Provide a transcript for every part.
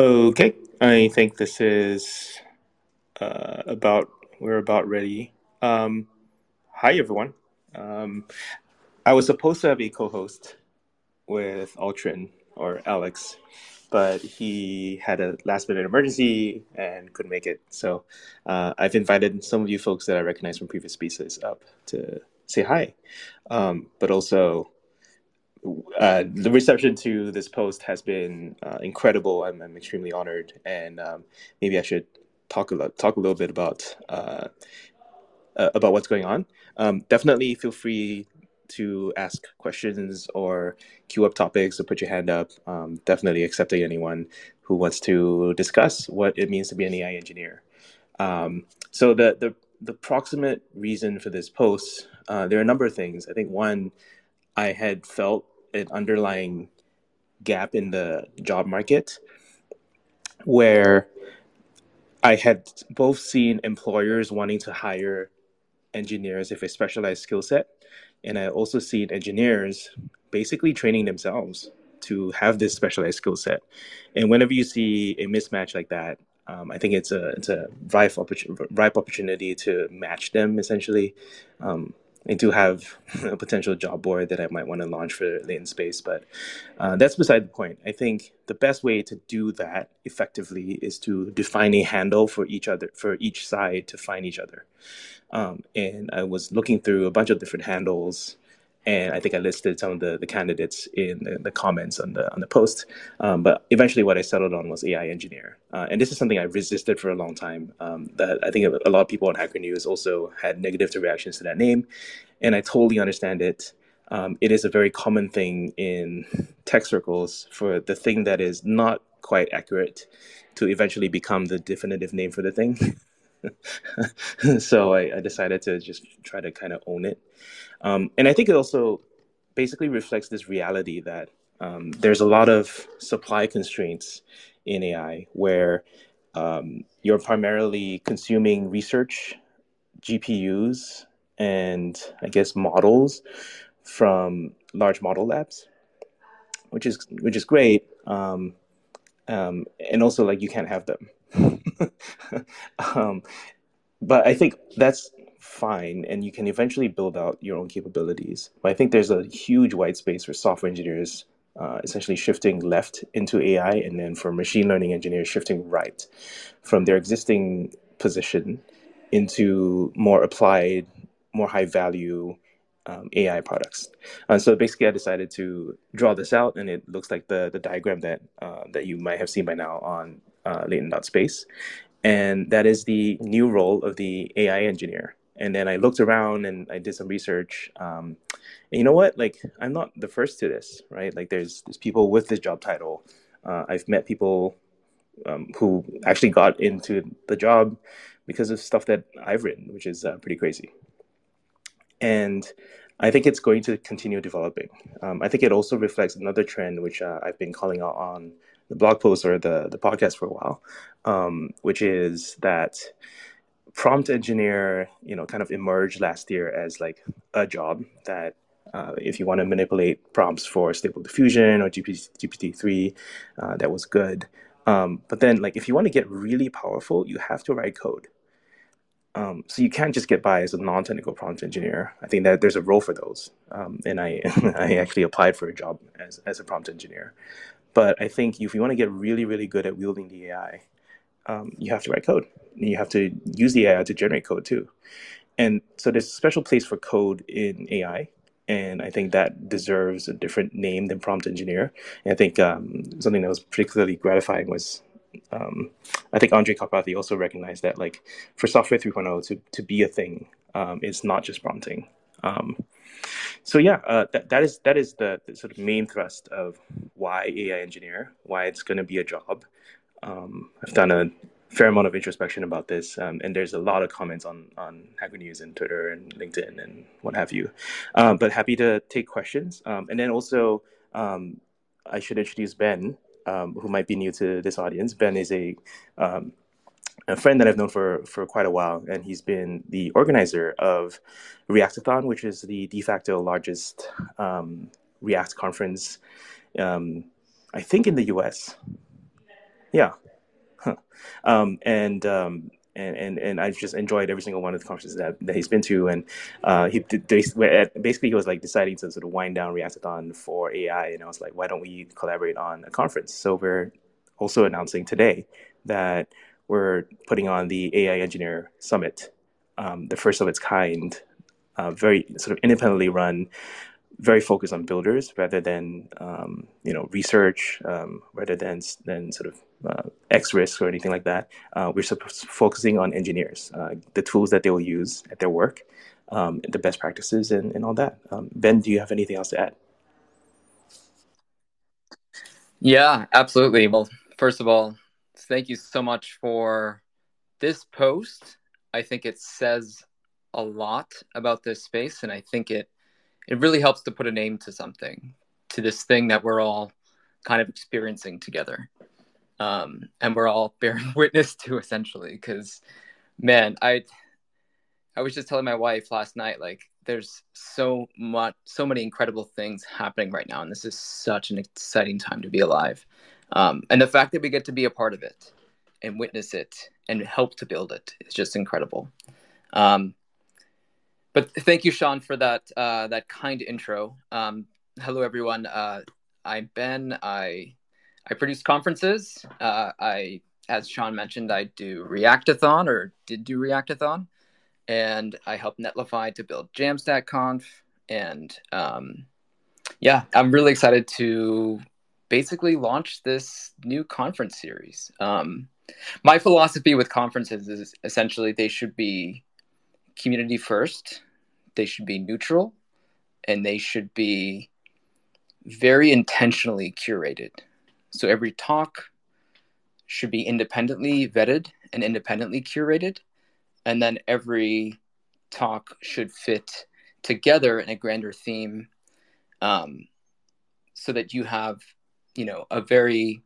Okay, I think this is uh, about we're about ready. Um, hi everyone. Um, I was supposed to have a co-host with Altrin or Alex, but he had a last minute emergency and couldn't make it. So uh, I've invited some of you folks that I recognize from previous speeches up to say hi, um, but also uh, the reception to this post has been uh, incredible. I'm, I'm, extremely honored, and um, maybe I should talk a talk a little bit about uh, uh, about what's going on. Um, definitely feel free to ask questions or queue up topics or put your hand up. Um, definitely accepting anyone who wants to discuss what it means to be an AI engineer. Um, so the the the proximate reason for this post, uh, there are a number of things. I think one, I had felt an underlying gap in the job market where I had both seen employers wanting to hire engineers with a specialized skill set, and I also seen engineers basically training themselves to have this specialized skill set. And whenever you see a mismatch like that, um, I think it's a it's a ripe, opportunity, ripe opportunity to match them essentially. Um, and to have a potential job board that I might want to launch for latent space. But uh, that's beside the point. I think the best way to do that effectively is to define a handle for each other, for each side to find each other. Um, and I was looking through a bunch of different handles and I think I listed some of the, the candidates in the, the comments on the on the post. Um, but eventually, what I settled on was AI engineer, uh, and this is something I resisted for a long time. Um, that I think a lot of people on Hacker News also had negative reactions to that name, and I totally understand it. Um, it is a very common thing in tech circles for the thing that is not quite accurate to eventually become the definitive name for the thing. so I, I, decided to just try to kind of own it. Um, and I think it also basically reflects this reality that um, there's a lot of supply constraints in AI where um, you're primarily consuming research, GPUs, and I guess models from large model labs, which is which is great. Um, um, and also, like you can't have them. um, but I think that's fine, and you can eventually build out your own capabilities. But I think there's a huge white space for software engineers, uh, essentially shifting left into AI, and then for machine learning engineers shifting right from their existing position into more applied, more high value um, AI products. And so basically, I decided to draw this out, and it looks like the the diagram that uh, that you might have seen by now on uh, Latent.space, and that is the new role of the AI engineer. And then I looked around and I did some research. Um, and you know what? Like, I'm not the first to this, right? Like, there's there's people with this job title. Uh, I've met people um, who actually got into the job because of stuff that I've written, which is uh, pretty crazy. And I think it's going to continue developing. Um, I think it also reflects another trend, which uh, I've been calling out on the blog post or the, the podcast for a while, um, which is that prompt engineer, you know, kind of emerged last year as like a job that uh, if you want to manipulate prompts for Stable Diffusion or GPT, GPT-3, uh, that was good. Um, but then, like, if you want to get really powerful, you have to write code. Um, so you can't just get by as a non-technical prompt engineer. I think that there's a role for those, um, and I I actually applied for a job as as a prompt engineer. But I think if you want to get really really good at wielding the AI, um, you have to write code. And you have to use the AI to generate code too. And so there's a special place for code in AI. And I think that deserves a different name than prompt engineer. And I think um, something that was particularly gratifying was um, I think Andrej Karpathy also recognized that like for software 3.0 to, to be a thing, um, it's not just prompting. Um, so yeah, uh, that, that is that is the, the, sort of main thrust of why AI engineer, why it's going to be a job. Um, I've done a fair amount of introspection about this, um, and there's a lot of comments on on Hacker News and Twitter and LinkedIn and what have you. Um, but happy to take questions, um, and then also um, I should introduce Ben, um, who might be new to this audience. Ben is a a friend that I've known for for quite a while, and he's been the organizer of Reactathon, which is the de facto largest React conference, I think, in the U.S Yeah. Huh. Um, and um, and, and and I've just enjoyed every single one of the conferences that, that he's been to. And uh, he basically he was like deciding to sort of wind down Reactathon for AI, and I was like, why don't we collaborate on a conference? So we're also announcing today that we're putting on the AI Engineer Summit, um, the first of its kind, uh, very sort of independently run very focused on builders rather than um, you know research, um, rather than than sort of uh, X risk or anything like that. Uh, we're focusing on engineers, uh, the tools that they will use at their work, um, the best practices, and, and all that. Um, ben, do you have anything else to add? Yeah, absolutely. Well, first of all, thank you so much for this post. I think it says a lot about this space, and I think it it really helps to put a name to something, to this thing that we're all kind of experiencing together. Um, and we're all bearing witness to essentially because man i i was just telling my wife last night like there's so much so many incredible things happening right now and this is such an exciting time to be alive um, and the fact that we get to be a part of it and witness it and help to build it is just incredible um, but thank you, Shawn, for that uh, that kind intro. Um, hello, everyone. Uh, I'm Ben. I I produce conferences. Uh, I, as Shawn mentioned, I do Reactathon or did do Reactathon, and I help Netlify to build Jamstack Conf. And um, yeah, I'm really excited to basically launch this new conference series. Um, my philosophy with conferences is essentially they should be community first, they should be neutral, and they should be very intentionally curated. So every talk should be independently vetted and independently curated, and then every talk should fit together in a grander theme um, so that you have you know a very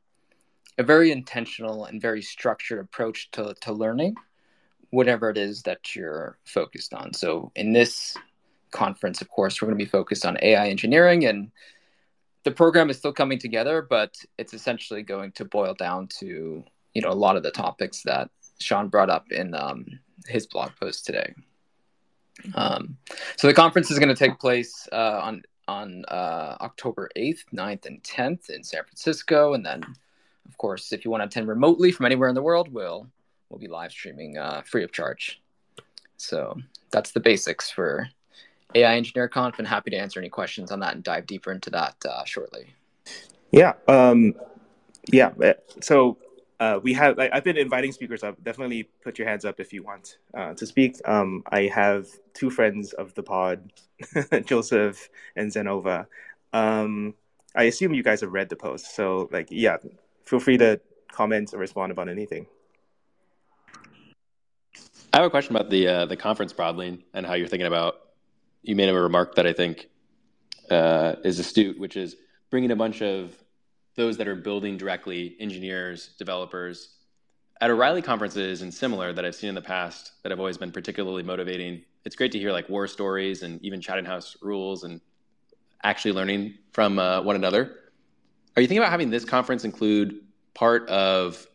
a very intentional and very structured approach to, to learning whatever it is that you're focused on. So in this conference, of course, we're going to be focused on AI engineering and the program is still coming together, but it's essentially going to boil down to, you know, a lot of the topics that Shawn brought up in um, his blog post today. Um, so the conference is going to take place uh, on on uh, October 8th, 9th, and 10th in San Francisco. And then, of course, if you want to attend remotely from anywhere in the world, we'll we'll be live streaming uh, free of charge. So that's the basics for AI Engineer Conf, and happy to answer any questions on that and dive deeper into that uh, shortly. Yeah, um, yeah. Uh, so uh, we have. I, have been inviting speakers up. Definitely put your hands up if you want uh, to speak. Um, I have two friends of the pod, Joseph and Xenova. Um, I assume you guys have read the post, so like, yeah, feel free to comment or respond about anything. I have a question about the uh, the conference broadly and how you're thinking about. You made a remark that I think uh, is astute, which is bringing a bunch of those that are building directly, engineers, developers, at O'Reilly conferences and similar that I've seen in the past that have always been particularly motivating. It's great to hear like war stories and even Chatham House rules and actually learning from uh, one another. Are you thinking about having this conference include part of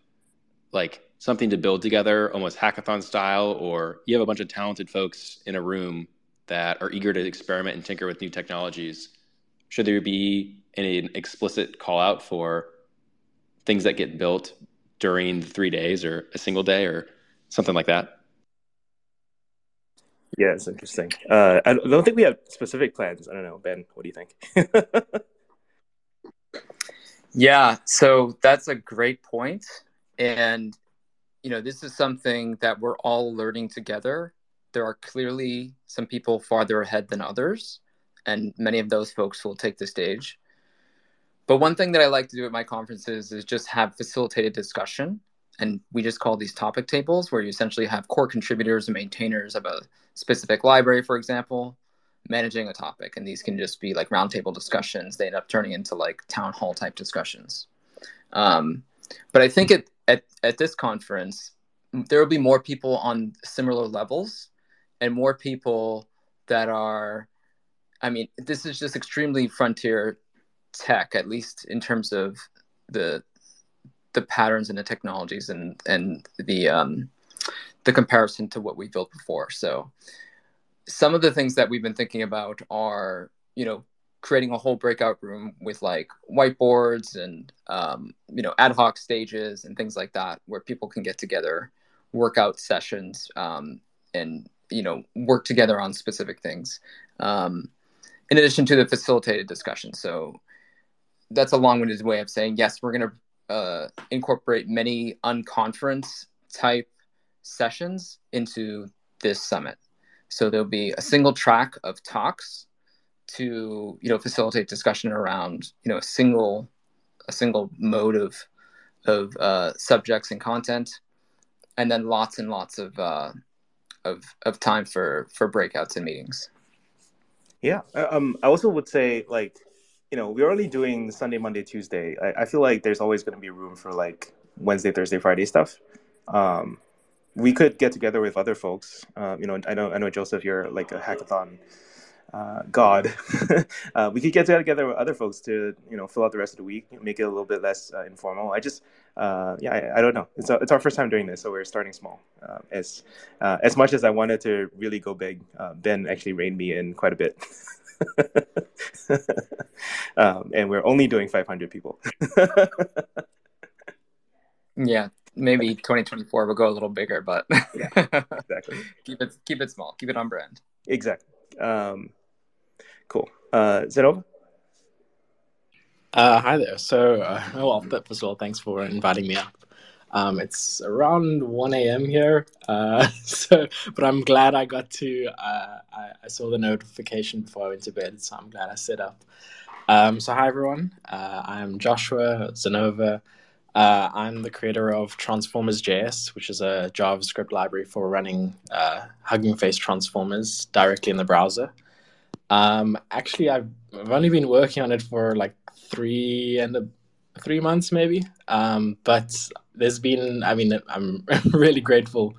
like something to build together, almost hackathon style, or you have a bunch of talented folks in a room that are eager to experiment and tinker with new technologies. Should there be an explicit call out for things that get built during three days or a single day or something like that? Yeah, it's interesting. Uh, I don't think we have specific plans. I don't know, Ben. What do you think? yeah, so that's a great point, and you know, this is something that we're all learning together. There are clearly some people farther ahead than others, and many of those folks will take the stage. But one thing that I like to do at my conferences is just have facilitated discussion. And we just call these topic tables, where you essentially have core contributors and maintainers of a specific library, for example, managing a topic. And these can just be like roundtable discussions. They end up turning into like town hall type discussions. Um, but I think it at, at this conference, there will be more people on similar levels and more people that are, I mean, this is just extremely frontier tech, at least in terms of the the patterns and the technologies and and the um, the comparison to what we built before. So some of the things that we've been thinking about are you know creating a whole breakout room with like whiteboards and um, you know ad hoc stages and things like that where people can get together workout sessions um, and you know work together on specific things um, in addition to the facilitated discussion so that's a long-winded way of saying yes we're going to uh, incorporate many unconference type sessions into this summit so there'll be a single track of talks to you know facilitate discussion around you know a single a single mode of of uh, subjects and content, and then lots and lots of uh, of of time for for breakouts and meetings. Yeah, um, I also would say like you know we're only doing Sunday, Monday, Tuesday. I, I feel like there's always going to be room for like Wednesday, Thursday, Friday stuff. Um, we could get together with other folks. Uh, you know, I know I know Joseph, you're like a hackathon uh, God, uh, we could get together with other folks to you know fill out the rest of the week, make it a little bit less uh, informal. I just uh, yeah, I, I, don't know. It's a, it's our first time doing this, so we're starting small. Uh, as as much as I wanted to really go big, Ben actually reined me in quite a bit. um, and we're only doing 500 people. yeah, maybe 2024 will go a little bigger, but yeah, exactly. keep it keep it small, keep it on brand. Exactly. Um, Cool. Uh, Xenova? Uh, hi there. So, uh, well, first of all, thanks for inviting me up. Um, it's around 1 a.m. here, uh, so but I'm glad I got to. Uh, I, I, saw the notification before I went to bed, so I'm glad I set up. Um, so, hi everyone. Uh, I'm Joshua Xenova. Uh, I'm the creator of Transformers.js, which is a JavaScript library for running uh, Hugging Face transformers directly in the browser. Um, actually, I've, I've only been working on it for like three and a, three months, maybe. Um, but there's been, I mean, I'm really grateful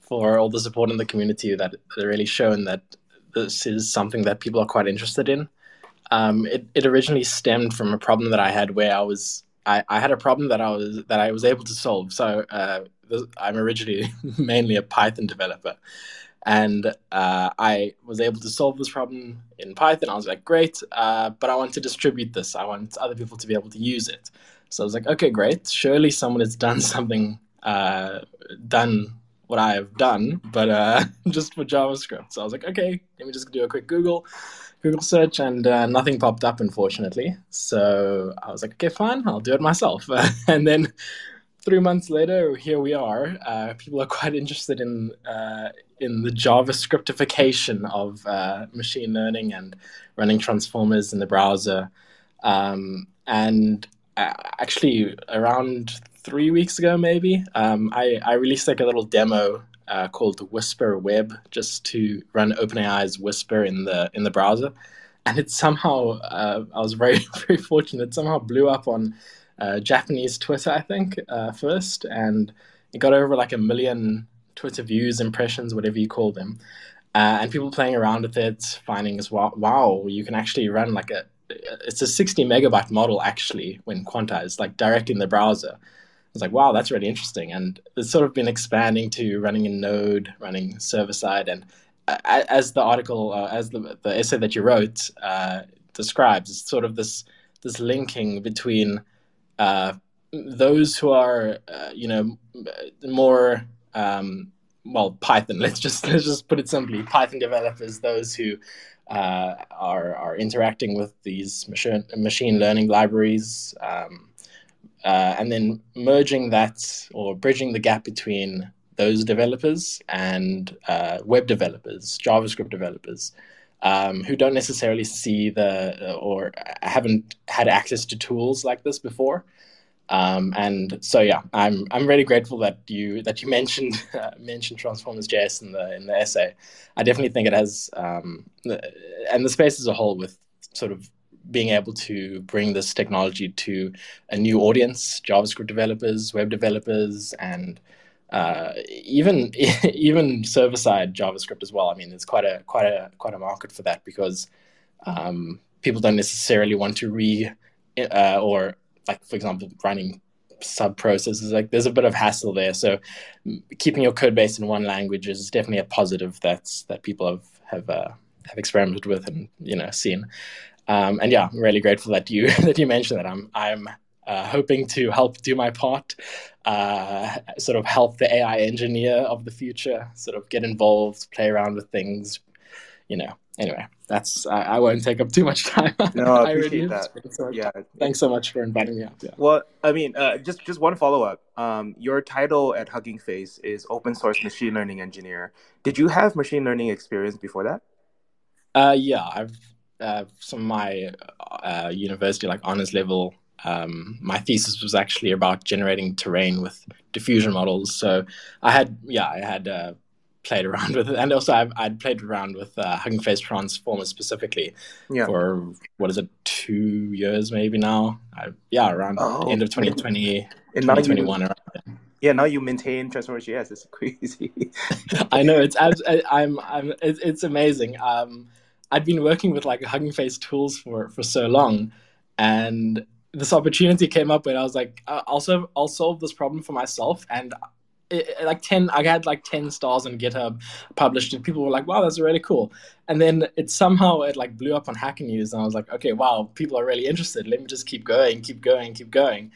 for all the support in the community that really shown that this is something that people are quite interested in. Um, it, it originally stemmed from a problem that I had where I was I, I had a problem that I was that I was able to solve. So uh, I'm originally mainly a Python developer, and uh, I was able to solve this problem in Python. I was like, great, uh, but I want to distribute this. I want other people to be able to use it. So I was like, okay, great. Surely someone has done something, uh, done what I have done, but uh, just for JavaScript. So I was like, okay, let me just do a quick Google. Google search and uh, nothing popped up, unfortunately. So I was like, okay, fine, I'll do it myself. and then three months later, here we are. Uh, people are quite interested in uh, in the JavaScriptification of uh, machine learning and running transformers in the browser. Um, and uh, actually, around three weeks ago, maybe, um, I, I released like a little demo uh, called Whisper Web, just to run OpenAI's Whisper in the in the browser. And it somehow, uh, I was very very fortunate. It Somehow blew up on uh, Japanese Twitter, I think, uh, first, and it got over like a million Twitter views, impressions, whatever you call them, uh, and people playing around with it, finding as wow, wow, you can actually run like a, it's a 60 megabyte model actually when quantized, like directly in the browser. I was like, wow, that's really interesting, and it's sort of been expanding to running in Node, running server side, and as the article, uh, as the the essay that you wrote uh, describes, it's sort of this this linking between uh, those who are, uh, you know, more um, well, Python. Let's just let's just put it simply: Python developers, those who uh, are are interacting with these machine machine learning libraries, um, uh, and then merging that or bridging the gap between those developers and uh, web developers, JavaScript developers. Um, who don't necessarily see the or haven't had access to tools like this before, um, and so yeah, I'm I'm really grateful that you that you mentioned uh, mentioned Transformers JS in the in the essay. I definitely think it has, um, and the space as a whole with sort of being able to bring this technology to a new audience, JavaScript developers, web developers, and uh, even even server side JavaScript as well. I mean, there's quite a quite a quite a market for that because um, people don't necessarily want to re uh, or like for example running sub processes. Like there's a bit of hassle there. So keeping your code base in one language is definitely a positive that's that people have have uh, have experimented with and you know seen. Um, and yeah, I'm really grateful that you that you mentioned that. I'm I'm uh, hoping to help do my part, uh, sort of help the AI engineer of the future, sort of get involved, play around with things, you know. Anyway, that's I, I won't take up too much time. No, I appreciate that. So yeah, thanks so much for inviting me up. Yeah. Well, I mean, uh, just just one follow up. Um, your title at Hugging Face is open source machine learning engineer. Did you have machine learning experience before that? Uh, yeah, I've uh, some my uh, university like honors level um, my thesis was actually about generating terrain with diffusion models. So I had, yeah, I had uh, played around with it, and also I've, I'd played around with uh, Hugging Face Transformers specifically yeah. for what is it, two years maybe now? I, yeah, around oh, end of 2020, and 2021. You, around yeah, now you maintain Transformers JS. It's crazy. I know it's I, I'm I'm it's, it's amazing. Um, I'd been working with like Hugging Face tools for for so long, and this opportunity came up and I was like, uh, I'll solve, I'll solve this problem for myself. And it, like 10, I had like 10 stars on GitHub published and people were like, wow, that's really cool. And then it somehow, it like blew up on Hacker News. And I was like, okay, wow, people are really interested. Let me just keep going, keep going, keep going.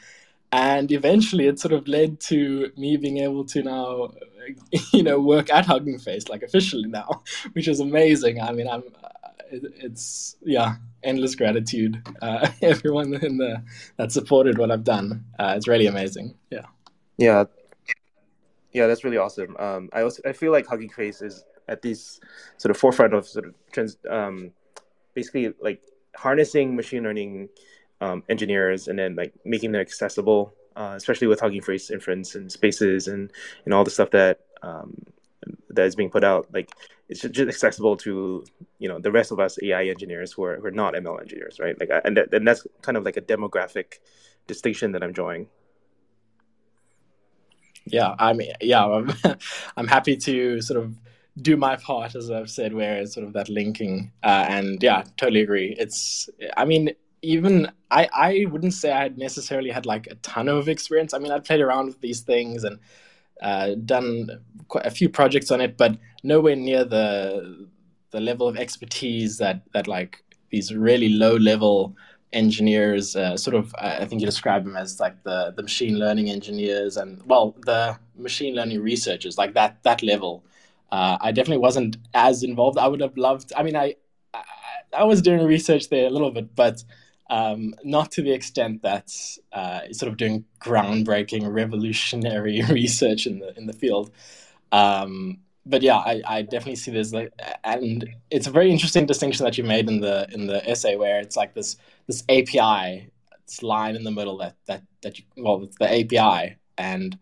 And eventually it sort of led to me being able to now, you know, work at Hugging Face, like officially now, which is amazing. I mean, I'm, it's yeah, endless gratitude. Uh, everyone in the that supported what I've done. Uh, it's really amazing. Yeah. Yeah. Yeah, that's really awesome. Um, I also I feel like Hugging Face is at this sort of forefront of sort of trans, um, basically like harnessing machine learning um, engineers and then like making them accessible, uh, especially with Hugging Face inference and spaces and and all the stuff that um, that is being put out. Like it's just accessible to you know the rest of us AI engineers who are who are not ML engineers, right? Like, and and that's kind of like a demographic distinction that I'm drawing. Yeah, I mean, yeah, I'm, I'm happy to sort of do my part, as I've said, where it's sort of that linking. Uh, and yeah, totally agree. It's, I mean, even I, I wouldn't say I had necessarily had like a ton of experience. I mean, I'd played around with these things and uh, done quite a few projects on it, but nowhere near the the level of expertise that that like these really low level engineers uh, sort of i think you describe them as like the the machine learning engineers and well the machine learning researchers like that that level uh, i definitely wasn't as involved i would have loved i mean I, I, I was doing research there a little bit but um, not to the extent that uh, sort of doing groundbreaking, revolutionary research in the in the field. Um, but yeah, I, I definitely see this like, and it's a very interesting distinction that you made in the in the essay where it's like this this API, this line in the middle that that that you, well, it's the API, and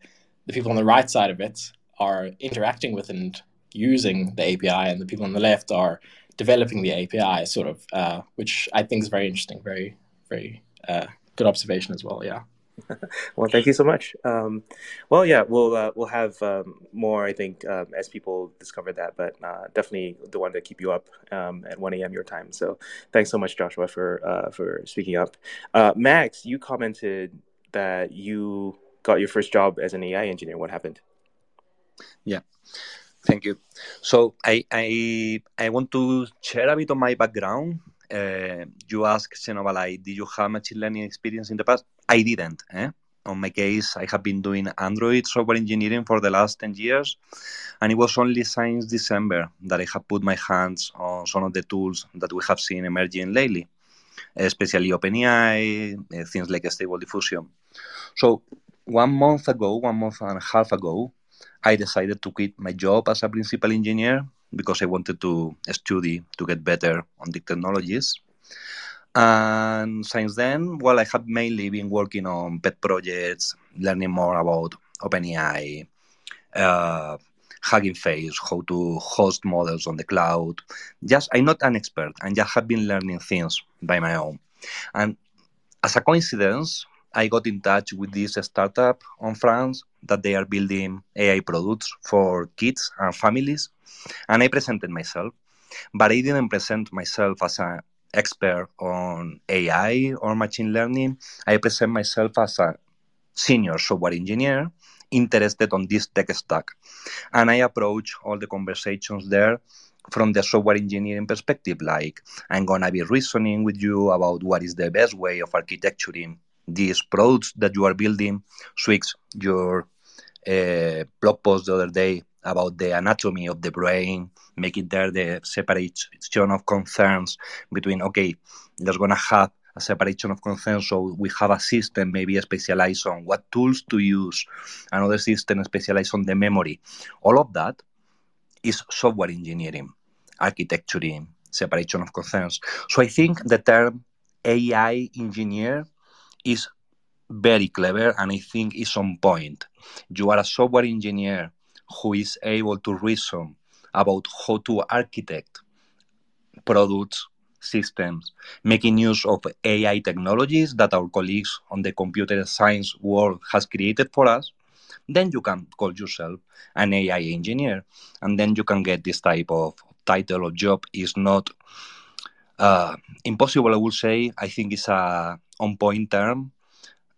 the people on the right side of it are interacting with and using the API, and the people on the left are developing the API, sort of, uh, which I think is very interesting, very, very uh, good observation as well. Yeah. well, thank you so much. Um, well, yeah, we'll uh, we'll have um, more, I think, um, as people discover that. But uh, definitely the one to keep you up um, at one a.m. your time. So thanks so much, Joshua, for uh, for speaking up. Uh, Max, you commented that you got your first job as an AI engineer. What happened? Yeah. Thank you. So I I I want to share a bit of my background. Uh, you asked Xenobalai, did you have machine learning experience in the past? I didn't. Eh? On my case, I have been doing Android software engineering for the last 10 years, and it was only since December that I have put my hands on some of the tools that we have seen emerging lately, especially OpenAI, uh, things like Stable Diffusion. So one month ago, one month and a half ago, I decided to quit my job as a principal engineer because I wanted to study to get better on the technologies. And since then, well, I have mainly been working on pet projects, learning more about OpenAI, uh, Hugging Face, how to host models on the cloud. Just, I'm not an expert, I just have been learning things by my own. And as a coincidence, I got in touch with this startup on France that they are building AI products for kids and families. And I presented myself, but I didn't present myself as an expert on AI or machine learning. I present myself as a senior software engineer interested on this tech stack. And I approach all the conversations there from the software engineering perspective. Like, I'm to be reasoning with you about what is the best way of architecturing these products that you are building. swyx, your uh, blog post the other day about the anatomy of the brain, making there the separation of concerns between, okay, there's going to have a separation of concerns. So we have a system maybe specialized on what tools to use, another system specialized on the memory. All of that is software engineering, architecturing, separation of concerns. So I think the term AI engineer is very clever and I think is on point. You are a software engineer who is able to reason about how to architect products, systems, making use of AI technologies that our colleagues on the computer science world has created for us, then you can call yourself an AI engineer, and then you can get this type of title or job. Is not uh, impossible, I would say. I think it's a on point term,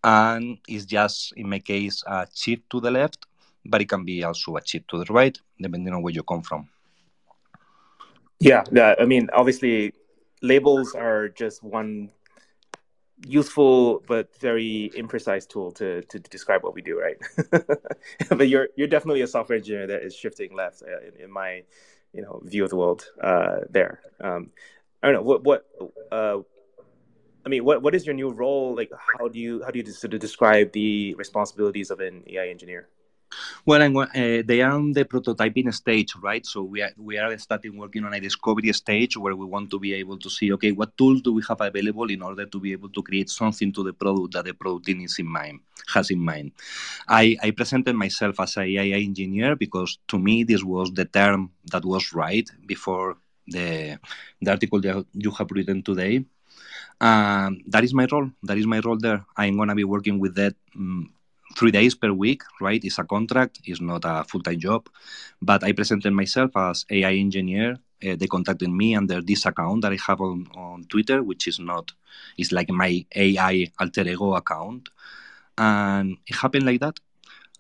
and it's just in my case a shift to the left, but it can be also a shift to the right, depending on where you come from. Yeah, yeah. I mean, obviously, labels are just one useful but very imprecise tool to, to describe what we do, right? but you're you're definitely a software engineer that is shifting left uh, in, in my you know view of the world uh, there. Um, I don't know what what uh, I mean. What what is your new role? Like, how do you how do you sort of describe the responsibilities of an AI engineer? Well, I'm, uh, they are on the prototyping stage, right? So we are we are starting working on a discovery stage where we want to be able to see, okay, what tools do we have available in order to be able to create something to the product that the product is in mind has in mind. I, I presented myself as a AI engineer because to me this was the term that was right before the the article that you have written today. Um, that is my role. That is my role there. I'm gonna be working with that um, three days per week, right? It's a contract, it's not a full time job. But I presented myself as AI engineer. Uh, they contacted me under this account that I have on, on Twitter, which is not, it's like my AI alter ego account. And it happened like that.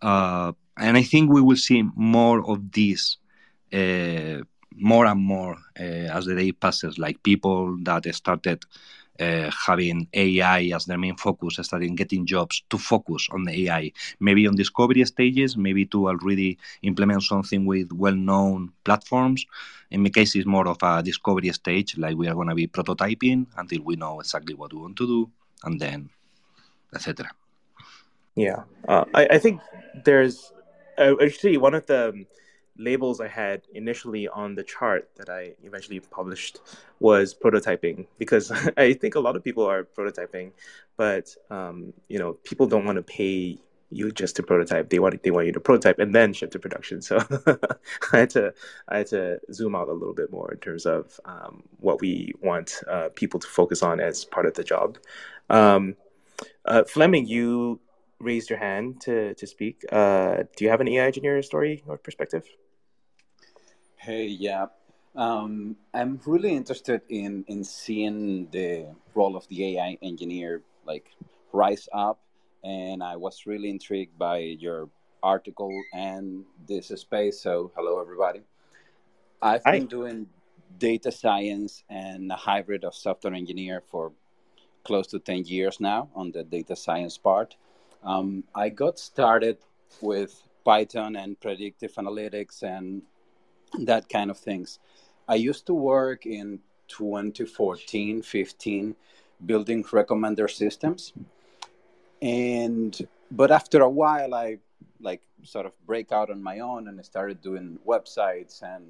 Uh, and I think we will see more of this. Uh, more and more uh, as the day passes, like people that started uh, having AI as their main focus, starting getting jobs to focus on the AI, maybe on discovery stages, maybe to already implement something with well-known platforms. In my case, it's more of a discovery stage, like we are going to be prototyping until we know exactly what we want to do, and then etc. Yeah, uh, I, I think there's uh, actually one of the labels I had initially on the chart that I eventually published was prototyping because I think a lot of people are prototyping, but um, you know people don't want to pay you just to prototype. They want they want you to prototype and then ship to production. So I had to I had to zoom out a little bit more in terms of um, what we want uh, people to focus on as part of the job. Um, uh, Fleming, you raised your hand to to speak. Uh, do you have an AI engineer story or perspective? Hey, yeah. Um, I'm really interested in, in seeing the role of the AI engineer like rise up, and I was really intrigued by your article and this space. So, hello everybody. I've Hi. been doing data science and a hybrid of software engineer for close to 10 years now on the data science part. Um, I got started with Python and predictive analytics and that kind of things. I used to work in 2014, 15, building recommender systems. And, but after a while, I like sort of break out on my own and I started doing websites and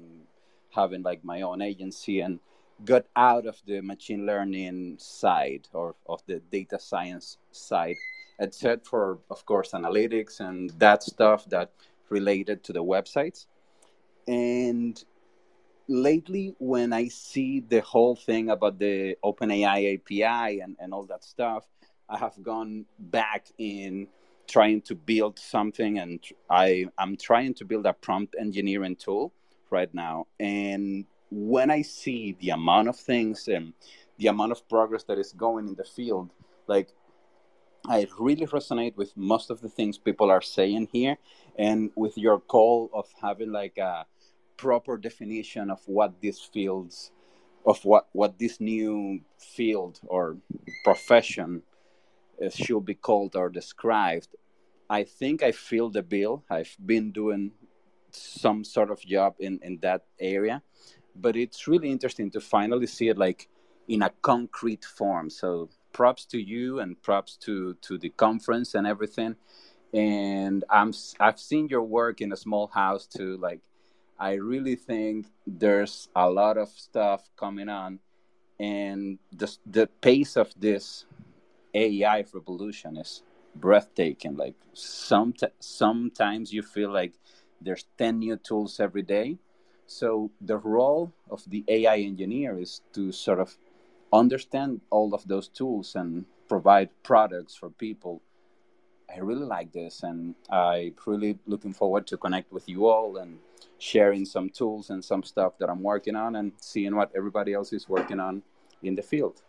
having like my own agency and got out of the machine learning side or of the data science side, except for, of course, analytics and that stuff that related to the websites. And lately, when I see the whole thing about the OpenAI API and, and all that stuff, I have gone back in trying to build something and I, I'm trying to build a prompt engineering tool right now. And when I see the amount of things and the amount of progress that is going in the field, like I really resonate with most of the things people are saying here, and with your call of having like a proper definition of what these fields, of what what this new field or profession uh, should be called or described. I think I feel the bill. I've been doing some sort of job in in that area, but it's really interesting to finally see it like in a concrete form. So props to you and props to to the conference and everything. And I'm I've seen your work in a small house too. Like I really think there's a lot of stuff coming on, and the the pace of this AI revolution is breathtaking. Like some sometimes you feel like there's 10 new tools every day. So the role of the AI engineer is to sort of understand all of those tools and provide products for people. I really like this and I'm really looking forward to connect with you all and sharing some tools and some stuff that I'm working on and seeing what everybody else is working on in the field.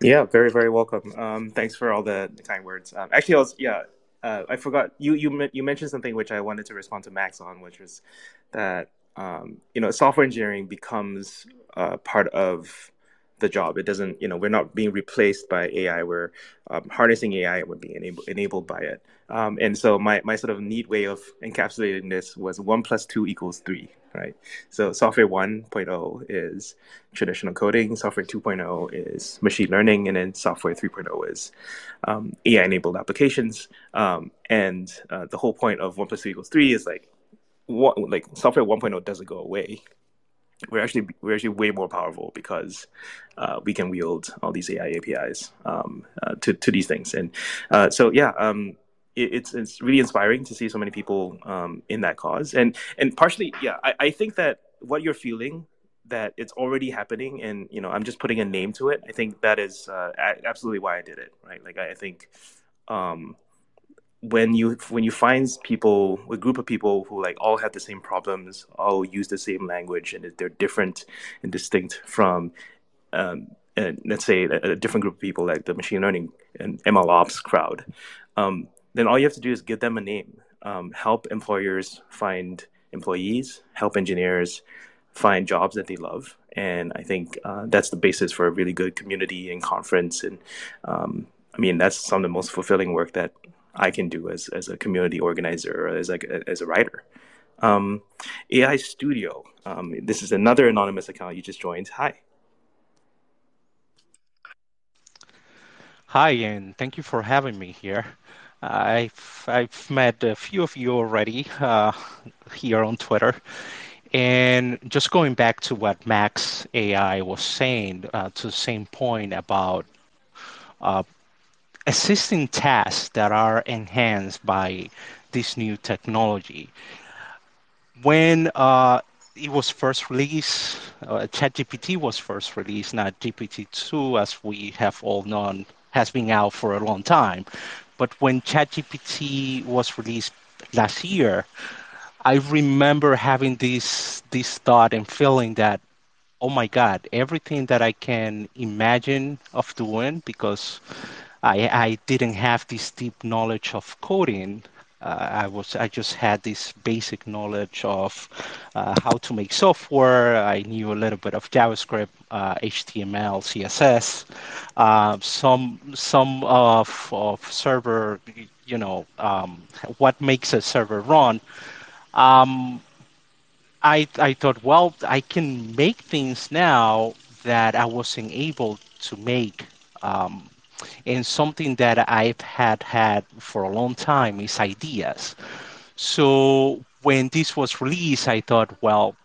Yeah, very very welcome. Um, thanks for all the, kind words. Um, actually, I was yeah, uh, I forgot you you you mentioned something which I wanted to respond to Max on, which was that um, you know software engineering becomes uh, part of the job. It doesn't, you know, we're not being replaced by AI. We're um, harnessing AI and we're being enabled, enabled by it. Um, and so my, my sort of neat way of encapsulating this was one plus two equals three, right? So software 1.0 is traditional coding, software 2.0 is machine learning, and then software 3.0 is um, AI enabled applications. Um, and uh, the whole point of one plus two equals three is like, what, like software 1.0 doesn't go away we're actually we're actually way more powerful because uh, we can wield all these AI APIs um, uh, to to these things. And uh, so yeah, um, it, it's it's really inspiring to see so many people um, in that cause. And and partially, yeah, I, I think that what you're feeling that it's already happening and you know i'm just putting a name to it i think that is uh, absolutely why i did it right like i, I think um, when you when you find people a group of people who like all have the same problems all use the same language and they're different and distinct from um, let's say a, a, different group of people like the machine learning and ml ops crowd um, then all you have to do is give them a name. Um, help employers find employees help engineers find jobs that they love and i think uh, that's the basis for a really good community and conference and um, i mean that's some of the most fulfilling work that I can do as, as a community organizer or as like as a writer. Um, AI Studio. Um, this is another anonymous account you just joined. Hi. Hi, and thank you for having me here. I've I've met a few of you already uh, here on Twitter, and just going back to what Max AI was saying, uh, to the same point about uh, assisting tasks that are enhanced by this new technology. When uh, it was first released, uh, ChatGPT was first released, not GPT-2, as we have all known, has been out for a long time. But when ChatGPT was released last year, I remember having this this thought and feeling that, oh my God, everything that I can imagine of doing because I, I didn't have this deep knowledge of coding. Uh, I was I just had this basic knowledge of uh, how to make software. I knew a little bit of JavaScript, uh, HTML, CSS, uh, some some of of server, you know, um, what makes a server run. Um, I I thought, well, I can make things now that I wasn't able to make um, and something that I've had had for a long time is ideas. So when this was released, I thought, well,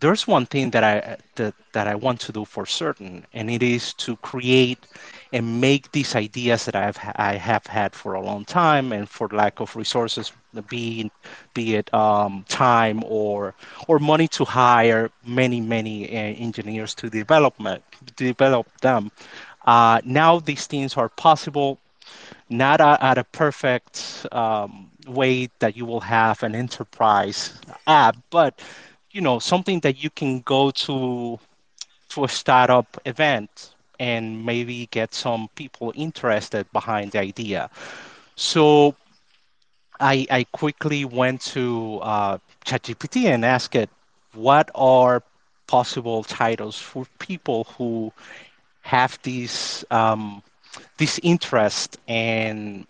there's one thing that I that, that I want to do for certain, and it is to create and make these ideas that I've I have had for a long time, and for lack of resources, be be it um, time or or money to hire many many uh, engineers to development develop them. Uh, now these things are possible, not a, at a perfect um, way that you will have an enterprise app, but you know something that you can go to to a startup event and maybe get some people interested behind the idea. So I, I quickly went to uh, ChatGPT and asked it, what are possible titles for people who have this um, this interest and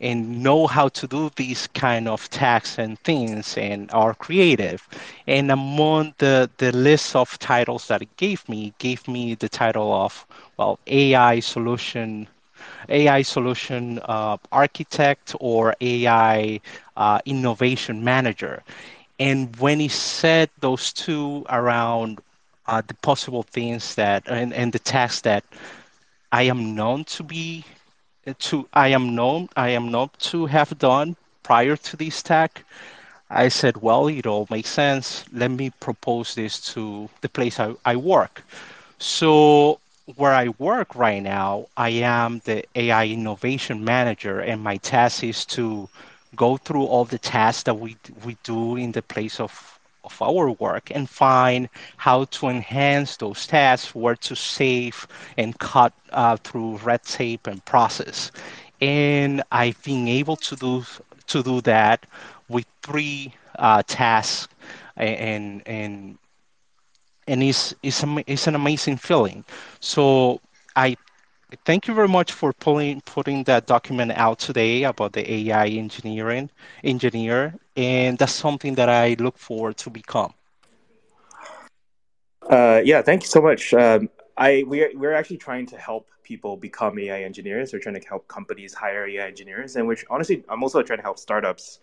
and know how to do these kind of tasks and things and are creative. And among the, the list of titles that it gave me, it gave me the title of, well, AI solution, AI solution uh, architect or AI uh, innovation manager. And when he said those two around uh, the possible things that and, and the tasks that I am known to be to I am known I am known to have done prior to this tag, I said, well, it all makes sense. Let me propose this to the place I, I work. So where I work right now, I am the AI innovation manager, and my task is to go through all the tasks that we we do in the place of of our work and find how to enhance those tasks, where to save and cut uh, through red tape and process. And I've been able to do to do that with three uh, tasks, and and and it's, it's, it's an amazing feeling. So I thank you very much for pulling putting that document out today about the AI engineering engineer, and that's something that I look forward to become. Uh, yeah, thank you so much. Um, I we're we're actually trying to help people become AI engineers. We're trying to help companies hire AI engineers, and which honestly, I'm also trying to help startups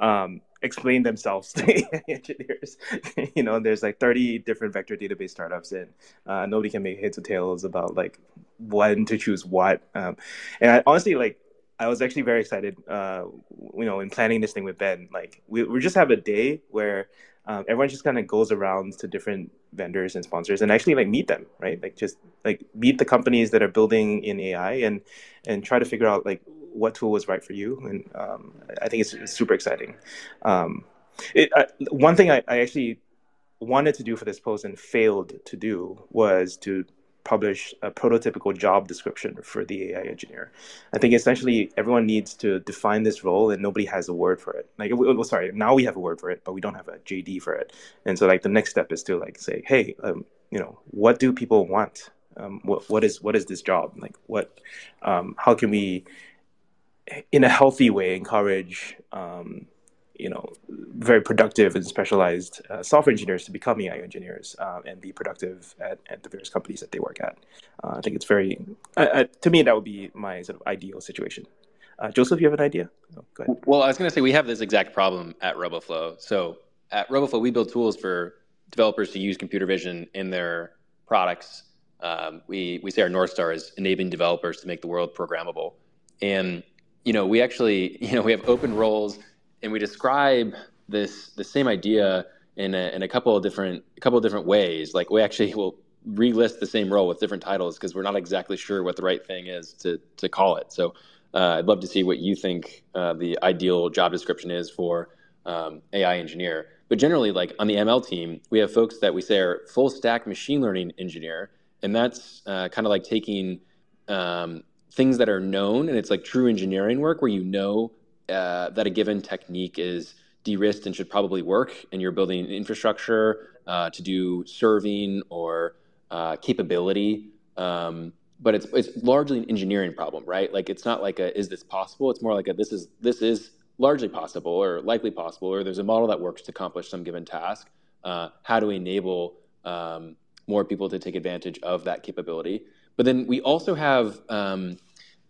um, explain themselves to engineers. you know, there's like 30 different vector database startups, and uh, nobody can make heads or tails about like when to choose what. Um, and I, honestly, like I was actually very excited, uh, you know, in planning this thing with Ben. Like we we just have a day where um, everyone just kind of goes around to different vendors and sponsors and actually like meet them, right? Like just like meet the companies that are building in AI and and try to figure out like what tool was right for you. And um, I think it's, it's super exciting. Um, it, uh, one thing I, I actually wanted to do for this post and failed to do was to publish a prototypical job description for the AI engineer. I think essentially everyone needs to define this role, and nobody has a word for it. Like, well, sorry, now we have a word for it, but we don't have a JD for it. And so, like, the next step is to like say, hey, um, you know, what do people want? Um, what what is what is this job like? What um, how can we, in a healthy way, encourage um, you know very productive and specialized uh, software engineers to become AI engineers uh, and be productive at, at the various companies that they work at. Uh, I think it's very to me that would be my sort of ideal situation. Uh, Joseph, you have an idea? Oh, go ahead. Well, I was going to say we have this exact problem at RoboFlow. So at RoboFlow, we build tools for developers to use computer vision in their products. Um, we we say our north star is enabling developers to make the world programmable, and you know we actually you know we have open roles and we describe this the same idea in a, in a couple of different a couple of different ways. Like we actually will relist the same role with different titles because we're not exactly sure what the right thing is to to call it. So uh, I'd love to see what you think uh, the ideal job description is for um, AI engineer. But generally, like on the ML team, we have folks that we say are full stack machine learning engineer, and that's uh, kind of like taking um, things that are known and it's like true engineering work where you know uh, that a given technique is de-risked and should probably work, and you're building infrastructure uh, to do serving or uh, capability. Um, but it's it's largely an engineering problem, right? Like it's not like a is this possible? It's more like a this is this is largely possible or likely possible, or there's a model that works to accomplish some given task. Uh, how do we enable um, more people to take advantage of that capability? But then we also have um,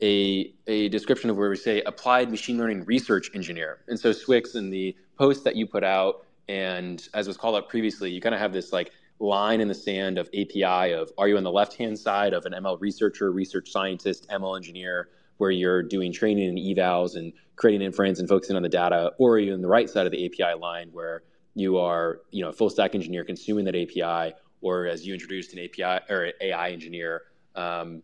a, a description of where we say applied machine learning research engineer. And so swyx in the post that you put out, and as was called out previously, you kind of have this like line in the sand of API of are you on the left hand side of an ML researcher, research scientist, ML engineer, where you're doing training and evals and creating inference and focusing on the data, or are you on the right side of the API line where you are, you know, a full stack engineer consuming that API, or as you introduced an API or AI engineer um,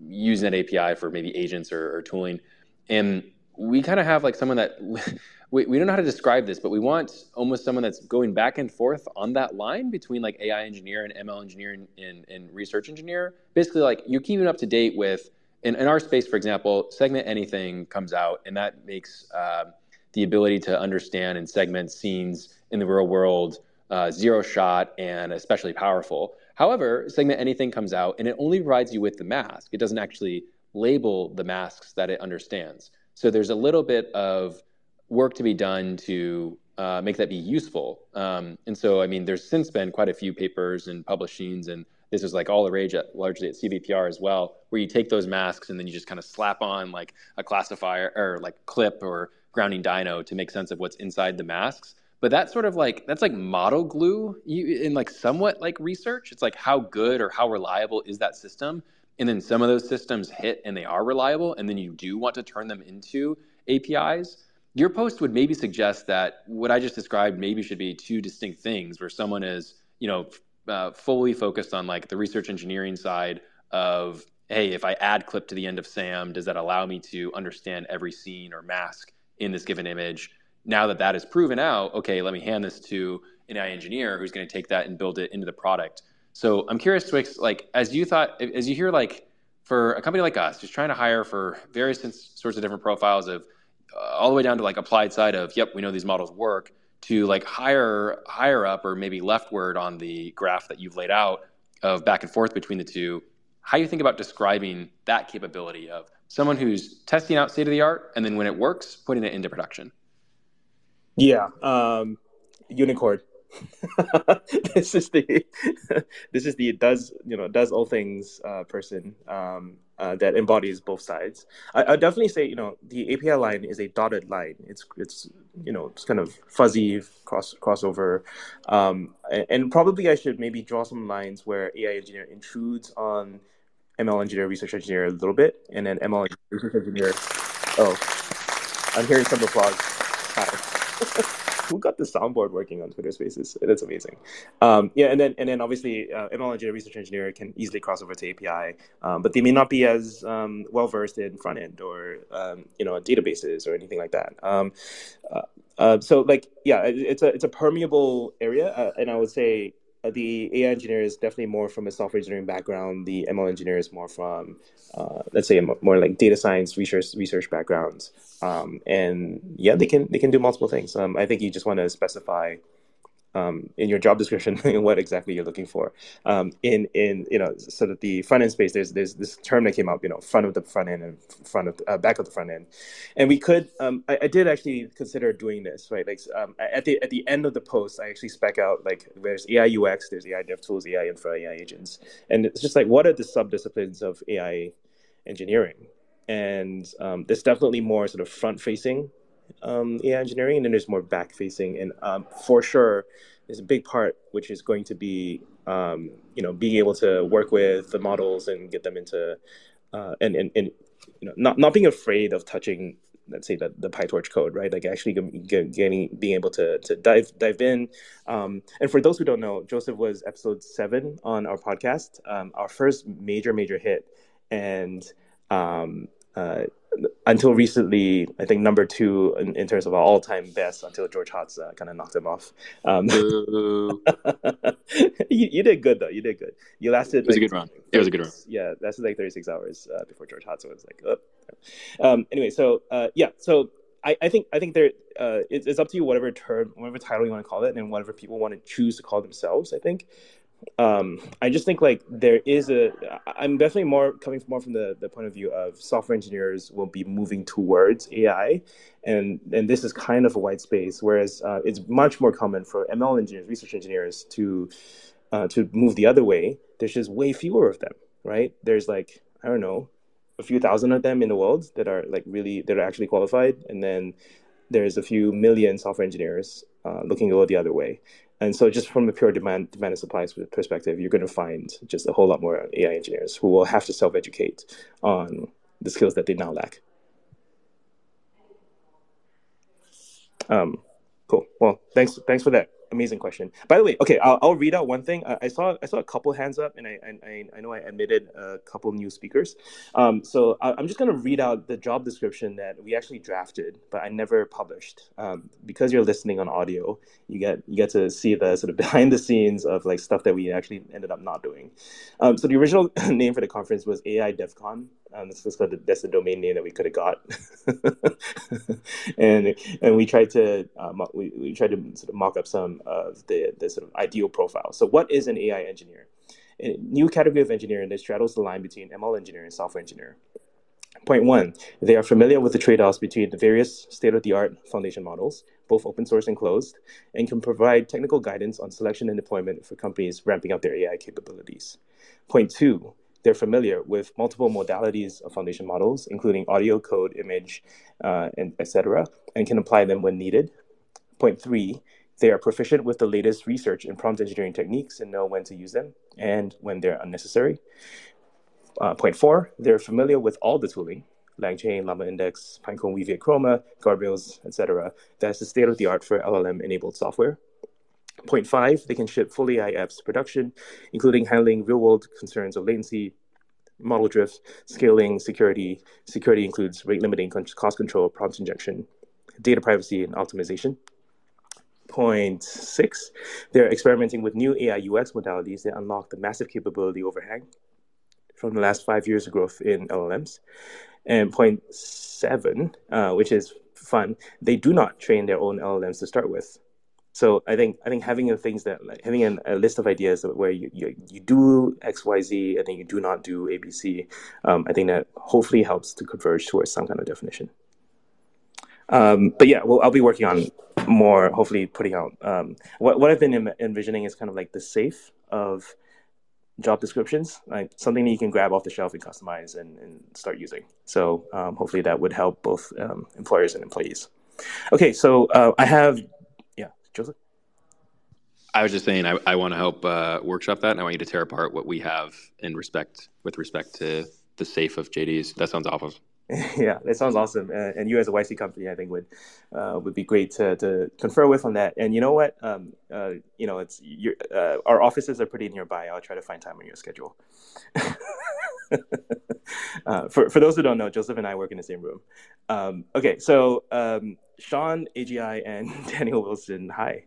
using that API for maybe agents or, or tooling. And we kind of have like someone that we, we don't know how to describe this, but we want almost someone that's going back and forth on that line between like AI engineer and ML engineer and, and, and research engineer. Basically, like you're keeping up to date with, in, in our space, for example, segment anything comes out, and that makes uh, the ability to understand and segment scenes in the real world uh, zero shot and especially powerful. However, segment anything comes out, and it only provides you with the mask. It doesn't actually label the masks that it understands. So there's a little bit of work to be done to uh, make that be useful. Um, and so, I mean, there's since been quite a few papers and publishings, and this is like all the rage at, largely at CVPR as well, where you take those masks and then you just kind of slap on like a classifier or like CLIP or Grounding DINO to make sense of what's inside the masks. But that's sort of like that's like model glue in like somewhat like research. It's like how good or how reliable is that system? And then some of those systems hit and they are reliable, and then you do want to turn them into APIs your post would maybe suggest that what I just described maybe should be two distinct things, where someone is, you know, uh, fully focused on like the research engineering side of, hey, if I add CLIP to the end of SAM, does that allow me to understand every scene or mask in this given image? Now that that is proven out, okay, let me hand this to an AI engineer who's going to take that and build it into the product. So I'm curious, swyx, like as you thought, as you hear, like for a company like us, just trying to hire for various sorts of different profiles of uh, all the way down to like applied side of yep we know these models work to like higher higher up or maybe leftward on the graph that you've laid out of back and forth between the two how you think about describing that capability of someone who's testing out state of the art and then when it works putting it into production yeah um, unicorn this is the this is the does you know does all things uh, person um, uh, that embodies both sides. I, I definitely say you know the API line is a dotted line. It's it's you know it's kind of fuzzy cross crossover, um, and, and probably I should maybe draw some lines where AI engineer intrudes on ML engineer, research engineer a little bit, and then ML research engineer. Oh, I'm hearing some applause. Who got the soundboard working on Twitter Spaces? That's amazing. Um, yeah, and then and then obviously uh, ML engineer, research engineer can easily cross over to API, um, but they may not be as um, well versed in front end or um, you know databases or anything like that. Um, uh, uh, so like yeah, it's a it's a permeable area, uh, and I would say the AI engineer is definitely more from a software engineering background. The ML engineer is more from, uh, let's say, more like data science research research backgrounds. Um, and yeah, they can they can do multiple things. Um, I think you just want to specify um, in your job description what exactly you're looking for. Um, in in you know sort of the front end space, there's there's this term that came up, you know, front of the front end and front of the, uh, back of the front end, and we could. Um, I, I, did actually consider doing this, right? Like um, at the at the end of the post, I actually spec out like there's AI UX, there's AI dev tools, AI infra, AI agents, and it's just like what are the subdisciplines of AI engineering? And um, there's definitely more sort of front facing um, AI engineering, and then there's more back facing. And um, for sure, there's a big part which is going to be um, you know being able to work with the models and get them into uh, and, and and you know not not being afraid of touching let's say the, the PyTorch code, right? Like actually getting being able to to dive dive in. Um, and for those who don't know, Joseph was episode seven on our podcast, um, our first major major hit, and um, uh, until recently, I think number two in, in terms of our all time best until George Hotz uh, kind of knocked him off. Um, you, you, did good though. You did good. You lasted. It was like, a good run. It was a good run. Yeah, lasted like 36 hours uh, before George Hotz was like, oh. Um, anyway, so uh, yeah, so I, I think I think there uh, it's, it's up to you whatever term, whatever title you want to call it, and whatever people want to choose to call themselves. I think um, I just think like there is a. I'm definitely more coming more from the, the point of view of software engineers will be moving towards AI, and and this is kind of a white space. Whereas uh, it's much more common for ML engineers, research engineers to uh, to move the other way. There's just way fewer of them, right? There's like I don't know, a few thousand of them in the world that are like really that are actually qualified, and then there's a few million software engineers uh, looking go the other way. And so, just from a pure demand, demand and supply perspective, you're going to find just a whole lot more AI engineers who will have to self educate on the skills that they now lack. Um, cool. Well, thanks. Thanks for that. Amazing question. By the way, okay, I'll, I'll read out one thing. I, I, saw I saw a couple hands up, and I I, I know I admitted a couple new speakers. Um, so I, am just gonna read out the job description that we actually drafted, but I never published. Um, because you're listening on audio, you get you get to see the sort of behind the scenes of like stuff that we actually ended up not doing. Um, so the original name for the conference was AI DevCon. Um, that's, that's, the, that's the domain name that we could have got, and and we tried to um, we, we tried to sort of mock up some of the the sort of ideal profile. So what is an AI engineer? A new category of engineering that straddles the line between ML engineer and software engineer. Point one, they are familiar with the trade offs between the various state of the art foundation models, both open source and closed, and can provide technical guidance on selection and deployment for companies ramping up their AI capabilities. Point two, they're familiar with multiple modalities of foundation models, including audio, code, image, uh, and etc., and can apply them when needed. Point three, they are proficient with the latest research and prompt engineering techniques and know when to use them and when they're unnecessary. Uh, point four, they're familiar with all the tooling, LangChain, Llama Index, Pinecone, Weaviate, Chroma, guardrails, etc. That's the state of the art for LLM enabled software. Point five, they can ship fully AI apps to production, including handling real world concerns of latency, model drift, scaling, security. Security includes rate limiting, cost control, prompt injection, data privacy, and optimization. Point six, they're experimenting with new AI UX modalities that unlock the massive capability overhang from the last five years of growth in LLMs. And point seven, uh, which is fun, they do not train their own LLMs to start with. So I think I think having the things that like, having an, a list of ideas where you, you, you do X Y Z and then you do not do A B C, um, I think that hopefully helps to converge towards some kind of definition. Um, but yeah, well, I'll be working on more. Hopefully, putting out um, what what I've been envisioning is kind of like the safe of job descriptions, like something that you can grab off the shelf and customize and, and start using. So um, hopefully that would help both um, employers and employees. Okay, so uh, I have Joseph? I was just saying, I, I want to help uh, workshop that, and I want you to tear apart what we have in respect with respect to the safe of JDs. That sounds awful. yeah, that sounds awesome. Uh, and you, as a YC company, I think would uh, would be great to, to confer with on that. And you know what? Um, uh, you know, it's uh, our offices are pretty nearby. I'll try to find time on your schedule. Uh, for for those who don't know, Joseph and I work in the same room. Um, okay, so um, Sean, AGI, and Daniel Wilson. Hi.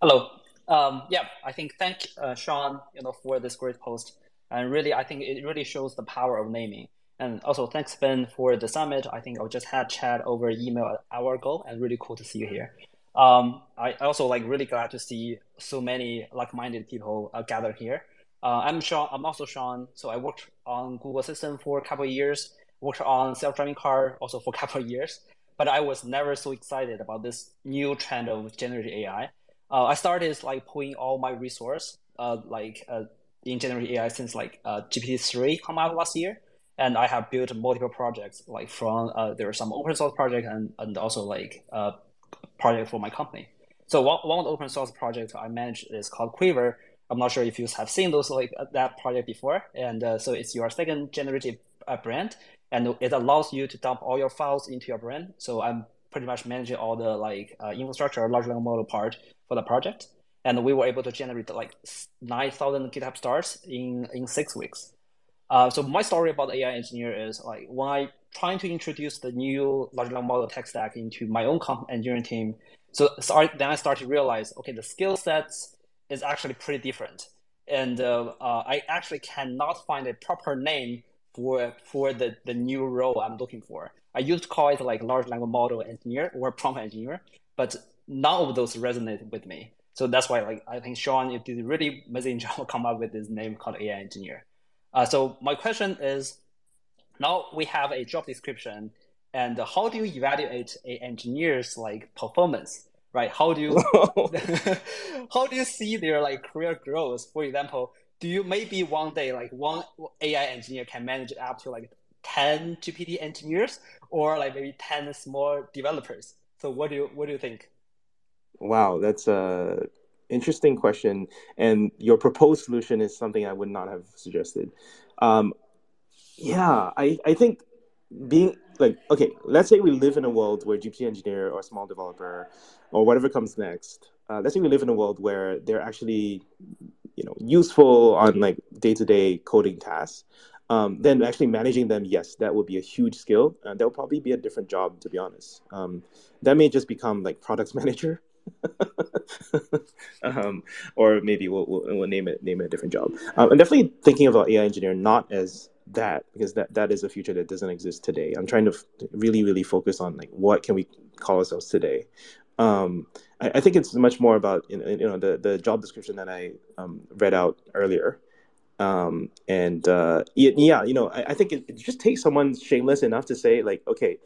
Hello. Um, yeah, I think thank uh, Shawn, you know, for this great post, and really, I think it really shows the power of naming. And also, thanks Ben for the summit. I think I just had chat over email an hour ago, and really cool to see you here. Um, I also like really glad to see so many like-minded people uh, gathered here. Uh, I'm Sean. I'm also Sean. So I worked on Google Assistant for a couple of years. Worked on self-driving car also for a couple of years but I was never so excited about this new trend of generative AI. Uh, I started like pulling all my resource, uh, like uh, in generative AI since like uh, GPT three come out last year, and I have built multiple projects. Like from uh, there are some open source projects and and also like uh, project for my company. So one one of the open source projects I manage is called Quivr. I'm not sure if you have seen those like that project before, and so it's your second generative brand and it allows you to dump all your files into your brand. So I'm pretty much managing all the like uh, infrastructure, large language model part for the project. And we were able to generate like 9,000 GitHub stars in, in six weeks. Uh, so my story about AI engineer is like when I trying to introduce the new large language model tech stack into my own engineering team. So, so then I started to realize, okay, the skill sets is actually pretty different. And uh, uh, I actually cannot find a proper name for for the, the new role I'm looking for. I used to call it like large language model engineer or prompt engineer, but none of those resonate with me. So that's why like I think Shawn you did a really amazing job come up with this name called AI engineer. Uh, so my question is, now we have a job description, and how do you evaluate a engineer's like performance? Right? How do you how do you see their like career growth? For example, do you maybe one day like one AI engineer can manage up to like 10 GPT engineers or like maybe 10 smol developers? So what do you what do you think? Wow, that's a interesting question. And your proposed solution is something I would not have suggested. Um, yeah, I, I think being like okay, let's say we live in a world where GPT engineer or smol developer or whatever comes next uh, let's say we live in a world where they're actually you know useful on like day-to-day coding tasks um, then actually managing them yes that would be a huge skill. And that will probably be a different job to be honest. Um, that may just become like products manager. Um, or maybe we'll, we'll, we'll, name it name it a different job. Um, i'm definitely thinking about ai engineer not as that because that, that is a future that doesn't exist today. I'm trying to f- really really focus on like what can we call ourselves today um, I, I, think it's much more about you know the, the job description that I um, read out earlier. Um, and uh, yeah, you know, I, I think it, it, just takes someone shameless enough to say like, okay,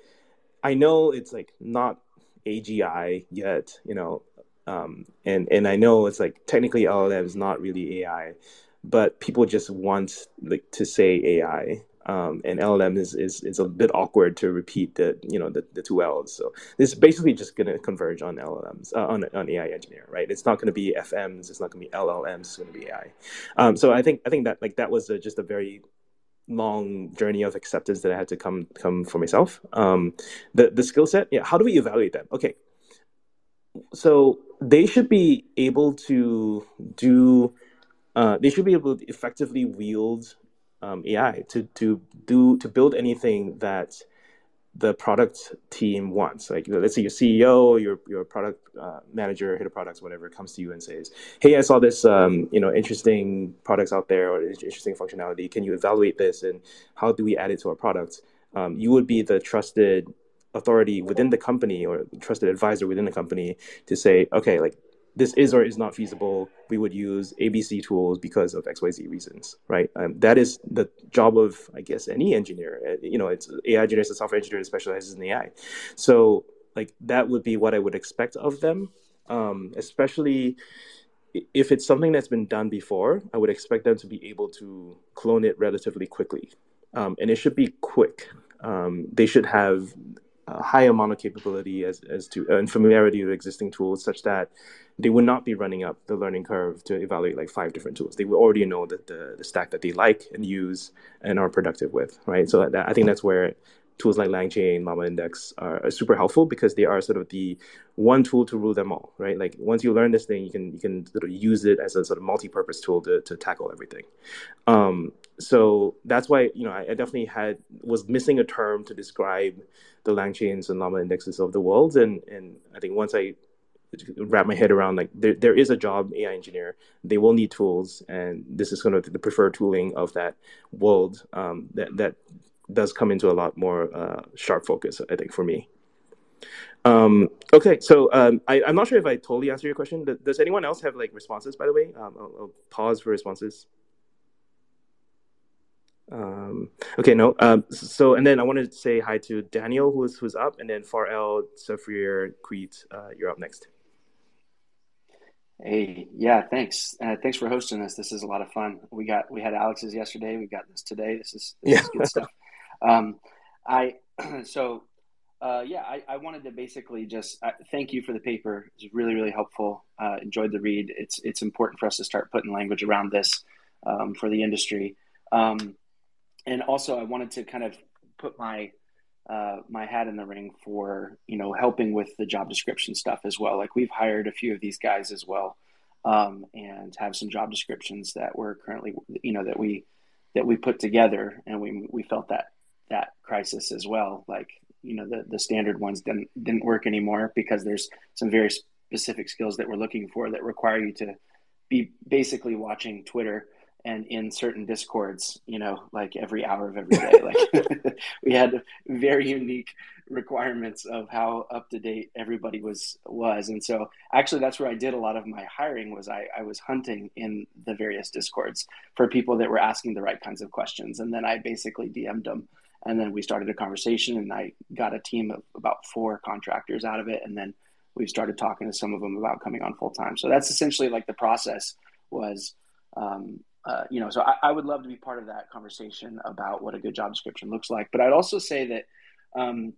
I know it's like not AGI yet, you know, um, and and I know it's like technically LLM is not really AI, but people just want like to say AI, um, and LLM is, is is a bit awkward to repeat the you know the, the two L's. So this is basically just going to converge on LLMs uh, on on AI engineer, right? It's not going to be FMs, it's not going to be LLMs, it's going to be AI. Um, so I think I think that like that was a, just a very long journey of acceptance that I had to come come for myself. Um, the the skill set, yeah. How do we evaluate them? Okay, so they should be able to do. Uh, they should be able to effectively wield um, AI to to do to build anything that the product team wants. Like let's say your CEO, your your product uh, manager, head of products, whatever, comes to you and says, "Hey, I saw this um, you know interesting products out there or interesting functionality. Can you evaluate this and how do we add it to our products?" Um, you would be the trusted authority within the company or trusted advisor within the company to say, "Okay, like this is or is not feasible, we would use ABC tools because of XYZ reasons, right? Um, that is the job of, I guess, any engineer. Uh, you know, it's AI engineers and software engineer that specializes in AI. So, like, that would be what I would expect of them, um, especially if it's something that's been done before. I would expect them to be able to clone it relatively quickly, um, and it should be quick. Um, they should have a high amount of capability as, as to uh, and familiarity with existing tools such that they would not be running up the learning curve to evaluate like five different tools. They would already know that the, the stack that they like and use and are productive with, right? So that, I think that's where tools like LangChain, Llama Index are, are, super helpful because they are sort of the one tool to rule them all, right? Like once you learn this thing, you can you can sort of use it as a sort of multi-purpose tool to, to tackle everything. Um, so that's why you know I, I, definitely had was missing a term to describe the LangChains and Llama indexes of the world, and and I think once I wrap my head around like there, there is a job AI engineer. They will need tools, and this is kind of the preferred tooling of that world. Um, that that does come into a lot more uh, sharp focus, I think, for me. Um, okay, so um, I, am not sure if I totally answered your question. Does anyone else have like responses? By the way, um, I'll, I'll, pause for responses. Um, okay, no. Um, so and then I wanted to say hi to Daniel, who's who's up, and then Farel, Safir, Crete, uh, you're up next. Hey, yeah, thanks. Uh, thanks for hosting this. This is a lot of fun. We got we had Alex's yesterday. We got this today. This is this yeah. is good stuff. Um, I so uh, yeah, I, I wanted to basically just uh, thank you for the paper. It's really really helpful. Uh, enjoyed the read. It's it's important for us to start putting language around this um, for the industry. Um, and also, I wanted to kind of put my uh, my hat in the ring for you know helping with the job description stuff as well. Like we've hired a few of these guys as well, um, and have some job descriptions that we're currently you know that we that we put together, and we we felt that that crisis as well. Like you know the the standard ones didn't didn't work anymore because there's some very specific skills that we're looking for that require you to be basically watching Twitter and in certain discords you know like every hour of every day. Like we had very unique requirements of how up to date everybody was was. And so actually that's where i did a lot of my hiring was I, I was hunting in the various discords for people that were asking the right kinds of questions. And then i basically dm'd them and then we started a conversation and i got a team of about four contractors out of it. And then we started talking to some of them about coming on full time. So that's essentially like the process was um, uh, you know, so I, I, would love to be part of that conversation about what a good job description looks like. But I'd also say that, um,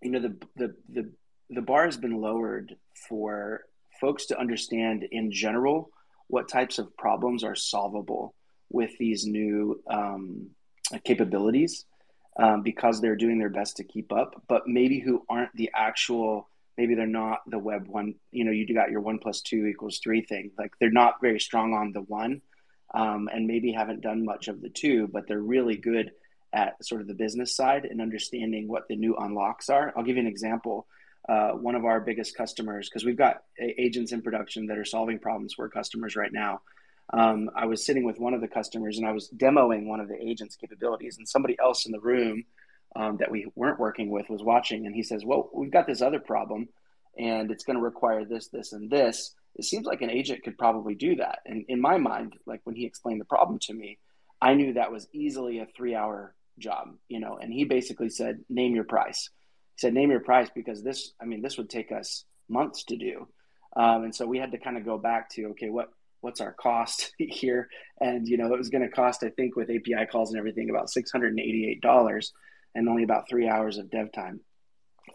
you know, the, the the the bar has been lowered for folks to understand in general what types of problems are solvable with these new um, capabilities um, because they're doing their best to keep up, but maybe who aren't the actual maybe they're not the web one. You know, you got your one plus two equals three thing. Like they're not very strong on the one, um, and maybe haven't done much of the two, but they're really good at sort of the business side and understanding what the new unlocks are. I'll give you an example. Uh, one of our biggest customers, because we've got agents in production that are solving problems for customers right now. Um, I was sitting with one of the customers and I was demoing one of the agent's capabilities, and somebody else in the room um, that we weren't working with was watching, and he says, "Well, we've got this other problem, and it's going to require this, this, and this." It seems like an agent could probably do that. And in my mind, like when he explained the problem to me, I knew that was easily a three-hour job, you know. And he basically said, "Name your price." He said, "Name your price," because this, I mean, this would take us months to do. Um, and so we had to kind of go back to, okay, what what's our cost here? And you know, it was going to cost, I think, with API calls and everything, about six hundred and eighty-eight dollars and only about three hours of dev time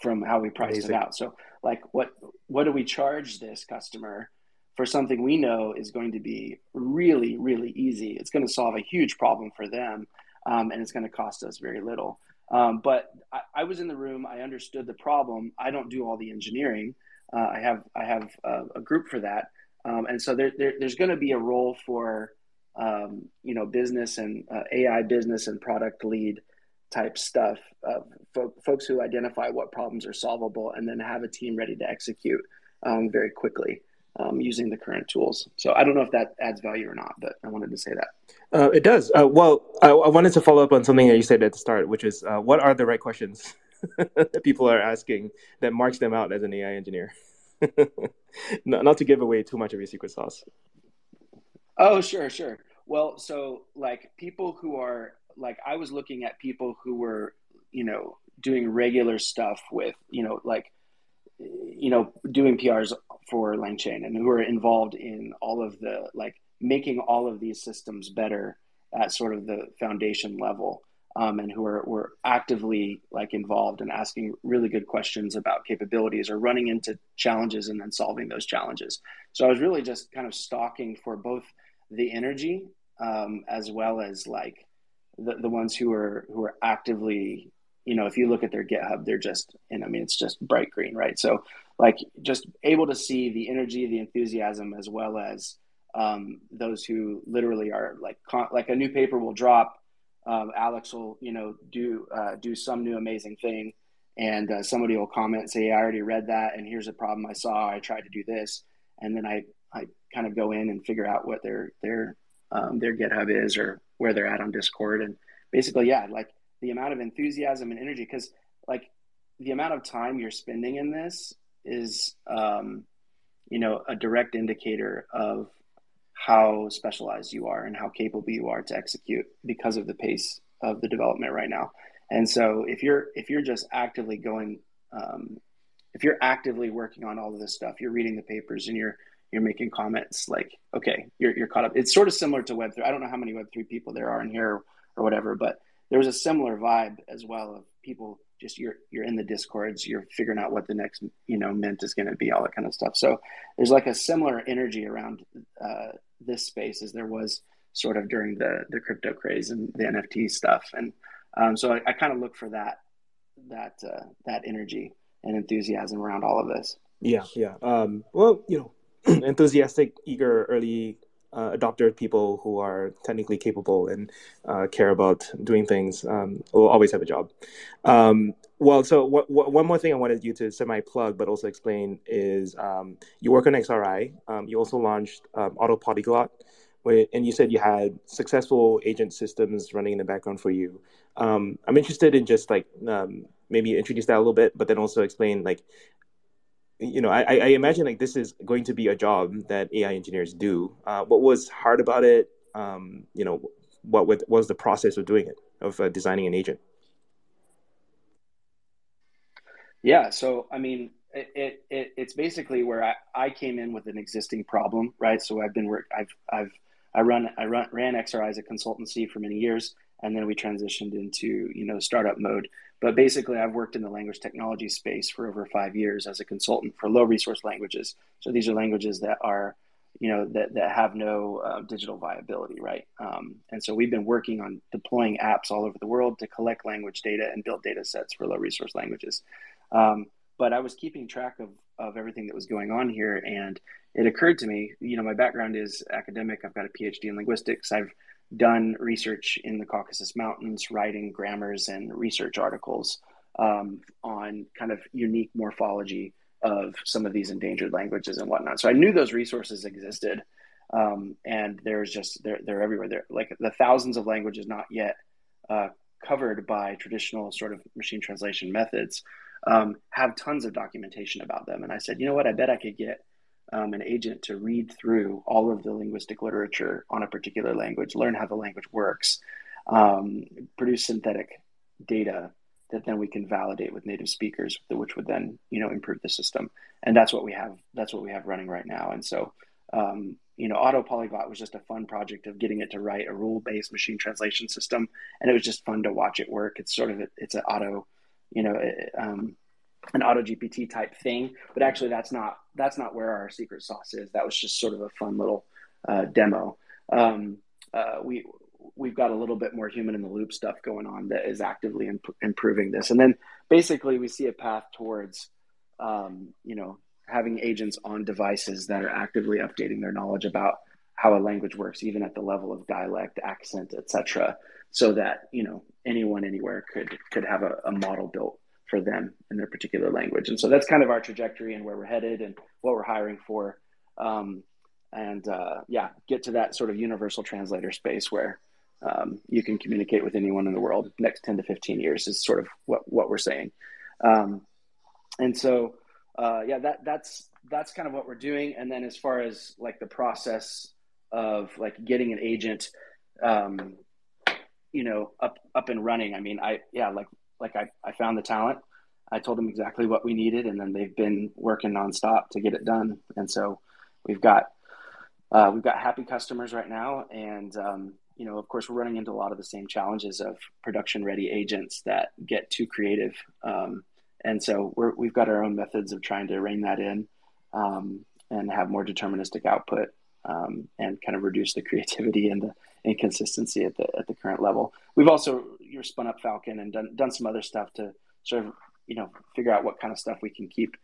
from how we priced Amazing. it out. So like what what do we charge this customer for something we know is going to be really, really easy. It's going to solve a huge problem for them. Um, and it's going to cost us very little. Um, but I, I, was in the room. I understood the problem. I don't do all the engineering. Uh, I have I have a, a group for that, um, and so there, there, there's going to be a role for um, you know business and uh, AI business and product lead type stuff, uh, fo- folks who identify what problems are solvable and then have a team ready to execute um, very quickly um, using the current tools. So I don't know if that adds value or not, but I wanted to say that. Uh, it does. Uh, well, I, I, wanted to follow up on something that you said at the start, which is uh, what are the right questions that people are asking that marks them out as an AI engineer? not, not to give away too much of your secret sauce. Oh, sure, sure. Well, so like people who are like I was looking at people who were, you know, doing regular stuff with, you know, like, you know, doing PRs for LangChain and who are involved in all of the like making all of these systems better at sort of the foundation level. Um, and who are were actively like involved and asking really good questions about capabilities or running into challenges and then solving those challenges. So I was really just kind of stalking for both the energy um, as well as like the, the ones who are who are actively you know if you look at their github they're just and i mean it's just bright green right? So like just able to see the energy the enthusiasm as well as um, those who literally are like like a new paper will drop um, alex will you know do uh, do some new amazing thing and uh, somebody will comment say i already read that and here's a problem i saw i tried to do this and then i i kind of go in and figure out what their their um, their github is or where they're at on Discord. And basically, yeah, like the amount of enthusiasm and energy, because like the amount of time you're spending in this is, um, you know, a direct indicator of how specialized you are and how capable you are to execute because of the pace of the development right now. And so if you're if you're just actively going um, if you're actively working on all of this stuff, you're reading the papers and you're you're making comments like, okay, you're, you're caught up. It's sort of similar to Web3. I don't know how many Web3 people there are in here or whatever, but there was a similar vibe as well of people just you're you're in the discords you're figuring out what the next you know mint is going to be all that kind of stuff so there's like a similar energy around uh, this space as there was sort of during the the crypto craze and the nft stuff and um, so i, I kind of look for that that uh, that energy and enthusiasm around all of this yeah yeah um, well you know enthusiastic, eager, early uh, adopter people who are technically capable and uh, care about doing things um, will always have a job. Um, well, so one more thing I wanted you to semi plug, but also explain is um, you work on XRI. Um, you also launched um, Auto Polyglot, where, and you said you had successful agent systems running in the background for you. Um, I'm interested in just like maybe introduce that a little bit, but then also explain like you know, I, I imagine like this is going to be a job that AI engineers do. Uh, what was hard about it? Um, you know, what, what was the process of doing it, of uh, designing an agent? Yeah, so I mean, it, it, it, it's basically where I, I came in with an existing problem, right? So I've been work, I've I've I run I run ran XRI as a consultancy for many years, and then we transitioned into you know startup mode. But basically, I've worked in the language technology space for over five years as a consultant for low resource languages. So these are languages that are, you know, that, that have no uh, digital viability, right? Um, and so we've been working on deploying apps all over the world to collect language data and build data sets for low resource languages. Um, but I was keeping track of of everything that was going on here, and it occurred to me, you know, my background is academic. I've got a PhD in linguistics. I've done research in the Caucasus Mountains, writing grammars and research articles um, on kind of unique morphology of some of these endangered languages and whatnot. So I knew those resources existed, um, and there's just they're they're everywhere. They're like the thousands of languages not yet uh, covered by traditional sort of machine translation methods um, have tons of documentation about them. And I said, you know what? I bet I could get um, an agent to read through all of the linguistic literature on a particular language, learn how the language works, um, produce synthetic data that then we can validate with native speakers, which would then you know improve the system. And that's what we have. That's what we have running right now. And so. Um, you know, Auto Polyglot was just a fun project of getting it to write a rule-based machine translation system, and it was just fun to watch it work. It's sort of a, it's an auto, you know, um, an auto GPT type thing, but actually that's not that's not where our secret sauce is. That was just sort of a fun little uh, demo. Um, uh, we we've got a little bit more human in the loop stuff going on that is actively imp- improving this, and then basically we see a path towards um, you know having agents on devices that are actively updating their knowledge about how a language works, even at the level of dialect, accent, etc., so that you know anyone anywhere could could have a, a model built for them in their particular language. And so that's kind of our trajectory and where we're headed and what we're hiring for. Um, and uh, yeah, get to that sort of universal translator space where um, you can communicate with anyone in the world. Next 10 to 15 years is sort of what, what we're saying. Um, and so, uh, yeah, that that's that's kind of what we're doing. And then as far as like the process of like getting an agent, um, you know, up up and running. I mean, I yeah, like like I, I found the talent. I told them exactly what we needed, and then they've been working nonstop to get it done. And so we've got uh, we've got happy customers right now, and um, you know, of course, we're running into a lot of the same challenges of production ready agents that get too creative. Um, and so we have got our own methods of trying to rein that in um, and have more deterministic output um, and kind of reduce the creativity and the inconsistency at the at the current level. We've also you're spun up Falcon and done done some other stuff to sort of you know figure out what kind of stuff we can keep.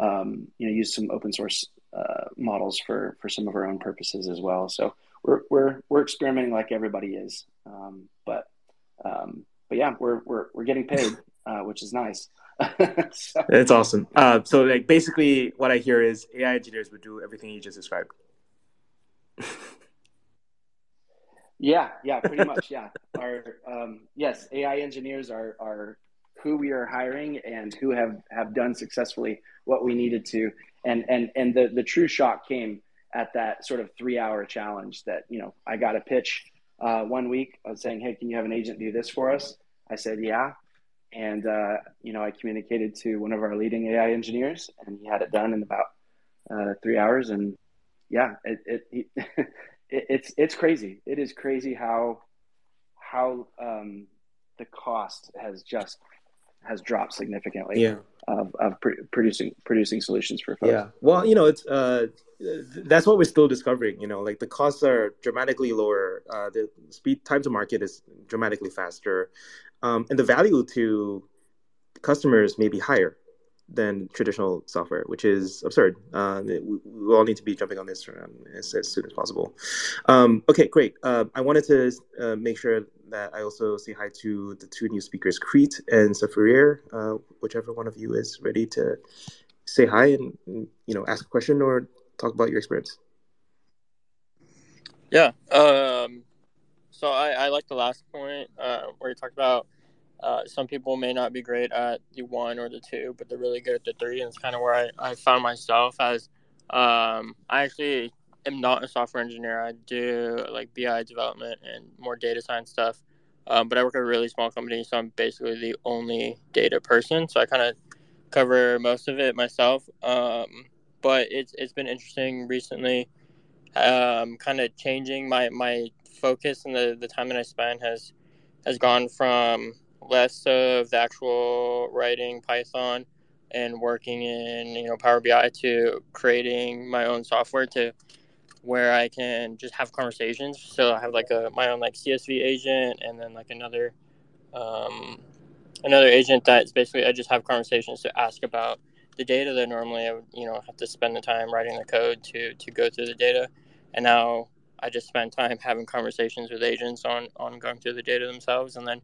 Um, you know, use some open source uh, models for for some of our own purposes as well. So we're we're we're experimenting like everybody is, um, but um, but yeah, we're we're we're getting paid, uh, which is nice. so. It's awesome. Uh, so like basically, what I hear is AI engineers would do everything you just described. Yeah, yeah, pretty much. Yeah, our um, yes, AI engineers are are who we are hiring and who have have done successfully what we needed to. And and and the the true shock came at that sort of three hour challenge that you know I got a pitch uh, one week. Was saying, hey, can you have an agent do this for us? I said, yeah. And uh, you know, I communicated to one of our leading AI engineers, and he had it done in about uh, three hours. And yeah, it, it he, it, it's it's crazy. It is crazy how how um, the cost has just has dropped significantly. Yeah. Of, of pr- producing producing solutions for folks. Yeah. Well, you know, it's uh, that's what we're still discovering. You know, like the costs are dramatically lower. Uh, the speed time to market is dramatically faster, um, and the value to customers may be higher than traditional software, which is absurd. Uh, we, we, all need to be jumping on this as, as, soon as possible. Um, okay, great. Uh, I wanted to uh, make sure that I also say hi to the two new speakers, Crete and Safarir, uh, whichever one of you is ready to say hi and you know ask a question or talk about your experience. Yeah. Um, so I, I like the last point uh, where you talked about uh, some people may not be great at the one or the two, but they're really good at the three. And it's kind of where I, I found myself as um, I actually am not a software engineer. I do like BI development and more data science stuff. Um, but I work at a really small company, so I'm basically the only data person. So I kind of cover most of it myself. Um, but it's it's been interesting recently, um, kind of changing my my focus and the the time that I spend has has gone from less of the actual writing Python and working in you know Power BI to creating my own software to where I can just have conversations. So I have like a my own like CSV agent and then like another um, another agent that's basically I just have conversations to ask about the data that normally I would you know have to spend the time writing the code to to go through the data, and now I just spend time having conversations with agents on on going through the data themselves, and then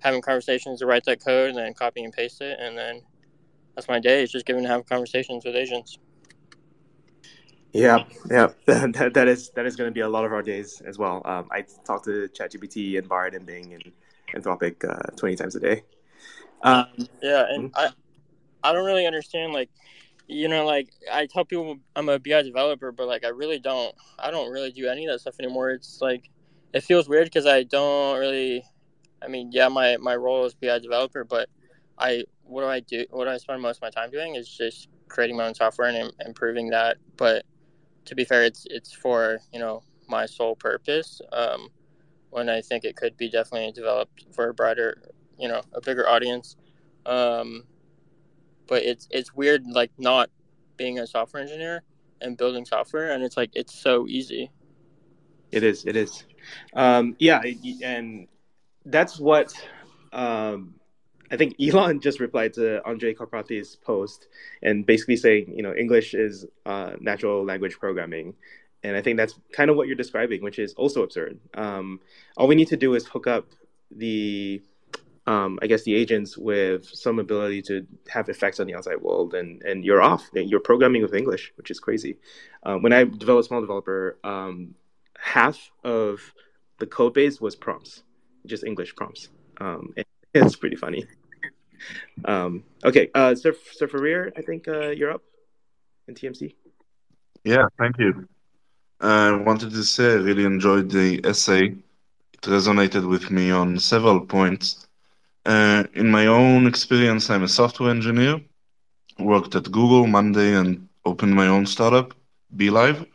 having conversations to write that code, and then copy and paste it, and then that's my day. It's just giving to have conversations with agents. Yeah, yeah, that, that is that is going to be a lot of our days as well. Um, I talk to ChatGPT and Bard and Bing and Anthropic uh, twenty times a day. Um, yeah, and mm-hmm. I I don't really understand like you know like I tell people I'm a BI developer, but like I really don't I don't really do any of that stuff anymore. It's like it feels weird because I don't really. I mean, yeah, my my role is BI developer, but I what do I do? What do I spend most of my time doing is just creating my own software and improving that. But to be fair, it's it's for you know my sole purpose. Um, when I think it could be definitely developed for a broader, you know, a bigger audience. Um, but it's it's weird like not being a software engineer and building software, and it's like it's so easy. It is. It is. Um, yeah, and that's what um, I think Elon just replied to Andrej Karpathy's post and basically saying, you know, English is uh, natural language programming. And I think that's kind of what you're describing, which is also absurd. Um, all we need to do is hook up the, um, I guess, the agents with some ability to have effects on the outside world, and, and you're off. You're programming with English, which is crazy. Uh, when I developed smol developer, um, half of the code base was prompts, just English prompts. Um, it's pretty funny. Um, okay, uh, Sir, Sir Farir, I think uh, you're up in TMC. Yeah, thank you. I wanted to say I really enjoyed the essay. It resonated with me on several points. Uh, in my own experience, I'm a software engineer. Worked at Google, Monday, and opened my own startup, BeLive,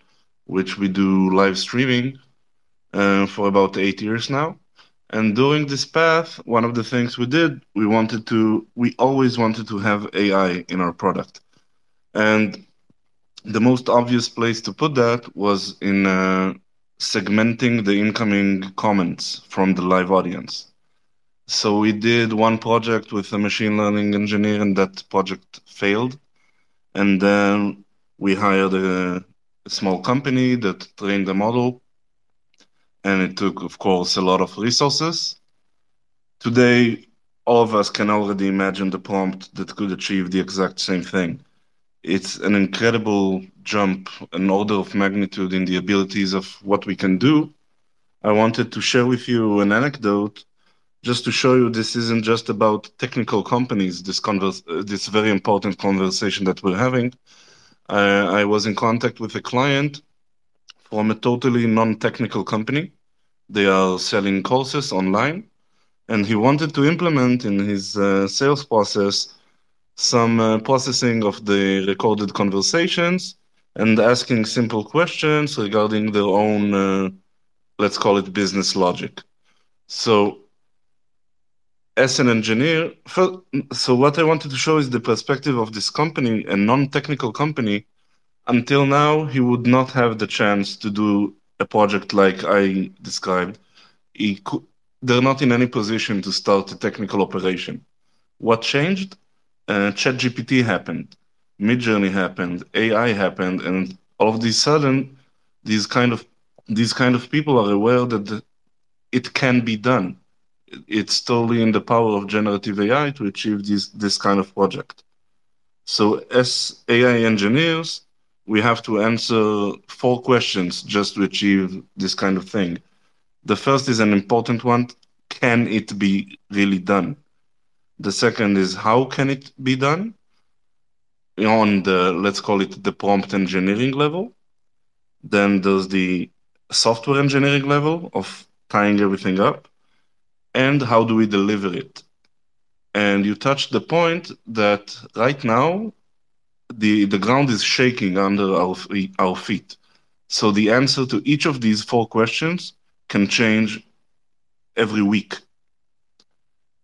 which we do live streaming uh, for about eight years now. And during this path, one of the things we did, we wanted to, we always wanted to have AI in our product. And the most obvious place to put that was in uh, segmenting the incoming comments from the live audience. So we did one project with a machine learning engineer, and that project failed. And then we hired a, a small company that trained the model and it took, of course, a lot of resources. Today, all of us can already imagine the prompt that could achieve the exact same thing. It's an incredible jump, an order of magnitude in the abilities of what we can do. I wanted to share with you an anecdote just to show you this isn't just about technical companies, this, converse, this very important conversation that we're having. Uh, I was in contact with a client from a totally non-technical company. They are selling courses online, and he wanted to implement in his uh, sales process some uh, processing of the recorded conversations and asking simple questions regarding their own, uh, let's call it business logic. So, as an engineer, so what I wanted to show is the perspective of this company, a non technical company until now, he would not have the chance to do a project like I described. He could, they're not in any position to start a technical operation. What changed? Uh, ChatGPT happened, Midjourney happened, AI happened, and all of a sudden, these kind of these kind of people are aware that it can be done. It's totally in the power of generative AI to achieve this this kind of project. So, as AI engineers, we have to answer four questions just to achieve this kind of thing. The first is an important one can it be really done? The second is how can it be done? On the, let's call it the prompt engineering level. Then there's the software engineering level of tying everything up. And how do we deliver it? And you touched the point that right now the, the ground is shaking under our, our feet. So the answer to each of these four questions can change every week.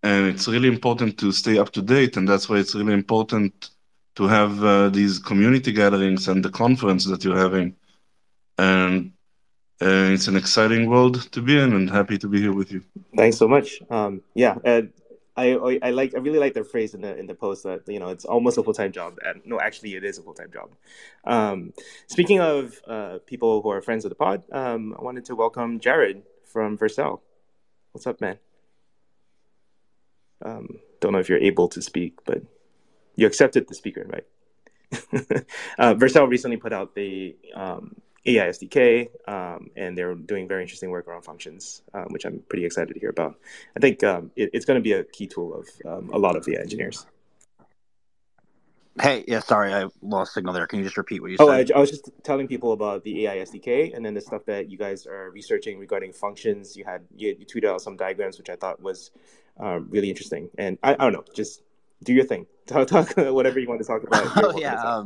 And it's really important to stay up to date. And that's why it's really important to have uh, these community gatherings and the conference that you're having. And uh, it's an exciting world to be in and happy to be here with you. Thanks so much. Um, yeah, I, I like I really like the phrase in the in the post that you know it's almost a full time job and no actually it is a full time job. Um, speaking of uh, people who are friends of the pod, um, I wanted to welcome Jared from Vercel. What's up, man? Um, don't know if you're able to speak, but you accepted the speaker invite. uh, Vercel recently put out the um, AI SDK, um, and they're doing very interesting work around functions, um, which I'm pretty excited to hear about. I think um, it, it's going to be a key tool of um, a lot of the engineers. Hey, yeah, sorry, I lost signal there. Can you just repeat what you oh, said? I, I, was just telling people about the AI SDK and then the stuff that you guys are researching regarding functions. You had you, you tweeted out some diagrams, which I thought was uh, really interesting. And I, I, don't know, just do your thing. Talk, talk whatever you want to talk about. oh yeah.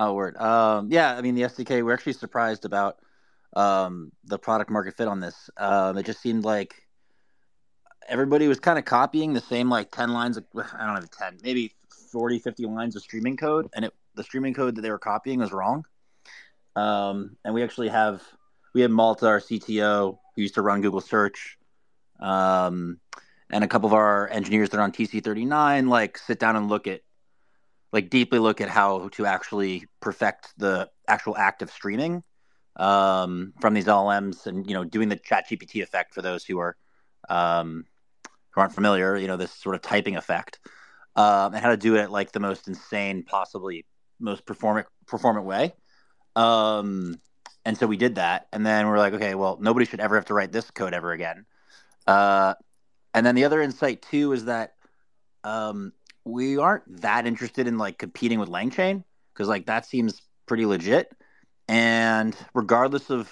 Oh word. Um, yeah. I mean, the SDK. We're actually surprised about um, the product market fit on this. Um, it just seemed like everybody was kind of copying the same like 10 lines of, i don't have 10 maybe 40 50 lines of streaming code and it the streaming code that they were copying was wrong um, and we actually have we have Malte our cto who used to run google search um, and a couple of our engineers that are on tc39 like sit down and look at like deeply look at how to actually perfect the actual act of streaming um, from these LLMs and you know doing the chat GPT effect for those who are um, who aren't familiar, you know, this sort of typing effect, um, and how to do it like the most insane, possibly most performant performant way. Um, and so we did that, and then we're like, okay, well, nobody should ever have to write this code ever again. Uh, and then the other insight too is that um, we aren't that interested in like competing with LangChain because like that seems pretty legit. And regardless of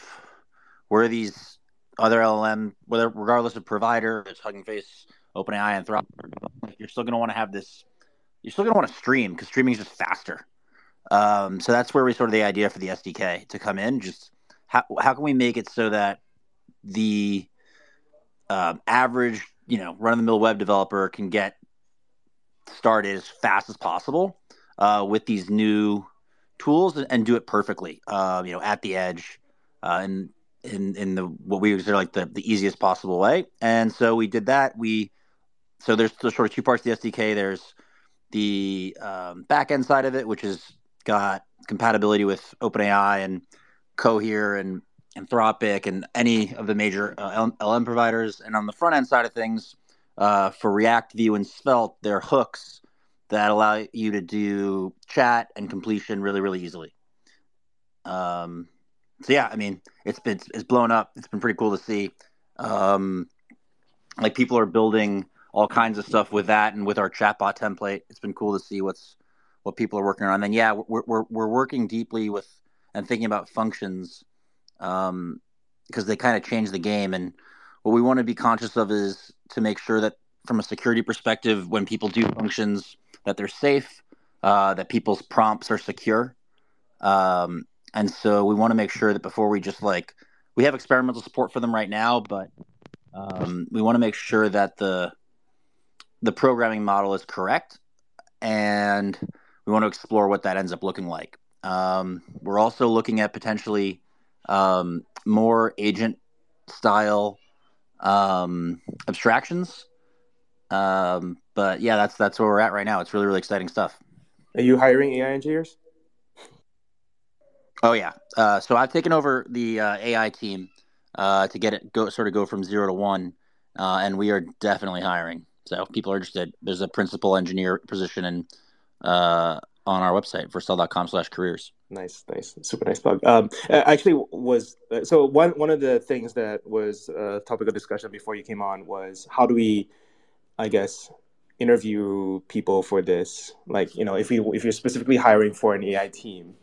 where these other LLM, whether regardless of provider, it's Hugging Face, OpenAI, Anthropic, you're still going to want to have this. You're still going to want to stream because streaming is just faster. Um, so that's where we sort of the idea for the SDK to come in. Just how how can we make it so that the uh, average, you know, run of the mill web developer can get started as fast as possible uh, with these new tools and, do it perfectly. Uh, you know, at the edge, uh, and in in the what we consider like the, the easiest possible way. And so we did that. We so there's, there's sort of two parts of the SDK. There's the um, back end side of it, which has got compatibility with OpenAI and Cohere and Anthropic and any of the major uh, LM providers. And on the front end side of things, uh, for React, Vue, and Svelte, they're hooks that allow you to do chat and completion really, really easily. Um, so yeah, I mean, it's been it's blown up. It's been pretty cool to see. Um, like people are building all kinds of stuff with that and with our chatbot template. It's been cool to see what's what people are working on. And then yeah, we're we're we're working deeply with and thinking about functions um, because they kind of change the game. And what we want to be conscious of is to make sure that from a security perspective, when people do functions, that they're safe, uh, that people's prompts are secure. Um, and so we want to make sure that before we just like we have experimental support for them right now, but um, we want to make sure that the the programming model is correct, and we want to explore what that ends up looking like. Um, we're also looking at potentially um, more agent style um, abstractions. Um, but yeah, that's that's where we're at right now. It's really really exciting stuff. Are you hiring AI engineers? Oh yeah. Uh, so I've taken over the uh, AI team uh, to get it go sort of go from zero to one, uh, and we are definitely hiring. So if people are interested, there's a principal engineer position in, uh, on our website vercel.com slash careers. Nice, nice, super nice plug. Um, actually, was uh, so one one of the things that was a topic of discussion before you came on was how do we, I guess, interview people for this? Like, you know, if we if you're specifically hiring for an AI team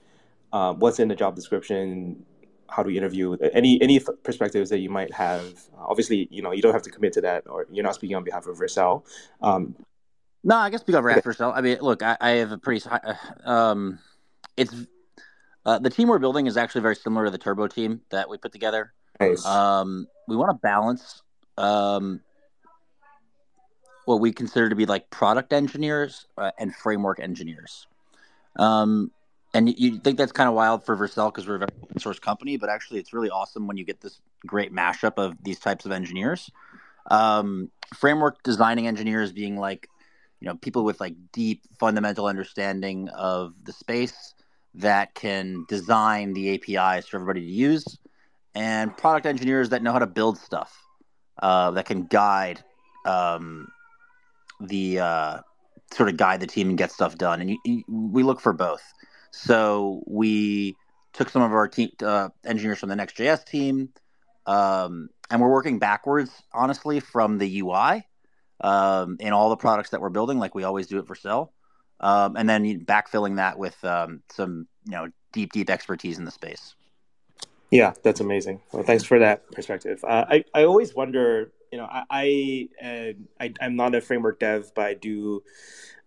uh, what's in the job description how do we interview any any perspectives that you might have obviously you know you don't have to commit to that or you're not speaking on behalf of Vercel um, no I guess behalf of Vercel I mean look I, I have a pretty uh, um, it's uh, the team we're building is actually very similar to the turbo team that we put together nice. um, we want to balance um, what we consider to be like product engineers uh, and framework engineers um, and you think that's kind of wild for Vercel because we're a very open source company, but actually, it's really awesome when you get this great mashup of these types of engineers. um, framework designing engineers being like, you know, people with like deep fundamental understanding of the space that can design the APIs for everybody to use, and product engineers that know how to build stuff uh, that can guide um, the uh, sort of guide the team and get stuff done. And you, you, we look for both. So we took some of our team, uh, engineers from the Next.js team, um, and we're working backwards, honestly, from the UI um, in all the products that we're building, like we always do it Vercel, um, and then backfilling that with um, some, you know, deep, deep expertise in the space. Yeah, that's amazing. Well, thanks for that perspective. Uh, I I always wonder, you know, I I, uh, I am not a framework dev, but I do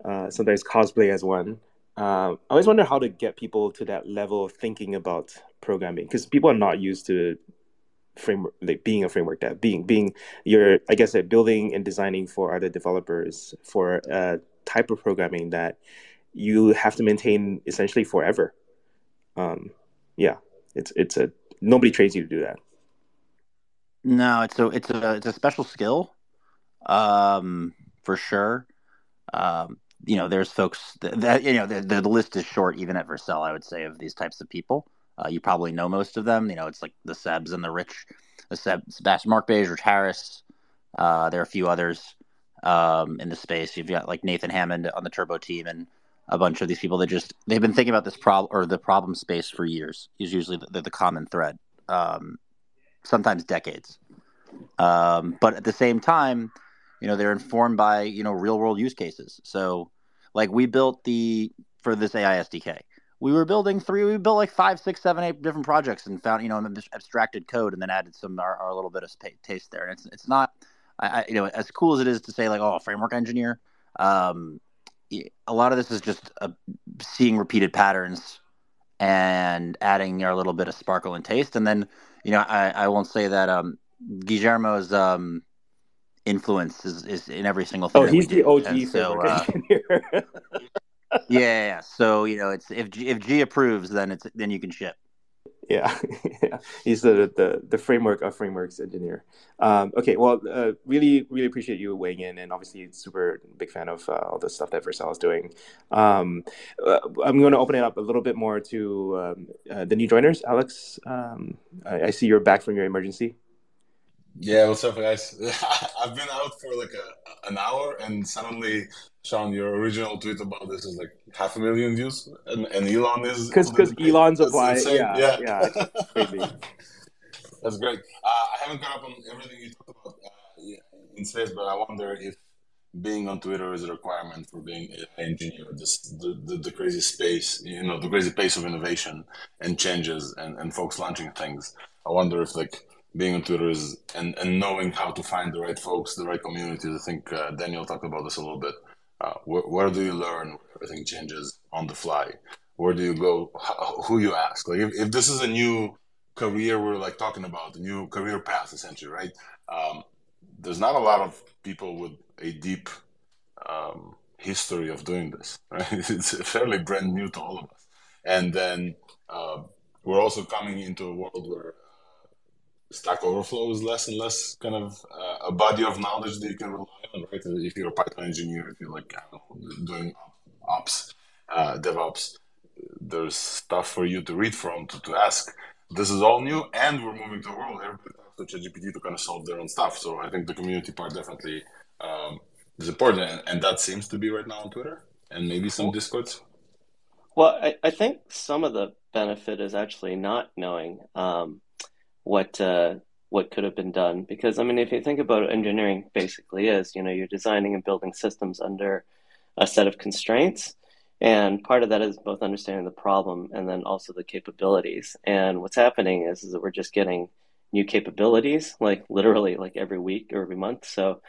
uh, sometimes cosplay as one. Uh, I always wonder how to get people to that level of thinking about programming because people are not used to framework like being a framework dev being being you're i guess like building and designing for other developers for a type of programming that you have to maintain essentially forever. Um yeah it's it's a nobody trains you to do that. No it's a it's a it's a special skill um for sure. Um you know there's folks that, that you know the, the list is short even at Vercel i would say of these types of people uh, you probably know most of them. You know, it's like the Sebs and the Rich, the Seb, Sebastian Markbåge, Rich Harris. Uh, there are a few others um, in the space. You've got like Nathan Hammond on the Turbo team and a bunch of these people that just they've been thinking about this problem or the problem space for years. Is usually the, the common thread, um, sometimes decades. Um, but at the same time, you know, they're informed by you know real world use cases. So, like we built the for this AI SDK we were building three we built like five six seven eight different projects and found you know abstracted code and then added some our, our little bit of taste there. And it's it's not I, I, you know as cool as it is to say like oh framework engineer um, a lot of this is just uh, seeing repeated patterns and adding our little bit of sparkle and taste. And then you know i, I won't say that um, guillermo's um, influence is, is in every single thing oh he's the og so, uh, yeah, yeah. So you know, it's if G, if G approves, then it's then you can ship. Yeah, yeah. He's the, the the framework of frameworks engineer. Um, okay, well, uh, really really appreciate you weighing in, and obviously super big fan of uh, all the stuff that Vercel is doing. Um, uh, I'm going to open it up a little bit more to um, uh, the new joiners. Alex, um, I, I see you're back from your emergency. Yeah, what's up, guys? I've been out for like a, an hour, and suddenly, Shawn, your original tweet about this is like half a million views, and, and Elon is because because Elon's applying. Yeah, yeah, yeah, crazy. That's great. Uh, I haven't caught up on everything you talked about uh, in space, but I wonder if being on Twitter is a requirement for being an engineer. This the, the, the crazy space, you know, the crazy pace of innovation and changes, and, and folks launching things. I wonder if like being on Twitter is and, and knowing how to find the right folks, the right communities. I think uh, Daniel talked about this a little bit. Uh, where, do you learn? Everything changes on the fly. Where do you go? How, who you ask? Like if, if this is a new career we're like talking about, a new career path essentially, right? Um, there's not a lot of people with a deep um, history of doing this. Right? It's fairly brand new to all of us. And then uh, we're also coming into a world where Stack Overflow is less and less kind of uh, a body of knowledge that you can rely on, right? If you're a Python engineer, if you're like know, doing ops, uh, DevOps, there's stuff for you to read from, to, to ask. This is all new, and we're moving to a world everybody talks to ChatGPT to kind of solve their own stuff. So I think the community part definitely um, is important, and, and, that seems to be right now on Twitter and maybe some Discords. Well, I, I think some of the benefit is actually not knowing. Um, what uh, what could have been done. Because I mean, if you think about what engineering basically is, you know, you're designing and building systems under a set of constraints, and part of that is both understanding the problem and then also the capabilities. And what's happening is, is that we're just getting new capabilities, like literally like every week or every month. So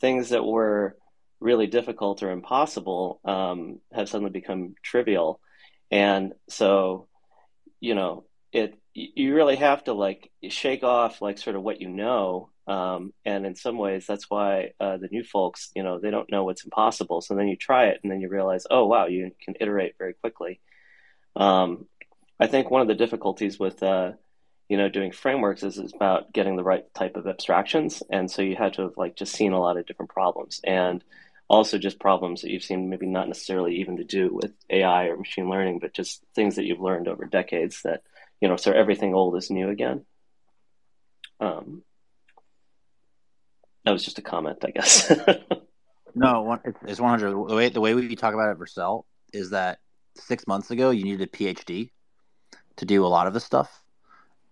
things that were really difficult or impossible um, have suddenly become trivial. And so, you know, it you really have to like shake off like sort of what you know um, and in some ways that's why uh, the new folks you know they don't know what's impossible so then you try it and then you realize oh wow you can iterate very quickly um, i think one of the difficulties with uh, you know, doing frameworks is, about getting the right type of abstractions. And so you had to have like just seen a lot of different problems and also just problems that you've seen maybe not necessarily even to do with AI or machine learning, but just things that you've learned over decades that, you know, so everything old is new again. Um, that was just a comment, I guess. no, it's 100. The way, the way we talk about it at Vercel is that six months ago, you needed a PhD to do a lot of this stuff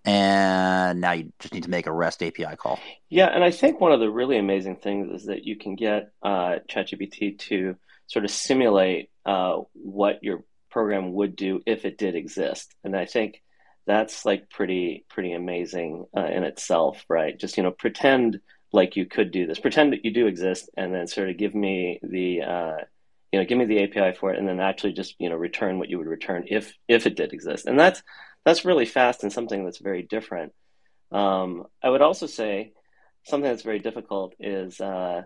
and now you just need to make a REST API call. Yeah, and I think one of the really amazing things is that you can get uh, ChatGPT to sort of simulate uh, what your program would do if it did exist, and I think that's like pretty pretty amazing uh, in itself, right? Just you know, pretend like you could do this, pretend that you do exist, and then sort of give me the uh, you know, give me the API for it, and then actually just you know return what you would return if if it did exist, and that's that's really fast and something that's very different. Um, I would also say something that's very difficult is uh,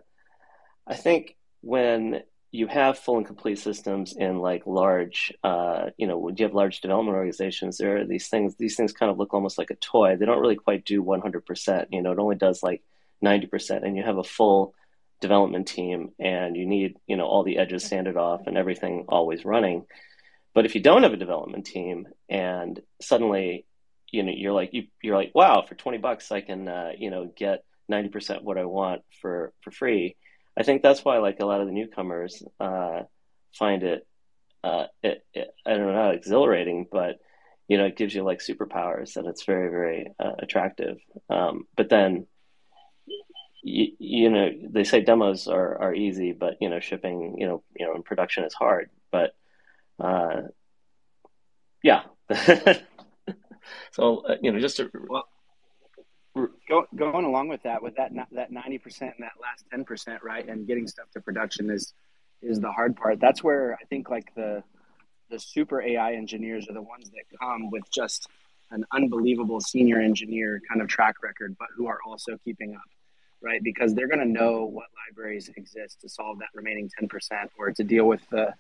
I think when you have full and complete systems in like large, uh, you know, when you have large development organizations, there are these things. These things kind of look almost like a toy. They don't really quite do 100%. You know, it only does like 90%, and you have a full development team, and you need you know all the edges sanded off and everything always running. But if you don't have a development team and suddenly, you know, you're like you, you're like, wow, for twenty bucks I can, uh, you know, get ninety percent what I want for for free. I think that's why like a lot of the newcomers uh, find it, uh, it, it, I don't know not exhilarating, but you know, it gives you like superpowers and it's very very uh, attractive. Um, but then. You, you know they say demos are, are easy but you know shipping you know you know in production is hard but uh, yeah. so uh, you know, just to, well, go, going along with that, with that that ninety percent and that last ten percent, right, and getting stuff to production is is the hard part. That's where I think like the the super AI engineers are the ones that come with just an unbelievable senior engineer kind of track record, but who are also keeping up, right? Because they're going to know what libraries exist to solve that remaining 10% or to deal with the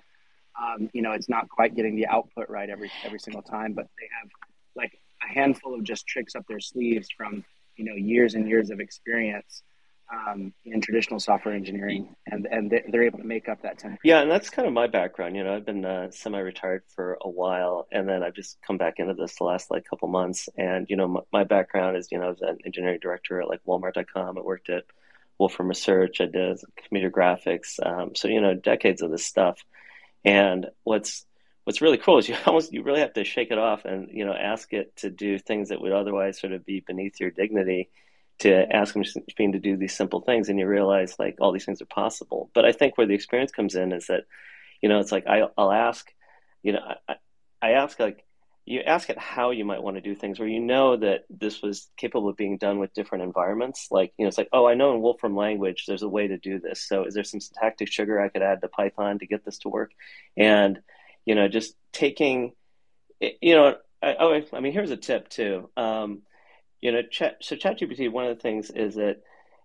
um, you know, it's not quite getting the output right every every single time, but they have like a handful of just tricks up their sleeves from you know years and years of experience um, in traditional software engineering, and and they're able to make up that ten. Yeah, and that's kind of my background. You know, I've been uh, semi-retired for a while, and then I've just come back into this the last like couple months. And you know, my, my background is you know, I was an engineering director at like Walmart.com. I worked at Wolfram Research. I did computer graphics. Um, so you know, decades of this stuff. And what's what's really cool is you almost you really have to shake it off and you know ask it to do things that would otherwise sort of be beneath your dignity to ask machine to do these simple things and you realize like all these things are possible. But i think where the experience comes in is that you know it's like I, will ask you know I, I ask like you ask it how you might want to do things where you know that this was capable of being done with different environments. Like you know it's like oh i know in wolfram language there's a way to do this. So is there some syntactic sugar i could add to python to get this to work? And you know just taking you know I, oh i mean here's a tip too um, you know chat, so ChatGPT one of the things is that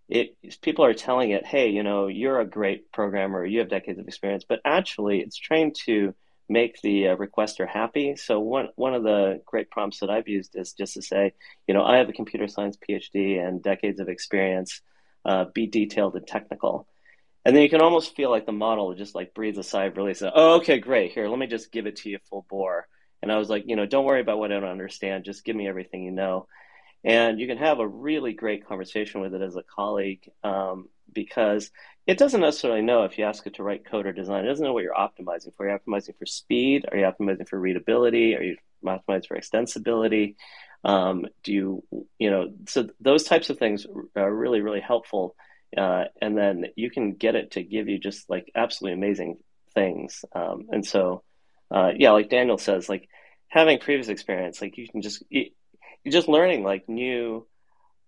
it people are telling it hey you know you're a great programmer you have decades of experience but actually it's trained to make the uh, requester happy. So one one of the great prompts that I've used is just to say, you know, I have a computer science PhD and decades of experience. Uh, be detailed and technical, and then you can almost feel like the model just like breathes a sigh of. Oh, okay, great. Here, let me just give it to you full bore. And I was like, you know, don't worry about what I don't understand. Just give me everything you know. And you can have a really great conversation with it as a colleague um, because it doesn't necessarily know if you ask it to write code or design. It doesn't know what you're optimizing for. Are you optimizing for speed? Are you optimizing for readability? Are you optimizing for extensibility? Um, do you, you know, so those types of things are really, really helpful. Uh, and then you can get it to give you just like absolutely amazing things. Um, and so, uh, yeah, like Daniel says, like having previous experience, like you can just, you, just learning like new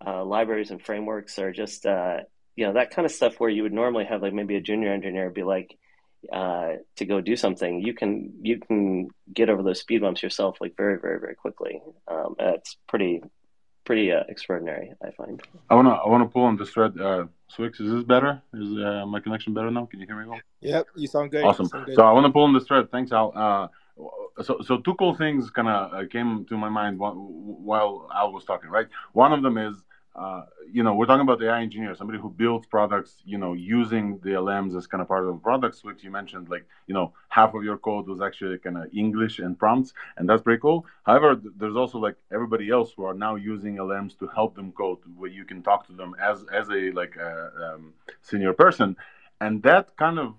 uh, libraries and frameworks are just, uh, you know that kind of stuff where you would normally have like maybe a junior engineer be like uh, to go do something you can you can get over those speed bumps yourself like very very very quickly um, it's pretty pretty uh, extraordinary i find. I want to i want to pull on this thread uh swyx, is this better? Is uh, my connection better now? Can you hear me well? Yep you sound good. Awesome. sound good. so i want to pull on this thread. Thanks al. Uh, so so two cool things kind of uh, came to my mind while, while Al was talking. Right, one of them is uh, you know, we're talking about AI engineer, somebody who builds products, you know, using the LMs as kind of part of the product suite. You mentioned like, you know, half of your code was actually kind of English and prompts, and that's pretty cool. However, th- there's also like everybody else who are now using LMs to help them code, where you can talk to them as as a like a um, senior person, and that kind of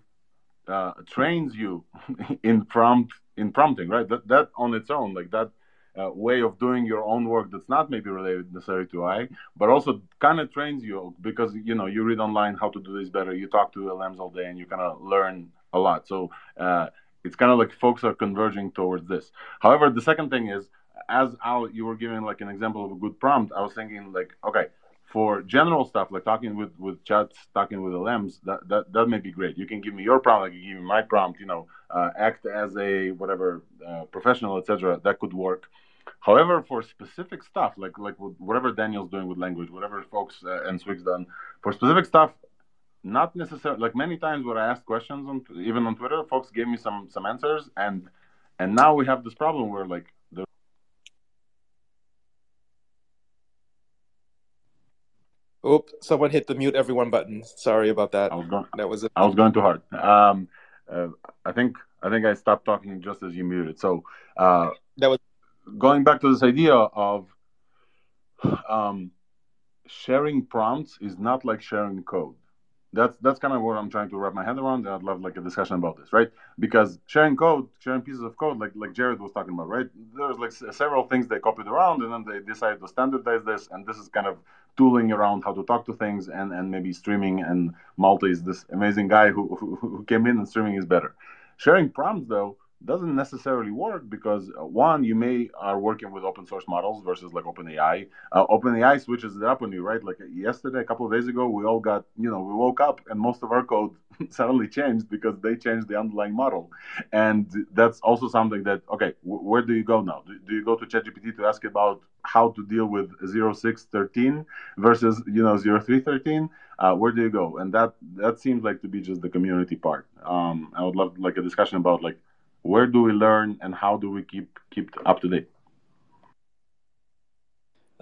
uh, trains you in prompt in prompting, right? That that on its own, like that uh, way of doing your own work that's not maybe related necessarily to AI, but also kind of trains you because you know you read online how to do this better. You talk to LMs all day, and you kind of learn a lot. So uh, it's kind of like folks are converging towards this. However, the second thing is, as Al, you were giving like an example of a good prompt. I was thinking like, okay, for general stuff like talking with with chats, talking with LMs, that that that may be great. You can give me your prompt, like can give me my prompt. You know, uh, act as a whatever uh, professional, etc. That could work. However, for specific stuff, like like whatever Daniel's doing with language, whatever folks uh, and swyx's done for specific stuff, not necessarily like many times where I asked questions on even on Twitter, folks gave me some some answers, and and now we have this problem where like the Oop! Someone hit the mute everyone button. Sorry about that. I was going. That was. A- I was going too hard. Um, uh, I think I think I stopped talking just as you muted. So uh, that was going back to this idea of um, sharing prompts is not like sharing code. That's that's kind of what I'm trying to wrap my head around. And I'd love like a discussion about this, right? Because sharing code, sharing pieces of code, like like Jared was talking about, right? There's like several things they copied around, and then they decided to standardize this. And this is kind of tooling around how to talk to things, and and maybe streaming. And Malte is this amazing guy who who, who came in, and streaming is better. Sharing prompts though doesn't necessarily work because uh, one, you may are working with open source models versus like OpenAI. Uh, OpenAI switches it up on you, right? Like yesterday, a couple of days ago, we all got, you know, we woke up and most of our code suddenly changed because they changed the underlying model, and that's also something that okay, w- where do you go now? Do, do you go to ChatGPT to ask about how to deal with 0613 versus you know 0313? Uh, where do you go? And that that seems like to be just the community part. Um, I would love like a discussion about like where do we learn and how do we keep keep up to date?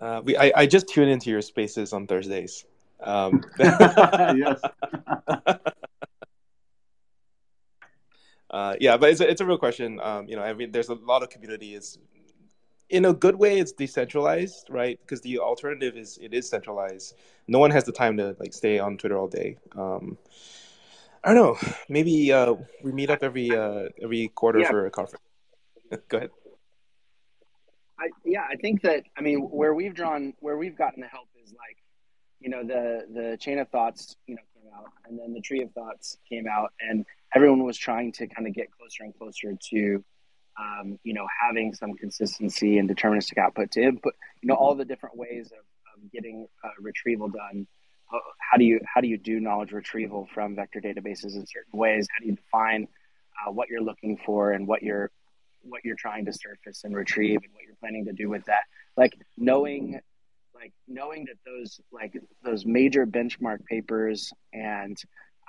Uh, we I, I just tune into your spaces on thursdays. Um, yes. Uh, yeah but it's a, it's a real question. Um, you know i mean there's a lot of community is in a good way it's decentralized right? Because the alternative is it is centralized. No one has the time to like stay on twitter all day. Um, I don't know. Maybe uh, we meet up every uh, every quarter Yeah. for a conference. Go ahead. I, yeah, I think that I mean where we've drawn where we've gotten the help is like, you know, the the chain of thoughts, you know, came out, and then the tree of thoughts came out, and everyone was trying to kind of get closer and closer to, um, you know, having some consistency and deterministic output to input, you know, all the different ways of, of getting uh, retrieval done. How do you how do you do knowledge retrieval from vector databases in certain ways? How do you define uh, what you're looking for and what you're what you're trying to surface and retrieve and what you're planning to do with that like knowing like knowing that those like those major benchmark papers and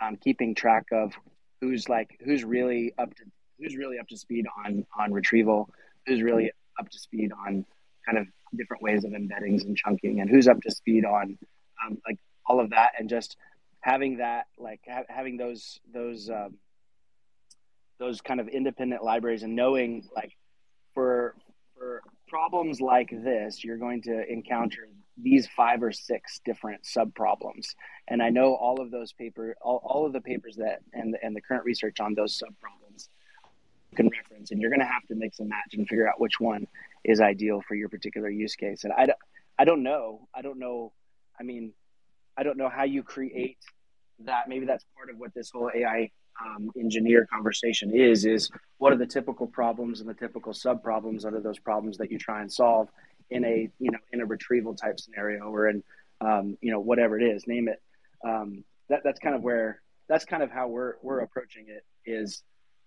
um, keeping track of who's like who's really up to who's really up to speed on on retrieval who's really up to speed on kind of different ways of embeddings and chunking and who's up to speed on um, like all of that and just having that like ha- having those those um, those kind of independent libraries and knowing like for for problems like this you're going to encounter these five or six different sub problems and i know all of those paper all, all of the papers that and and the current research on those sub problems can reference and you're going to have to mix and match and figure out which one is ideal for your particular use case. And i don't i don't know. I don't know. I mean i don't know how you create that. Maybe that's part of what this whole ai um, engineer conversation is is what are the typical problems and the typical sub problems are those problems that you try and solve in a you know in a retrieval type scenario or in um, you know whatever it is name it. Um, that that's kind of where that's kind of how we're we're approaching it is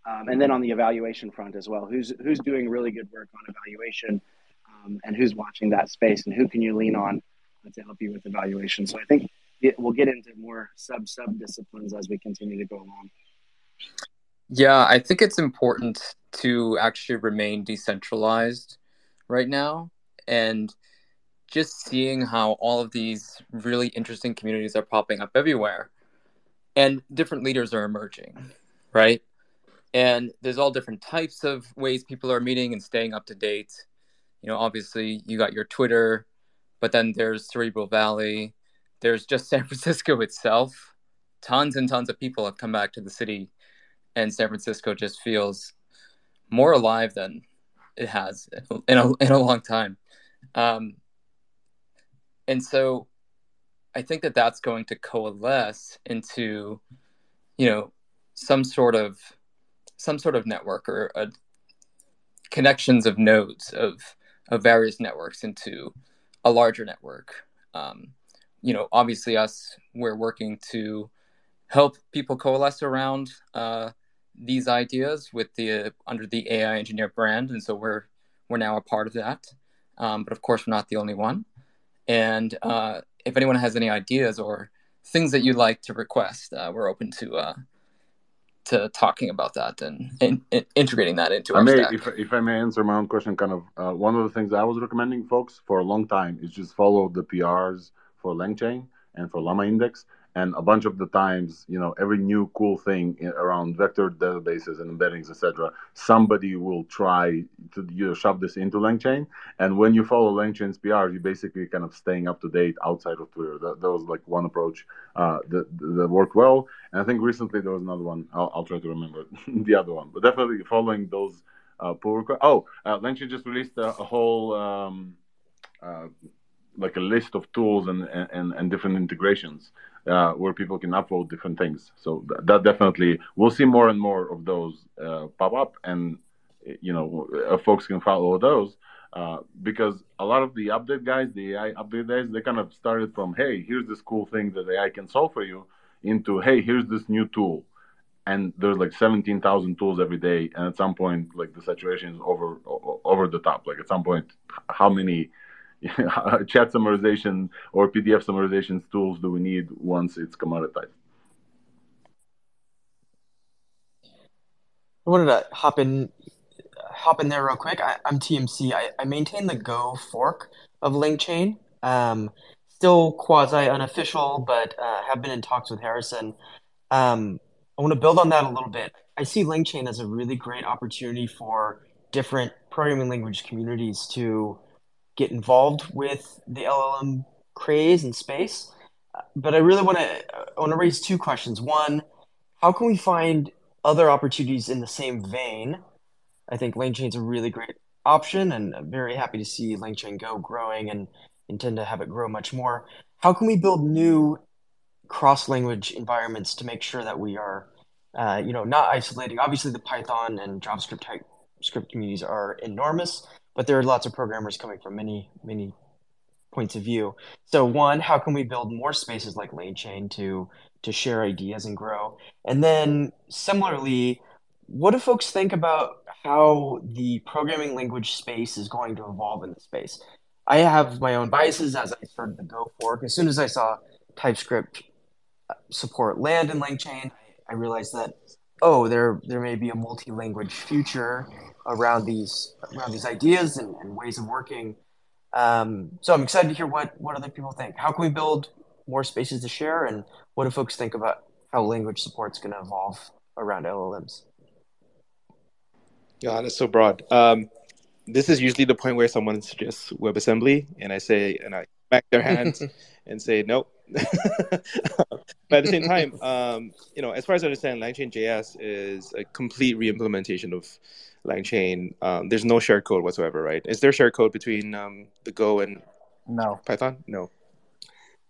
um, and then on the evaluation front as well. Who's who's doing really good work on evaluation um, and who's watching that space and who can you lean on to help you with evaluation so i think we'll get into more sub sub disciplines as we continue to go along Yeah, I think it's important to actually remain decentralized right now. And just seeing how all of these really interesting communities are popping up everywhere and different leaders are emerging, right? And there's all different types of ways people are meeting and staying up to date. You know, obviously, you got your Twitter, but then there's Cerebral Valley, there's just San Francisco itself. Tons and tons of people have come back to the city, and San Francisco just feels more alive than it has in a, in a long time. Um, and so I think that that's going to coalesce into, you know, some sort of some sort of network or a, connections of nodes of of various networks into a larger network. Um, you know, obviously, us we're working to help people coalesce around uh, these ideas with the under the AI engineer brand, and so we're we're now a part of that. Um, but of course, we're not the only one. And uh, if anyone has any ideas or things that you'd like to request, uh, we're open to uh, to talking about that and, and, and integrating that into I our may, stack. if, if I may answer my own question, kind of uh, one of the things I was recommending folks for a long time is just follow the PRs for LangChain and for Llama Index. And a bunch of the times, you know, every new cool thing around vector databases and embeddings, etc., somebody will try to you know, shove this into LangChain. And when you follow LangChain's PRs, you're basically kind of staying up to date outside of Twitter. That, that was like one approach uh, that, that worked well. And I think recently there was another one. I'll, I'll try to remember the other one. But definitely following those uh, pull requests. Oh, uh, LangChain just released a, a whole. Um, uh, like a list of tools and and, and different integrations uh, where people can upload different things. So th- that definitely we'll see more and more of those uh, pop up, and you know uh, folks can follow those uh, because a lot of the update guys, the AI update guys, they kind of started from hey, here's this cool thing that AI can solve for you, into hey, here's this new tool. And there's like seventeen thousand tools every day, and at some point, like the saturation is over over the top. Like at some point, how many chat summarization or PDF summarization tools do we need once it's commoditized? I wanted to hop in, hop in there real quick. I, I'm TMC. I, I maintain the Go fork of LangChain. Um, still quasi unofficial, but uh, have been in talks with Harrison. Um, I want to build on that a little bit. I see LangChain as a really great opportunity for different programming language communities to get involved with the LLM craze and space. But I really want to want to raise two questions. One, how can we find other opportunities in the same vein? I think LangChain is a really great option, and I'm very happy to see LangChain Go growing and intend to have it grow much more. How can we build new cross-language environments to make sure that we are, uh, you know, not isolating? Obviously, the Python and JavaScript TypeScript communities are enormous, but there are lots of programmers coming from many, many points of view. So one, how can we build more spaces like LangChain to to share ideas and grow? And then similarly, what do folks think about how the programming language space is going to evolve in the space? I have my own biases as I started the Go fork. As soon as I saw TypeScript uh, support land in LangChain, I realized that oh, there there may be a multi-language future around these around these ideas and, and ways of working. Um, so I'm excited to hear what what other people think. How can we build more spaces to share, and what do folks think about how language support's going to evolve around LLMs? Yeah, that's so broad. Um, this is usually the point where someone suggests WebAssembly, and I say, and I back their hands and say nope. but at the same time, um, you know, as far as I understand, LangChain JS is a complete re-implementation of LangChain. Um, there's no shared code whatsoever, right? Is there shared code between um, the Go and No. Python? No.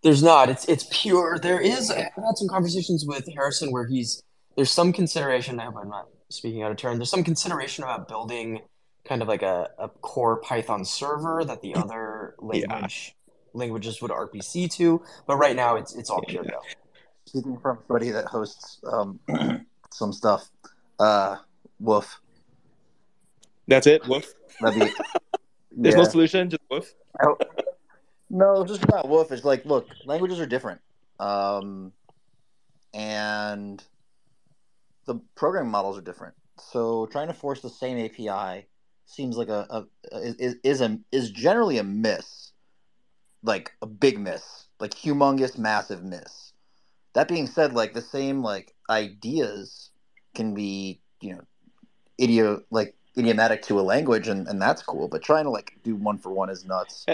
There's not. It's it's pure. There is. I've had some conversations with Harrison where he's there's some consideration. I hope I'm not speaking out of turn. There's some consideration about building kind of like a, a core Python server that the other language languages would RPC to. But right now, it's it's all pure Go. Speaking from somebody that hosts um, some stuff, uh, woof. That's it. Woof. That'd be, There's no yeah. solution. Just woof. No, just not woof. It's like, look, languages are different, um, and the programming models are different. So trying to force the same API seems like a, a, is is a is generally a miss, like a big miss, like humongous, massive miss. That being said, like the same like ideas can be you know idio like idiomatic to a language, and, and that's cool. But trying to like do one for one is nuts.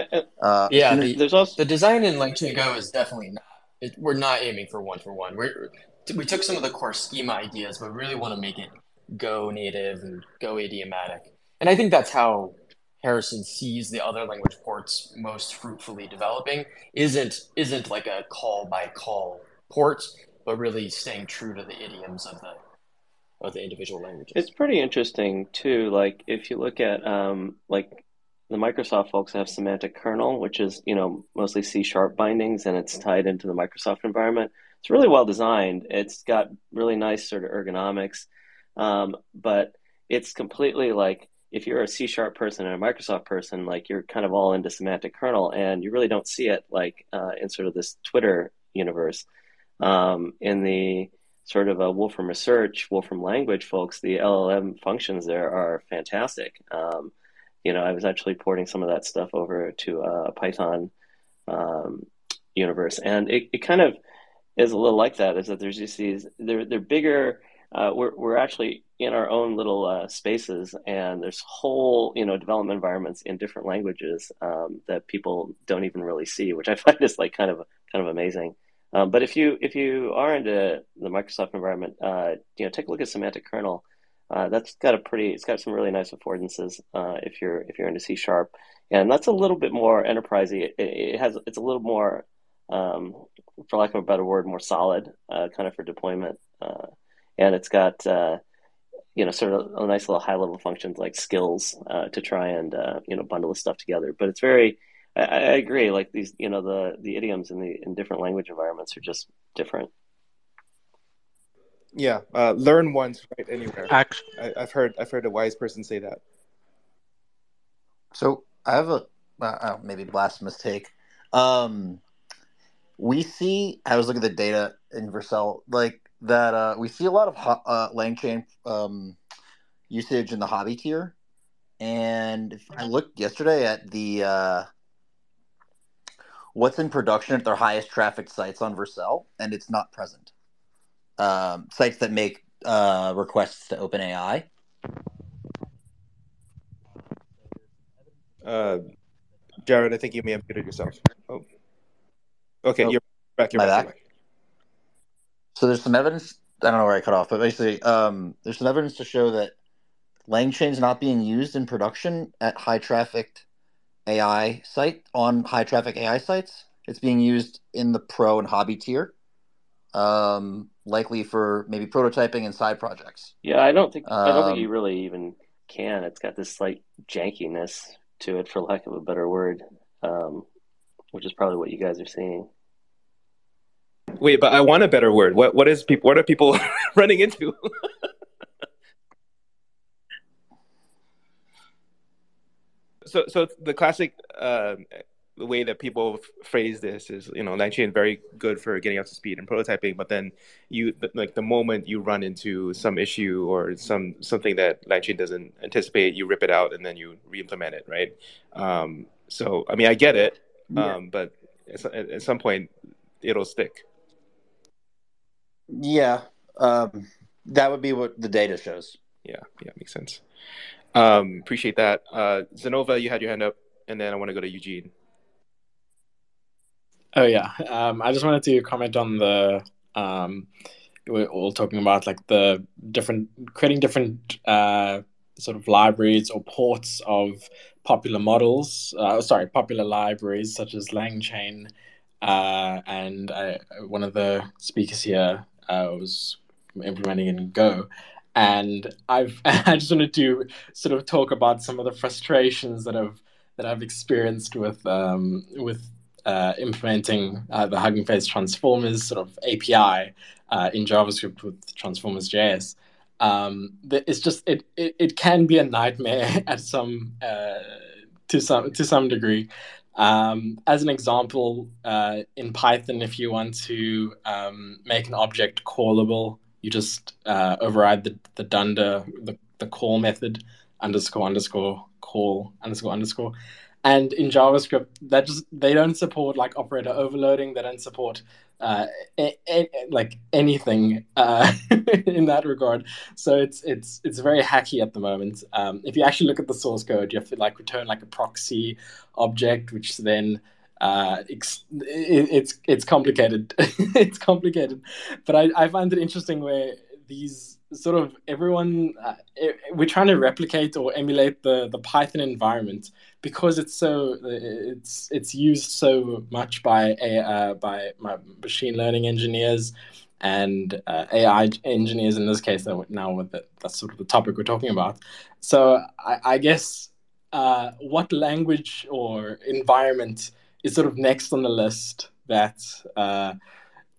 Uh, Yeah, the, There's also the design in LangChain Go is definitely not. It, we're not aiming for one for one. We're we took some of the core schema ideas, but really want to make it Go native and Go idiomatic. And I think that's how Harrison sees the other language ports most fruitfully developing. Isn't isn't like a call by call port, but really staying true to the idioms of the of the individual languages. It's pretty interesting too. Like if you look at um, like the Microsoft folks have semantic kernel, which is you know mostly C sharp bindings, and it's tied into the Microsoft environment. It's really well designed. It's got really nice sort of ergonomics, um, but it's completely like if you're a C sharp person and a Microsoft person, like you're kind of all into semantic kernel, and you really don't see it like uh, in sort of this Twitter universe. Um, in the sort of a Wolfram Research, Wolfram Language folks, the LLM functions there are fantastic. Um, you know, I was actually porting some of that stuff over to a Python um, universe, and it, it kind of is a little like that. Is that there's just these they're they're bigger. Uh, we're we're actually in our own little uh, spaces, and there's whole you know development environments in different languages um, that people don't even really see, which I find is like kind of kind of amazing. Um, but if you if you are into the Microsoft environment, uh, you know, take a look at Semantic Kernel. Uh, that's got a pretty, it's got some really nice affordances uh, if you're if you're into C sharp, and that's a little bit more enterprisey. It, it has it's a little more, um, for lack of a better word, more solid uh, kind of for deployment, uh, and it's got uh, you know sort of a nice little high level functions like skills to try and you know bundle this stuff together. But it's very I, I agree. Like these, you know, the the idioms in the in different language environments are just different. Yeah, uh, learn once, write? anywhere. Act- I, I've heard I've heard a wise person say that. So I have a uh, uh, maybe blasphemous take. Um, we see I was looking at the data in Vercel like that. Uh, we see a lot of ho- uh, LangChain um, usage in the hobby tier, and if I looked yesterday at the uh, what's in production at their highest traffic sites on Vercel, and it's not present. Um, sites that make uh, requests to OpenAI. Uh, Jared, I think you may have muted yourself. Oh, okay, Oh, you're back. You're back. back? So there's some evidence. I don't know where I cut off, but basically, um, there's some evidence to show that LangChain's not being used in production at high trafficked AI site on high traffic AI sites. It's being used in the pro and hobby tier, um, likely for maybe prototyping and side projects. Yeah, I don't think I don't think Um, you really even can. It's got this slight jankiness to it, for lack of a better word, um, which is probably what you guys are seeing. Wait, but I want a better word. What what is people? What are people running into? so so the classic the way that people phrase this is you know LangChain very good for getting up to speed and prototyping, but then you like the moment you run into some issue or some something that LangChain doesn't anticipate, you rip it out and then you re-implement it, right? Um, so I mean I get it, Yeah. um, but at, at at some point it'll stick. Yeah, um, that would be what the data shows. Yeah, yeah, makes sense. Um, appreciate that. Uh, Xenova, you had your hand up, and then I want to go to Eugene. Oh yeah, um, I just wanted to comment on the um, we're all talking about like the different creating different uh, sort of libraries or ports of popular models. Uh, sorry, popular libraries such as LangChain, uh, and I, one of the speakers here uh, was implementing in Go. And I've I just wanted to sort of talk about some of the frustrations that I've that I've experienced with um, with uh, implementing uh, the Hugging Face transformers sort of API uh, in JavaScript with transformers.js. Um, it's just it, it it can be a nightmare at some uh, to some to some degree. Um, as an example, uh, in Python, if you want to um, make an object callable you just uh, override the the dunder the, the call method underscore underscore call underscore underscore. And in javascript that just they don't support like operator overloading. They don't support uh, a, a, like anything uh, in that regard. So it's it's it's very hacky at the moment. Um, if you actually look at the source code you have to like return like a proxy object which then uh, it's it's complicated. it's complicated, but I, I find it interesting where these sort of everyone uh, we're trying to replicate or emulate the the Python environment because it's so it's it's used so much by uh, by machine learning engineers and uh, AI engineers in this case. Now with the, that's sort of the topic we're talking about. So I, I guess uh, what language or environment is sort of next on the list that uh,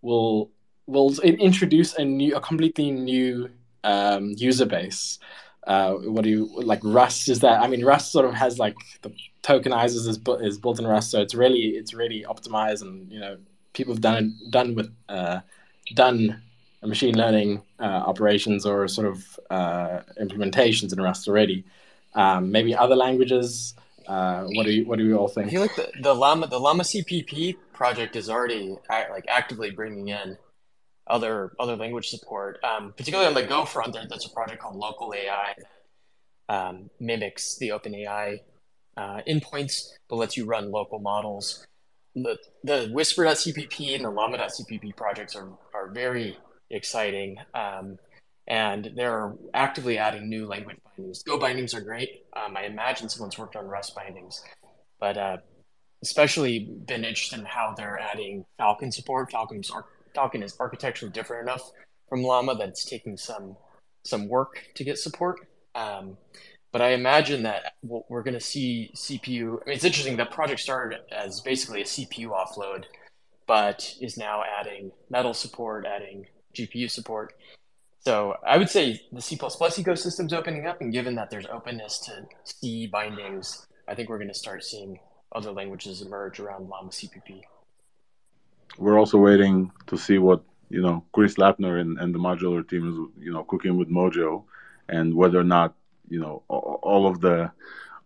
will will introduce a new, a completely new um, user base. Uh, what do you like? Rust is that? I mean, Rust sort of has like the tokenizers is, is built in Rust, so it's really it's really optimized, and you know people have done done with uh, done machine learning uh, operations or sort of uh, implementations in Rust already. Um, maybe other languages uh, what do you What do you all think? I feel like the, the Llama the Llama CPP project is already like actively bringing in other other language support, um, particularly on the Go front. There, there's a project called Local AI that um, mimics the OpenAI uh, endpoints, but lets you run local models. The the Whisper.cpp and the Llama.cpp projects are are very exciting. Um, and they're actively adding new language bindings. Go bindings are great. Um, I imagine someone's worked on Rust bindings, but uh, especially been interested in how they're adding Falcon support. Falcon's Falcon is architecturally different enough from Llama that it's taking some some work to get support. Um, but I imagine that we're going to see CPU. I mean, it's interesting that project started as basically a CPU offload, but is now adding Metal support, adding GPU support. So I would say the C++ ecosystem is opening up, and given that there's openness to C bindings, I think we're going to start seeing other languages emerge around Llama CPP. We're also waiting to see what you know Chris Lattner and, and the modular team is you know cooking with Mojo, and whether or not you know all of the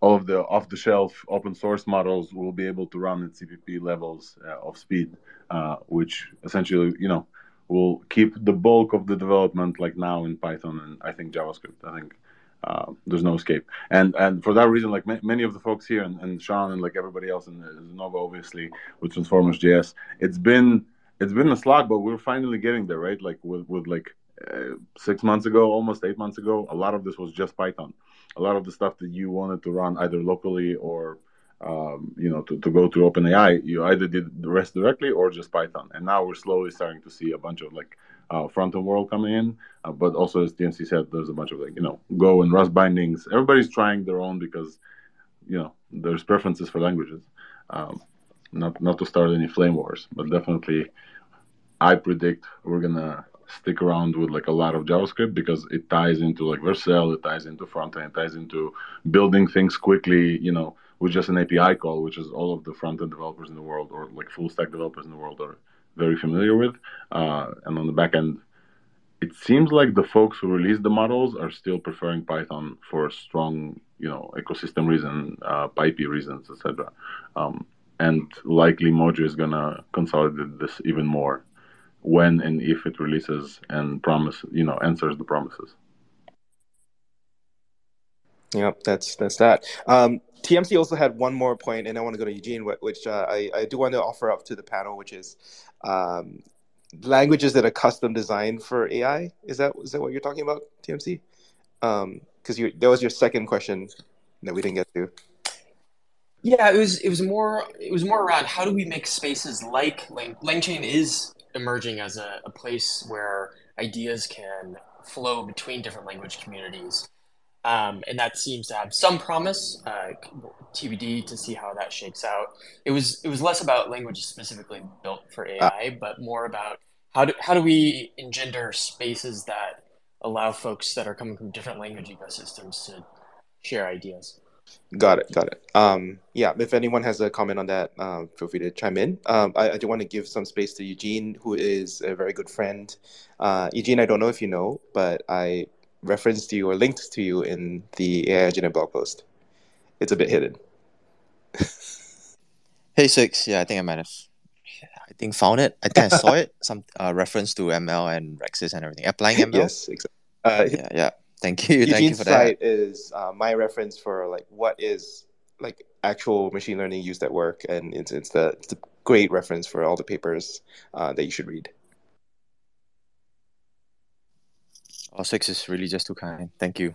all of the off-the-shelf open source models will be able to run at CPP levels uh, of speed, uh, which essentially you know will keep the bulk of the development like now in Python and I think JavaScript. I think uh, there's no escape. And and for that reason, like many of the folks here and, and Shawn and like everybody else in Nova, obviously with Transformers JS, it's been it's been a slog, but we're finally getting there, right? Like with with like uh, six months ago, almost eight months ago, a lot of this was just Python. A lot of the stuff that you wanted to run either locally or um, you know, to, to go to OpenAI, you either did the rest directly or just Python. And now we're slowly starting to see a bunch of like uh, front end world coming in. Uh, but also, as TMC said, there's a bunch of like, you know, Go and Rust bindings. Everybody's trying their own because, you know, there's preferences for languages. Um, not not to start any flame wars, but definitely, I predict we're gonna stick around with like a lot of JavaScript because it ties into like Vercel, it ties into front end, it ties into building things quickly. You know, with just an API call, which is all of the front end developers in the world or like full stack developers in the world are very familiar with. Uh, and on the back end, it seems like the folks who release the models are still preferring Python for strong, you know, ecosystem reason, uh, PyPI reasons, etc. Um, and likely Mojo is gonna consolidate this even more when and if it releases and promise, you know, answers the promises. Yep, that's that's that. Um, TMC also had one more point, and I want to go to Eugene, which uh, I, I do want to offer up to the panel, which is um, languages that are custom designed for AI. Is that is that what you're talking about, TMC? Because um, that was your second question that we didn't get to. Yeah, it was it was more it was more around how do we make spaces like Lang- LangChain is emerging as a, a place where ideas can flow between different language communities um, and that seems to have some promise. Uh, TBD to see how that shakes out. It was it was less about languages specifically built for AI, uh, but more about how do how do we engender spaces that allow folks that are coming from different language ecosystems to share ideas. Got it. Got it. Um, yeah, if anyone has a comment on that, um, feel free to chime in. Um, I, I do want to give some space to Eugene, who is a very good friend. Uh, Eugene, I don't know if you know, but I referenced to you or linked to you in the AI Engineer blog post. It's a bit hidden. Hey swyx, yeah, I think I might have, I think found it. I think I saw it. Some uh, reference to ML and RecSys and everything. Applying ML. yes, exactly. Uh, Yeah, yeah. Thank you, thank you for that. site is uh, my reference for like what is like actual machine learning used at work, and it's it's the it's a great reference for all the papers uh, that you should read. Oh, swyx is really just too kind. Thank you.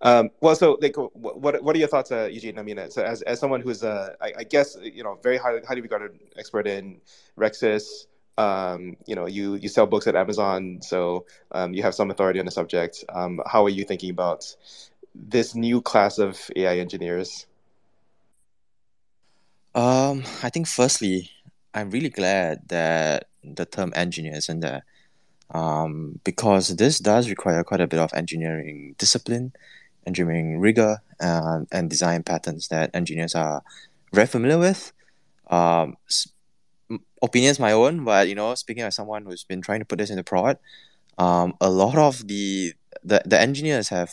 Um, well, so like, what what are your thoughts, uh, Eugene? I mean, so as as someone who's uh, I, I guess you know very highly highly regarded expert in RecSys. Um, you know, you you sell books at Amazon, so um, you have some authority on the subject. Um, how are you thinking about this new class of AI engineers? Um, I think firstly, I'm really glad that the term engineer is in there. Um, because this does require quite a bit of engineering discipline, engineering rigor, and, and design patterns that engineers are very familiar with. Um, opinions my own, but you know, speaking as someone who's been trying to put this into prod, um, a lot of the the, the engineers have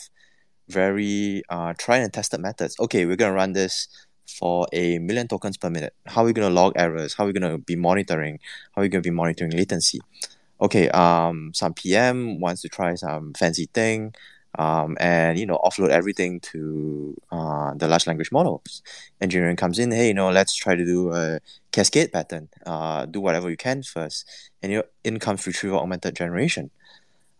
very uh, tried and tested methods. Okay, we're gonna run this for a million tokens per minute. How are we gonna log errors? How are we gonna be monitoring? How are we gonna be monitoring latency? Okay, um, some PM wants to try some fancy thing, um, and you know offload everything to uh, the large language models. Engineering comes in, hey, you know, let's try to do a cascade pattern. Uh, do whatever you can first, and you know, in comes retrieval augmented generation.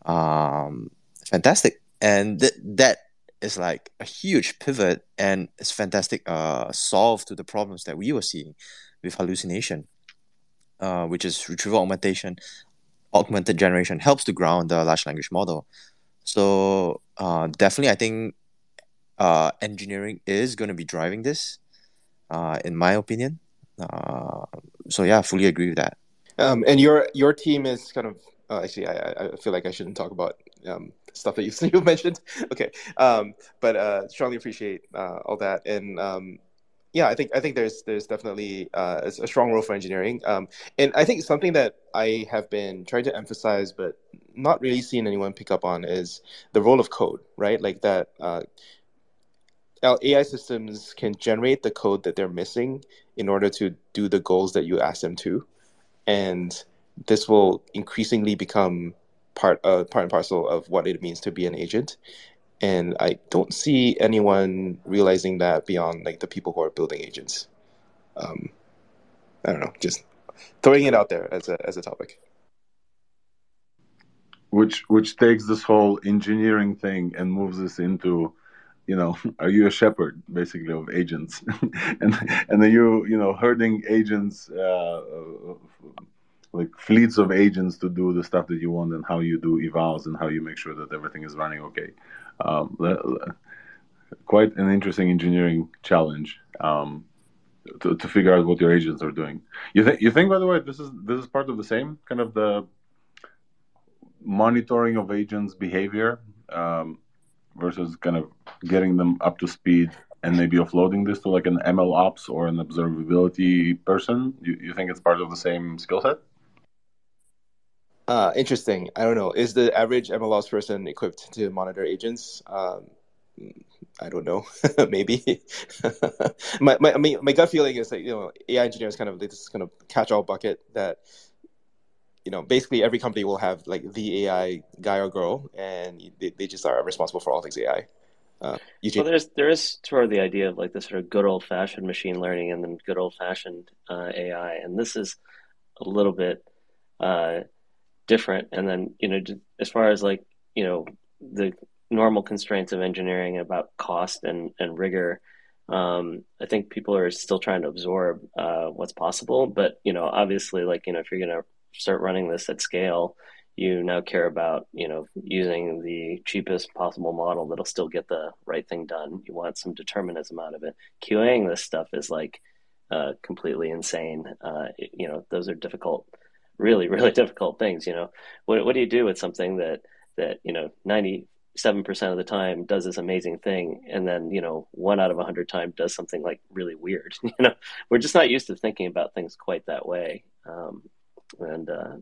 Um, fantastic, and th- that is like a huge pivot, and it's fantastic. Uh, solve to the problems that we were seeing with hallucination, uh, which is retrieval augmentation augmented generation helps to ground the large language model. So uh, definitely, I think uh, engineering is going to be driving this, uh, in my opinion. Uh, so yeah, I fully agree with that. Um, and your your team is kind of uh, actually I, I feel like I shouldn't talk about um, stuff that you you mentioned. Okay, um, but uh, strongly appreciate all that and um, yeah, I think I think there's there's definitely uh, a, strong role for engineering, um, and I think something that I have been trying to emphasize, but not really seeing anyone pick up on, is the role of code, right? Like that. Uh, AI systems can generate the code that they're missing in order to do the goals that you ask them to, and this will increasingly become part uh, part and parcel of what it means to be an agent. And I don't see anyone realizing that beyond like the people who are building agents. Um, I don't know, just throwing it out there as a as a topic. which which takes this whole engineering thing and moves us into you know are you a shepherd basically of agents and and are you you know herding agents uh, like fleets of agents to do the stuff that you want and how you do evals and how you make sure that everything is running okay um, quite an interesting engineering challenge um, to, to figure out what your agents are doing you think you think by the way this is this is part of the same kind of the monitoring of agents' behavior um, versus kind of getting them up to speed and maybe offloading this to like an ML ops or an observability person? You, you think it's part of the same skill set? Uh, interesting. I don't know. Is the average MLOps person equipped to monitor agents? Um, I don't know. Maybe. my, my, I mean, my gut feeling is that you know AI engineers kind of this kind of catch-all bucket that you know basically every company will have like the AI guy or girl, and they, they just are responsible for all things AI. Uh. Well, there's there is sort of the idea of like this sort of good old fashioned machine learning and then good old fashioned uh, AI, and this is a little bit uh, different. And then you know, as far as like you know the normal constraints of engineering about cost and and rigor, um, I think people are still trying to absorb uh, what's possible. But you know, obviously, like you know, if you're going to start running this at scale, you now care about you know using the cheapest possible model that'll still get the right thing done. You want some determinism out of it. QAing this stuff is like uh, completely insane. Uh, you know, those are difficult, really, really difficult things. You know, what what do you do with something that that you know ninety seven percent of the time does this amazing thing, and then you know one out of a hundred time does something like really weird. You know, we're just not used to thinking about things quite that way, um, and uh,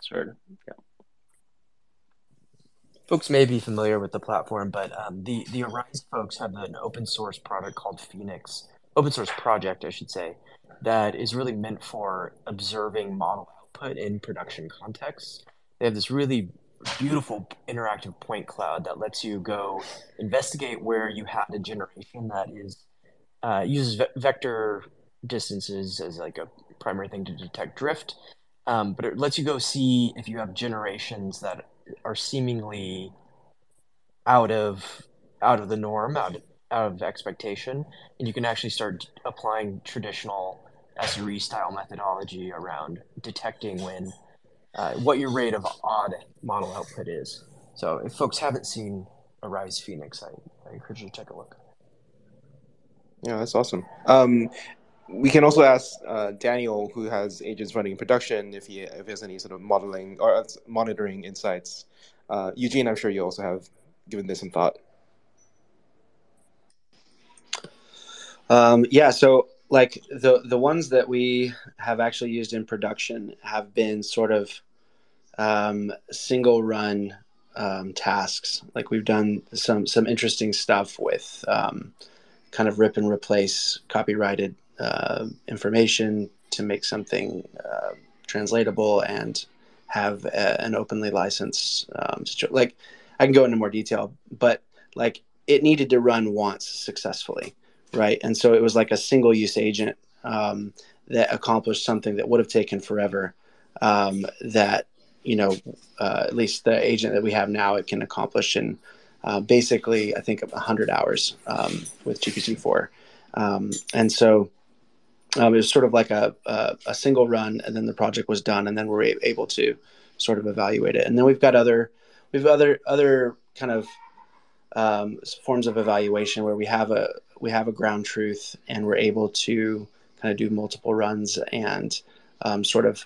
sort of yeah. Folks may be familiar with the platform, but um, the the Arize folks have an open source product called Phoenix, open source project, I should say, that is really meant for observing model output in production contexts. They have this really beautiful interactive point cloud that lets you go investigate where you had a generation that is uh, uses ve- vector distances as like a primary thing to detect drift, um, but it lets you go see if you have generations that are seemingly out of out of the norm, out of, out of expectation, and you can actually start applying traditional SRE style methodology around detecting when uh, what your rate of odd model output is. So if folks haven't seen Arize Phoenix, I, I encourage you to take a look. Yeah, that's awesome. Um, we can also ask uh, Daniel, who has agents running in production, if he if he has any sort of modeling or uh, monitoring insights. Uh, Eugene, I'm sure you also have given this some thought. Um, yeah, so like the the ones that we have actually used in production have been sort of um, single run um, tasks. Like we've done some some interesting stuff with um, kind of rip and replace copyrighted uh, information to make something uh, translatable and have a, an openly licensed um, like I can go into more detail, but like it needed to run once successfully, right? And so it was like a single use agent um, that accomplished something that would have taken forever. Um, that you know, uh, at least the agent that we have now, it can accomplish in uh, basically, I think, 100 hours um, with GPT-4. Um, and so um, it was sort of like a, a, a, single run, and then the project was done, and then we're able to sort of evaluate it. And then we've got other, we've other other kind of um, forms of evaluation where we have a we have a ground truth, and we're able to kind of do multiple runs and um, sort of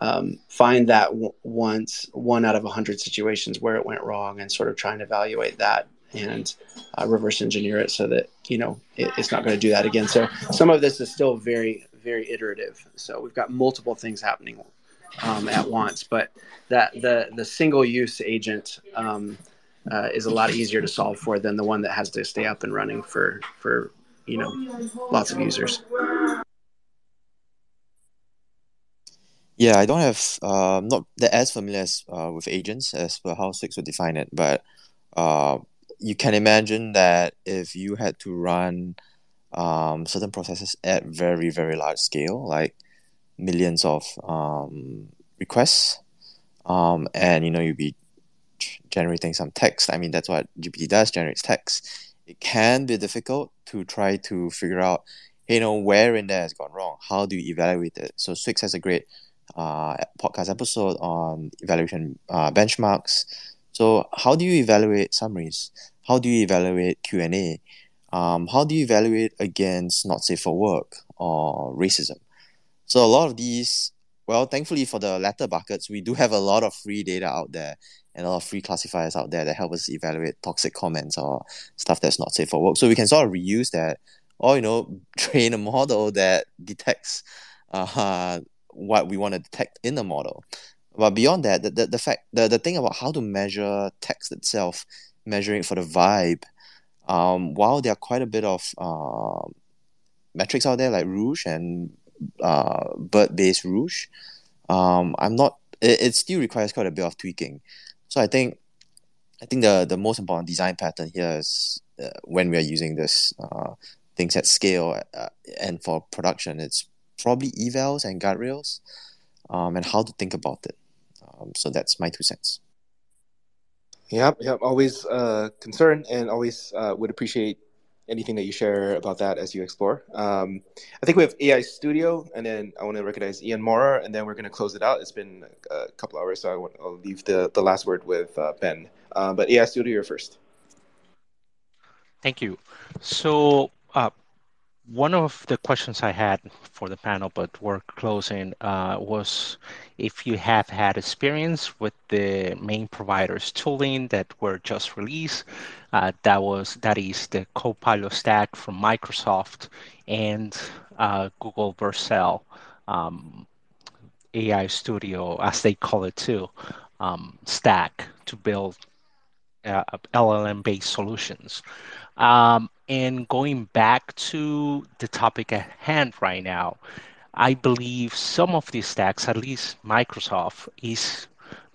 um, find that w- once one out of a hundred situations where it went wrong, and sort of trying to evaluate that and uh, reverse engineer it so that you know it, it's not going to do that again. So some of this is still very very iterative. So we've got multiple things happening um, at once, but that the the single use agent um, uh, is a lot easier to solve for than the one that has to stay up and running for for you know lots of users. Yeah, I don't have um not that as familiar as uh, with agents as per how Swyx would define it, but uh, you can imagine that if you had to run um, certain processes at very very large scale, like millions of um, requests, um, and you know you'd be generating some text. I mean that's what GPT does, generates text. It can be difficult to try to figure out, you know, where in there has gone wrong. How do you evaluate it? So Swyx has a great uh, podcast episode on evaluation uh, benchmarks. So how do you evaluate summaries? How do you evaluate Q and A? Um, how do you evaluate against not safe for work or racism? So a lot of these, well, thankfully for the latter buckets, we do have a lot of free data out there and a lot of free classifiers out there that help us evaluate toxic comments or stuff that's not safe for work. So we can sort of reuse that, or you know, train a model that detects uh, what we want to detect in the model. But beyond that, the, the, the fact the, the thing about how to measure text itself, measuring for the vibe, um, while there are quite a bit of uh, metrics out there like Rouge and uh, BERT based Rouge, um, I'm not. It, it still requires quite a bit of tweaking. So I think, I think the the most important design pattern here is uh, when we are using this uh, things at scale uh, and for production, it's probably evals and guardrails, um, and how to think about it. Um, so that's my two cents. Yep, yep. Always uh, concerned and always uh, would appreciate anything that you share about that as you explore. Um, I think we have AI Studio, and then I want to recognize Ian Mora, and then we're going to close it out. It's been a couple hours, so I want, I'll leave the, the last word with uh, Ben. Uh, but AI Studio, you're first. Thank you. So, uh, one of the questions I had for the panel, but we're closing, uh, was if you have had experience with the main providers tooling that were just released. Uh, that was that is the Copilot stack from Microsoft and uh, Google Vertex um, AI Studio, as they call it too, um, stack to build LLM-based solutions. And going back to the topic at hand right now, I believe some of these stacks, at least Microsoft, is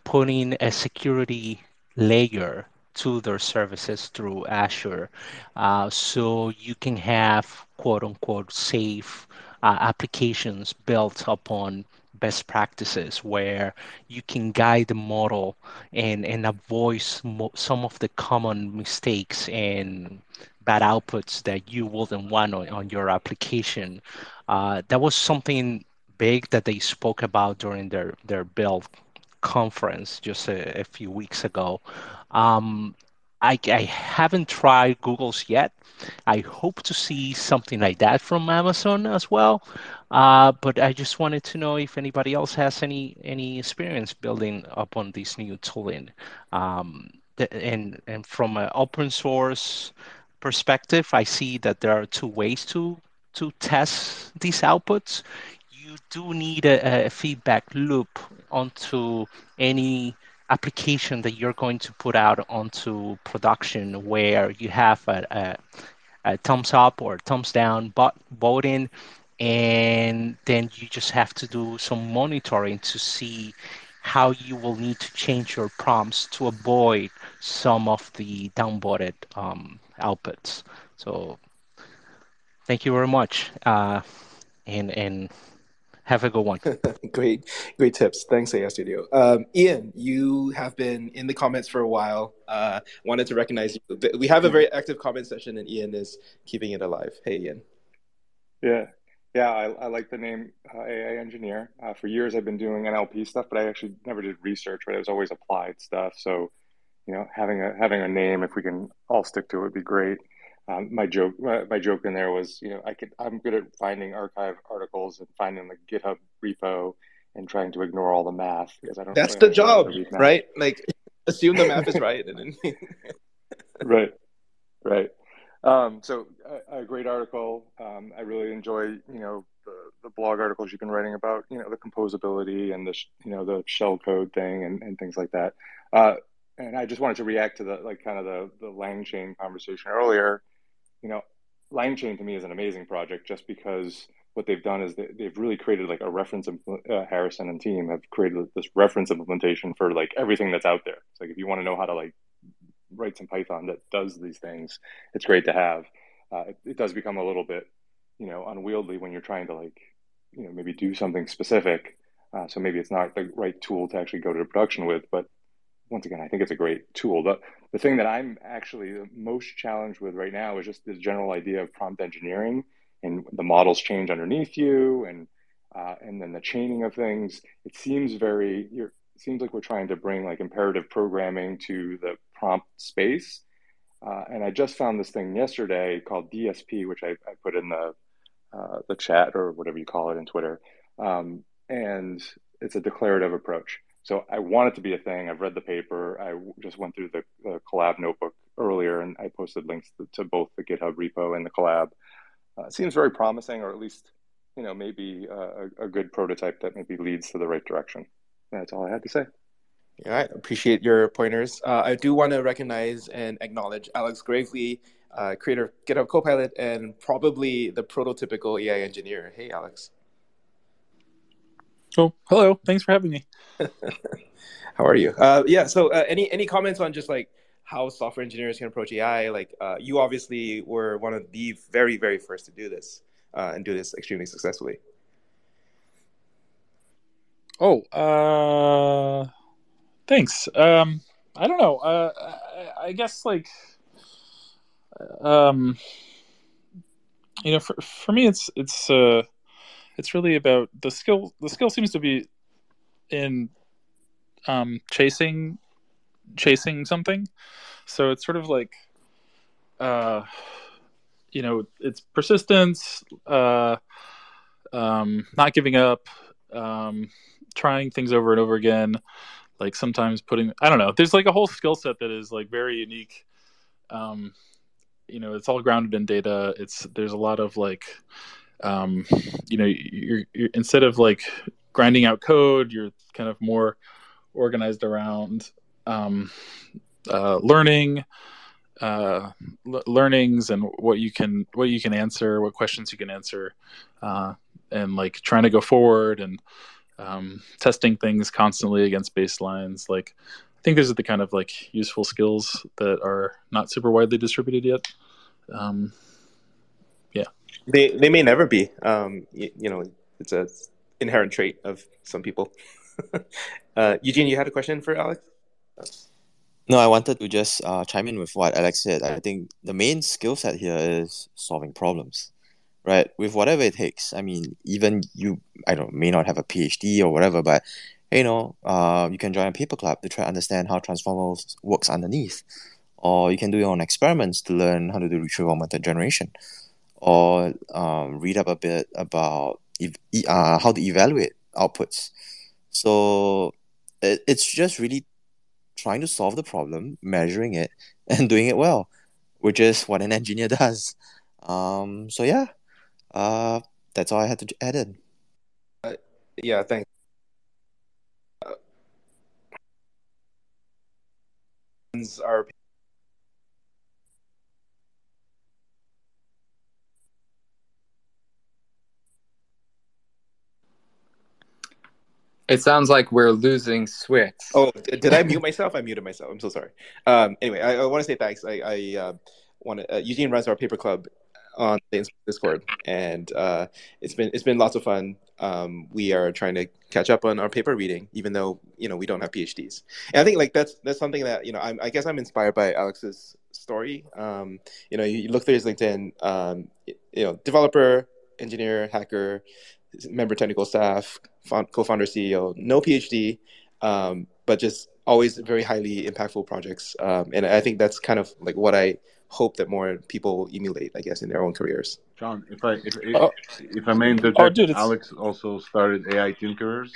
putting a security layer to their services through Azure. Uh, so you can have quote unquote safe uh, applications built upon best practices where you can guide the model and, and avoid some of the common mistakes and bad outputs that you wouldn't want on, on your application. Uh, that was something big that they spoke about during their, their build conference just a, a few weeks ago. Um, I, I haven't tried Google's yet. I hope to see something like that from Amazon as well. Uh, but I just wanted to know if anybody else has any any experience building upon this new tooling. Um, and and from an open source perspective, I see that there are two ways to to test these outputs. You do need a, a feedback loop onto any application that you're going to put out onto production where you have a, a, a thumbs up or thumbs down voting and then you just have to do some monitoring to see how you will need to change your prompts to avoid some of the downvoted um, outputs. So thank you very much, uh, and and have a good one. great, great tips. Thanks, AI Studio. Um, Ian, you have been in the comments for a while. Uh, wanted to recognize you. We have a very active comment session, and Ian is keeping it alive. Hey, Ian. Yeah, yeah, I, I like the name uh, AI engineer. Uh, for years, I've been doing NLP stuff, but I actually never did research. Right, it was always applied stuff. So, you know, having a having a name, if we can all stick to it, would be great. Um, my joke, my, my, joke in there was, you know, I could, I'm good at finding arXiv articles and finding the GitHub repo and trying to ignore all the math because I don't. That's really the job, right? Like, assume the math is right, and then. right, right. Um, so a, a, great article. Um, I really enjoy, you know, the, the blog articles you've been writing about, you know, the composability and the, you know, the shell code thing and, and things like that. Uh, and I just wanted to react to the, like kind of the, the LangChain conversation earlier. You know, LangChain to me is an amazing project just because what they've done is they, they've really created like a reference, uh, Harrison and team have created this reference implementation for like everything that's out there. It's like, if you want to know how to like write some Python that does these things, it's great to have. Uh, it, it, does become a little bit, you know, unwieldy when you're trying to like, you know, maybe do something specific. Uh, so maybe it's not the right tool to actually go to production with. But once again, I think it's a great tool. The the thing that I'm actually most challenged with right now is just this general idea of prompt engineering and the models change underneath you and uh, and then the chaining of things. It seems very you're seems like we're trying to bring like imperative programming to the prompt space. Uh, and I just found this thing yesterday called DSP, which I, I put in the uh, the chat or whatever you call it in Twitter. Um, and it's a declarative approach. So I want it to be a thing. I've read the paper. I just went through the, the Colab notebook earlier, and I posted links to, to both the GitHub repo and the Colab. Uh, seems very promising, or at least, you know, maybe a, a good prototype that maybe leads to the right direction. That's all I had to say. All right, appreciate your pointers. Uh, I do want to recognize and acknowledge Alex Graveley, uh, creator of GitHub Copilot, and probably the prototypical AI engineer. Hey, Alex. Oh, hello. Thanks for having me. how are you? Uh, yeah. So, uh, any any comments on just like how software engineers can approach AI? Like, uh, you obviously were one of the very very first to do this uh, and do this extremely successfully. Oh, uh, thanks. Um, I don't know. Uh, I, I guess like, um, you know, for for me, it's it's uh, it's really about the skill. The skill seems to be in um, chasing chasing something. So it's sort of like, uh, you know, it's persistence, uh, um, not giving up, um, trying things over and over again. Like sometimes putting, I don't know, there's like a whole skill set that is like very unique. Um, you know, it's all grounded in data. It's there's a lot of like, um, you know, you're, you're instead of like grinding out code, you're kind of more organized around um, uh, learning uh, l- learnings and what you can what you can answer, what questions you can answer, uh, and like trying to go forward and um, testing things constantly against baselines. Like I think those are the kind of like useful skills that are not super widely distributed yet. They they may never be. Um, you, you know, it's a inherent trait of some people. uh, Eugene, you had a question for Alex? No, I wanted to just uh, chime in with what Alex said. I think the main skill set here is solving problems, right? With whatever it takes. I mean, even you, I don't may not have a PhD or whatever, but you know, uh, you can join a paper club to try to understand how transformers works underneath, or you can do your own experiments to learn how to do retrieval augmented generation, or um, read up a bit about uh, how to evaluate outputs. So it, it's just really trying to solve the problem, measuring it, and doing it well, which is what an engineer does. Um, so yeah, uh, that's all I had to add in. Uh, yeah, thanks. Uh, It sounds like we're losing swyx. Oh, did I mute myself? I muted myself. I'm so sorry. Um, anyway, I, I want to say thanks. I, I uh, want to. Uh, Eugene runs our paper club on the Discord, and uh, it's been it's been lots of fun. Um, we are trying to catch up on our paper reading, even though you know we don't have PhDs. And I think like that's that's something that you know I'm, I guess I'm inspired by Alex's story. Um, you know, you look through his LinkedIn. Um, you know, developer, engineer, hacker, member technical staff, found, co-founder, CEO, no PhD, um, but just always very highly impactful projects. Um, and I think that's kind of like what I hope that more people emulate, I guess, in their own careers. John, if I if, if, Oh. if I may interject, Oh, dude, Alex also started AI Tinkerers,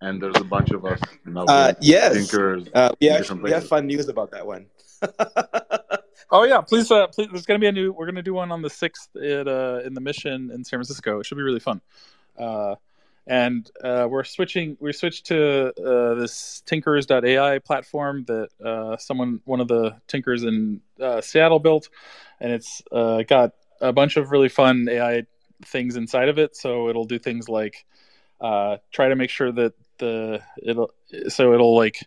and there's a bunch of us now Uh, yes, Tinkerers uh, we actually we have fun news about that one. Oh yeah, please, uh, please. There's gonna be a new. We're gonna do one on the sixth at uh, in the Mission in San Francisco. It should be really fun. Uh, and uh, we're switching. We switched to uh, this Tinkers.ai platform that uh, someone, one of the Tinkers in uh, Seattle built, and it's uh, got a bunch of really fun AI things inside of it. So it'll do things like try to make sure that the it'll so it'll like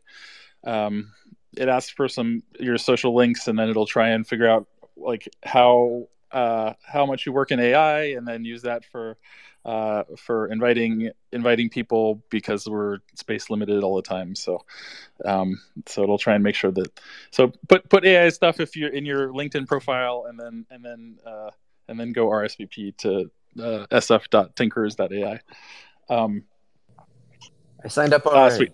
um, it asks for some your social links and then it'll try and figure out like how uh, how much you work in AI and then use that for uh, for inviting inviting people because we're space limited all the time. So um, so it'll try and make sure that so put put AI stuff if you're in your LinkedIn profile and then and then uh, and then go RSVP to uh, sf.tinkers.ai. Um, I signed up uh, already. sweet.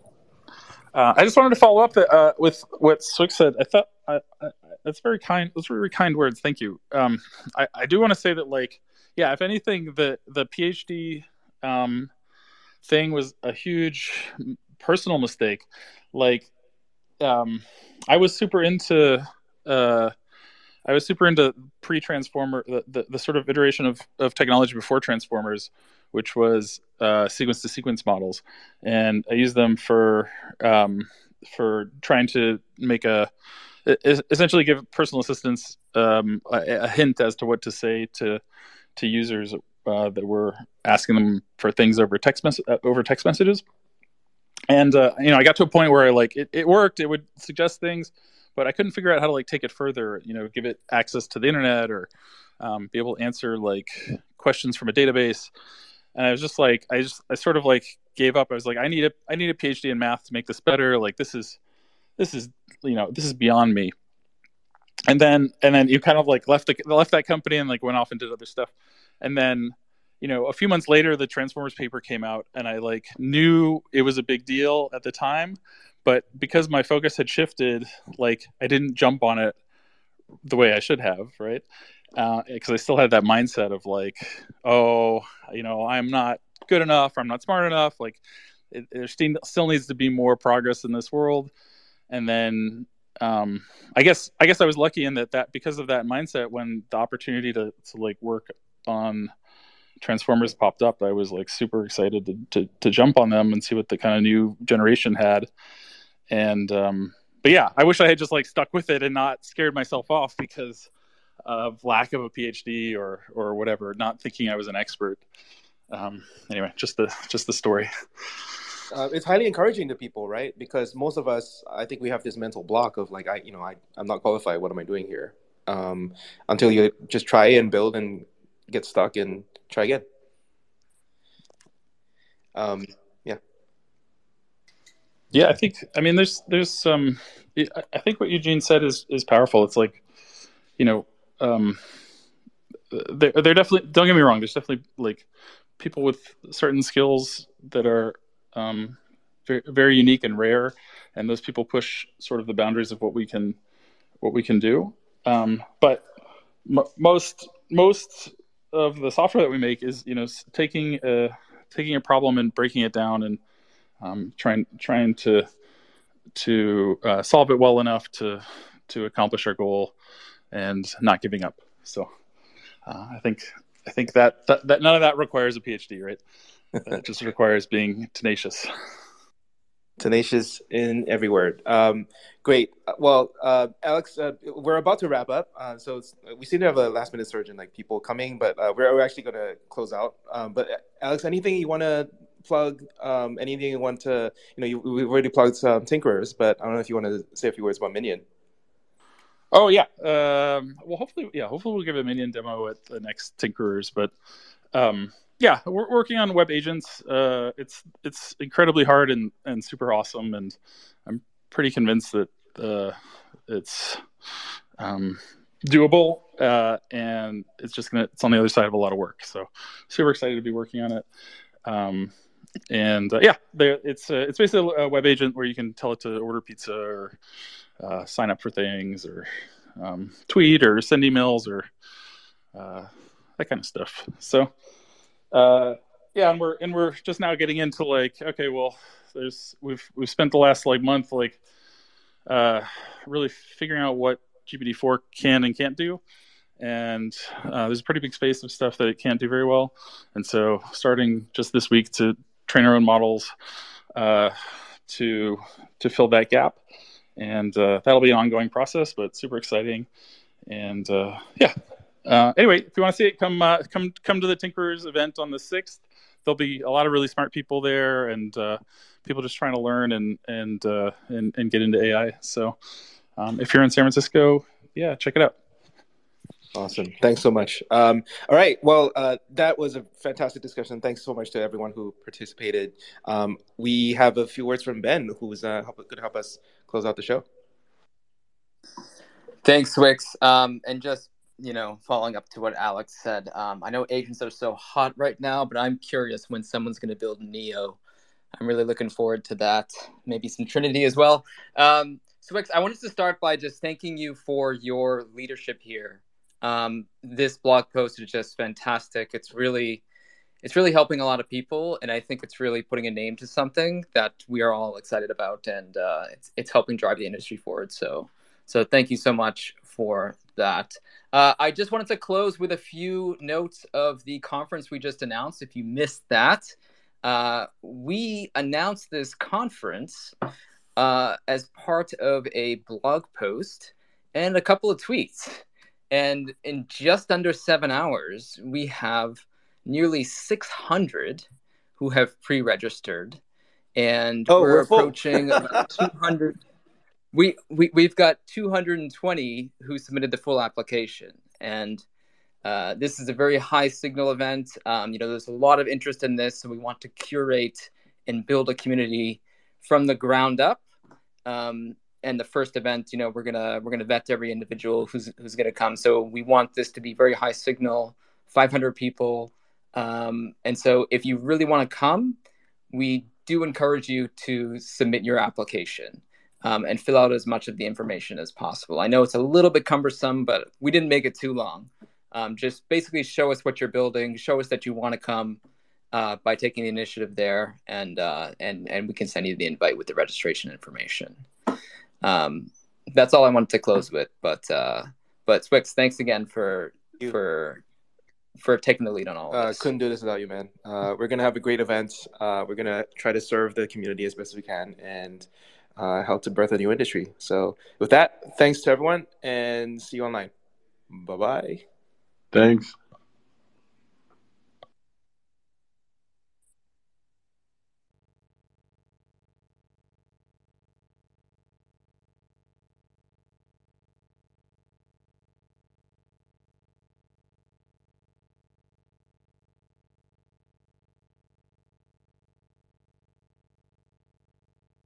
Uh, I just wanted to follow up that, uh, with what swyx said. I thought I, I, that's very kind. Those were very kind words. Thank you. Um, I, I do want to say that, like, yeah, if anything, the the PhD um, thing was a huge personal mistake. Like, um, I was super into uh, I was super into pre-transformer, the, the, the sort of iteration of, of technology before transformers, which was uh, sequence-to-sequence models, and I used them for um, for trying to make a essentially give personal assistants um, a, a hint as to what to say to to users uh, that were asking them for things over text mess- uh, over text messages. And uh, you know, I got to a point where I like it, it worked. It would suggest things, but I couldn't figure out how to like take it further. You know, give it access to the internet or um, be able to answer like questions from a database. And I was just like, I just, I sort of like gave up. I was like, I need a, I need a PhD in math to make this better. Like this is, this is, you know, this is beyond me. And then, and then you kind of like left the, left that company and like went off and did other stuff. And then, you know, a few months later, the Transformers paper came out, and I like knew it was a big deal at the time, but because my focus had shifted, like I didn't jump on it the way I should have, right? because uh, I still had that mindset of like, oh, you know, I'm not good enough, I'm not smart enough. Like, it, there still still needs to be more progress in this world. And then, um, I guess, I guess I was lucky in that that because of that mindset, when the opportunity to to like work on Transformers popped up, I was like super excited to to, to jump on them and see what the kind of new generation had. And um, but yeah, I wish I had just like stuck with it and not scared myself off because of lack of a PhD or or whatever, not thinking I was an expert. Um, anyway, just the just the story. Uh, it's highly encouraging to people, right? Because most of us, I think we have this mental block of like, I, you know, I, I'm not qualified. What am I doing here? Um, until you just try and build and get stuck and try again. Um, yeah. Yeah, I think. I mean, there's there's some. I think what Eugene said is is powerful. It's like, you know, um, they're, they're definitely don't get me wrong there's definitely like people with certain skills that are um, very, very unique and rare and those people push sort of the boundaries of what we can what we can do um, but m- most most of the software that we make is you know taking a taking a problem and breaking it down and um, trying trying to to uh, solve it well enough to to accomplish our goal and not giving up. So uh, I think I think that, that, that none of that requires a PhD, right? It just requires being tenacious. Tenacious in every word. Um, great. Well, uh, Alex, uh, we're about to wrap up. Uh, so we seem to have a last minute surge in like people coming, but uh, we're, we're actually going to close out. Um, but Alex, anything you want to plug? Um, anything you want to, you know, you, we've already plugged some Tinkerers, but I don't know if you want to say a few words about Minion. Oh yeah. Um, well, hopefully, yeah. Hopefully, we'll give a minion demo at the next Tinkerers. But um, yeah, we're working on web agents. Uh, it's it's incredibly hard and and super awesome, and I'm pretty convinced that uh, it's um, doable. Uh, and it's just gonna it's on the other side of a lot of work. So super excited to be working on it. Um, and uh, yeah, there, it's uh, it's basically a web agent where you can tell it to order pizza or uh, sign up for things or um, tweet or send emails or that kind of stuff. So uh, yeah, and we're and we're just now getting into like okay, well, there's we've we've spent the last like month like uh, really figuring out what GPT-4 can and can't do. And uh, there's a pretty big space of stuff that it can't do very well. And so, starting just this week to train our own models uh, to to fill that gap and uh, that'll be an ongoing process, but super exciting. And uh, yeah. Uh, anyway, if you want to see it, come uh, come come to the Tinkerers event on the sixth. There'll be a lot of really smart people there, and uh, people just trying to learn and and uh, and, and get into AI. So, um, if you're in San Francisco, yeah, check it out. Awesome. Thanks so much. Um, all right. Well, uh, that was a fantastic discussion. Thanks so much to everyone who participated. Um, we have a few words from Ben, who's uh, going to help us close out the show. Thanks, swyx. Um, and just you know, following up to what Alex said, um, I know agents are so hot right now, but I'm curious when someone's going to build Neo. I'm really looking forward to that. Maybe some Trinity as well. Um, so, swyx, I wanted to start by just thanking you for your leadership here um, this blog post is just fantastic. It's really, it's really helping a lot of people, and I think it's really putting a name to something that we are all excited about, and uh, it's it's helping drive the industry forward. So, so thank you so much for that. Uh, I just wanted to close with a few notes of the conference we just announced. If you missed that, uh, we announced this conference uh, as part of a blog post and a couple of tweets. And in just under seven hours, we have nearly 600 who have pre registered. And oh, we're, we're approaching 200. We, we, we've got 220 who submitted the full application. And uh, this is a very high signal event. Um, you know, there's a lot of interest in this, so we want to curate and build a community from the ground up. Um, and the first event, you know, we're gonna we're gonna vet every individual who's who's gonna come. So we want this to be very high signal, 500 people, um, and so if you really want to come, we do encourage you to submit your application um, and fill out as much of the information as possible. I know it's a little bit cumbersome, but we didn't make it too long. Um, just basically show us what you're building, show us that you want to come uh, by taking the initiative there, and uh, and and we can send you the invite with the registration information. Um, that's all I wanted to close with. But uh, but swyx, thanks again for for for taking the lead on all of Uh, this. couldn't do this without you, man. Uh, we're gonna have a great event. Uh, we're gonna try to serve the community as best as we can and uh, help to birth a new industry. So, with that, thanks to everyone, and see you online. Bye bye. Thanks.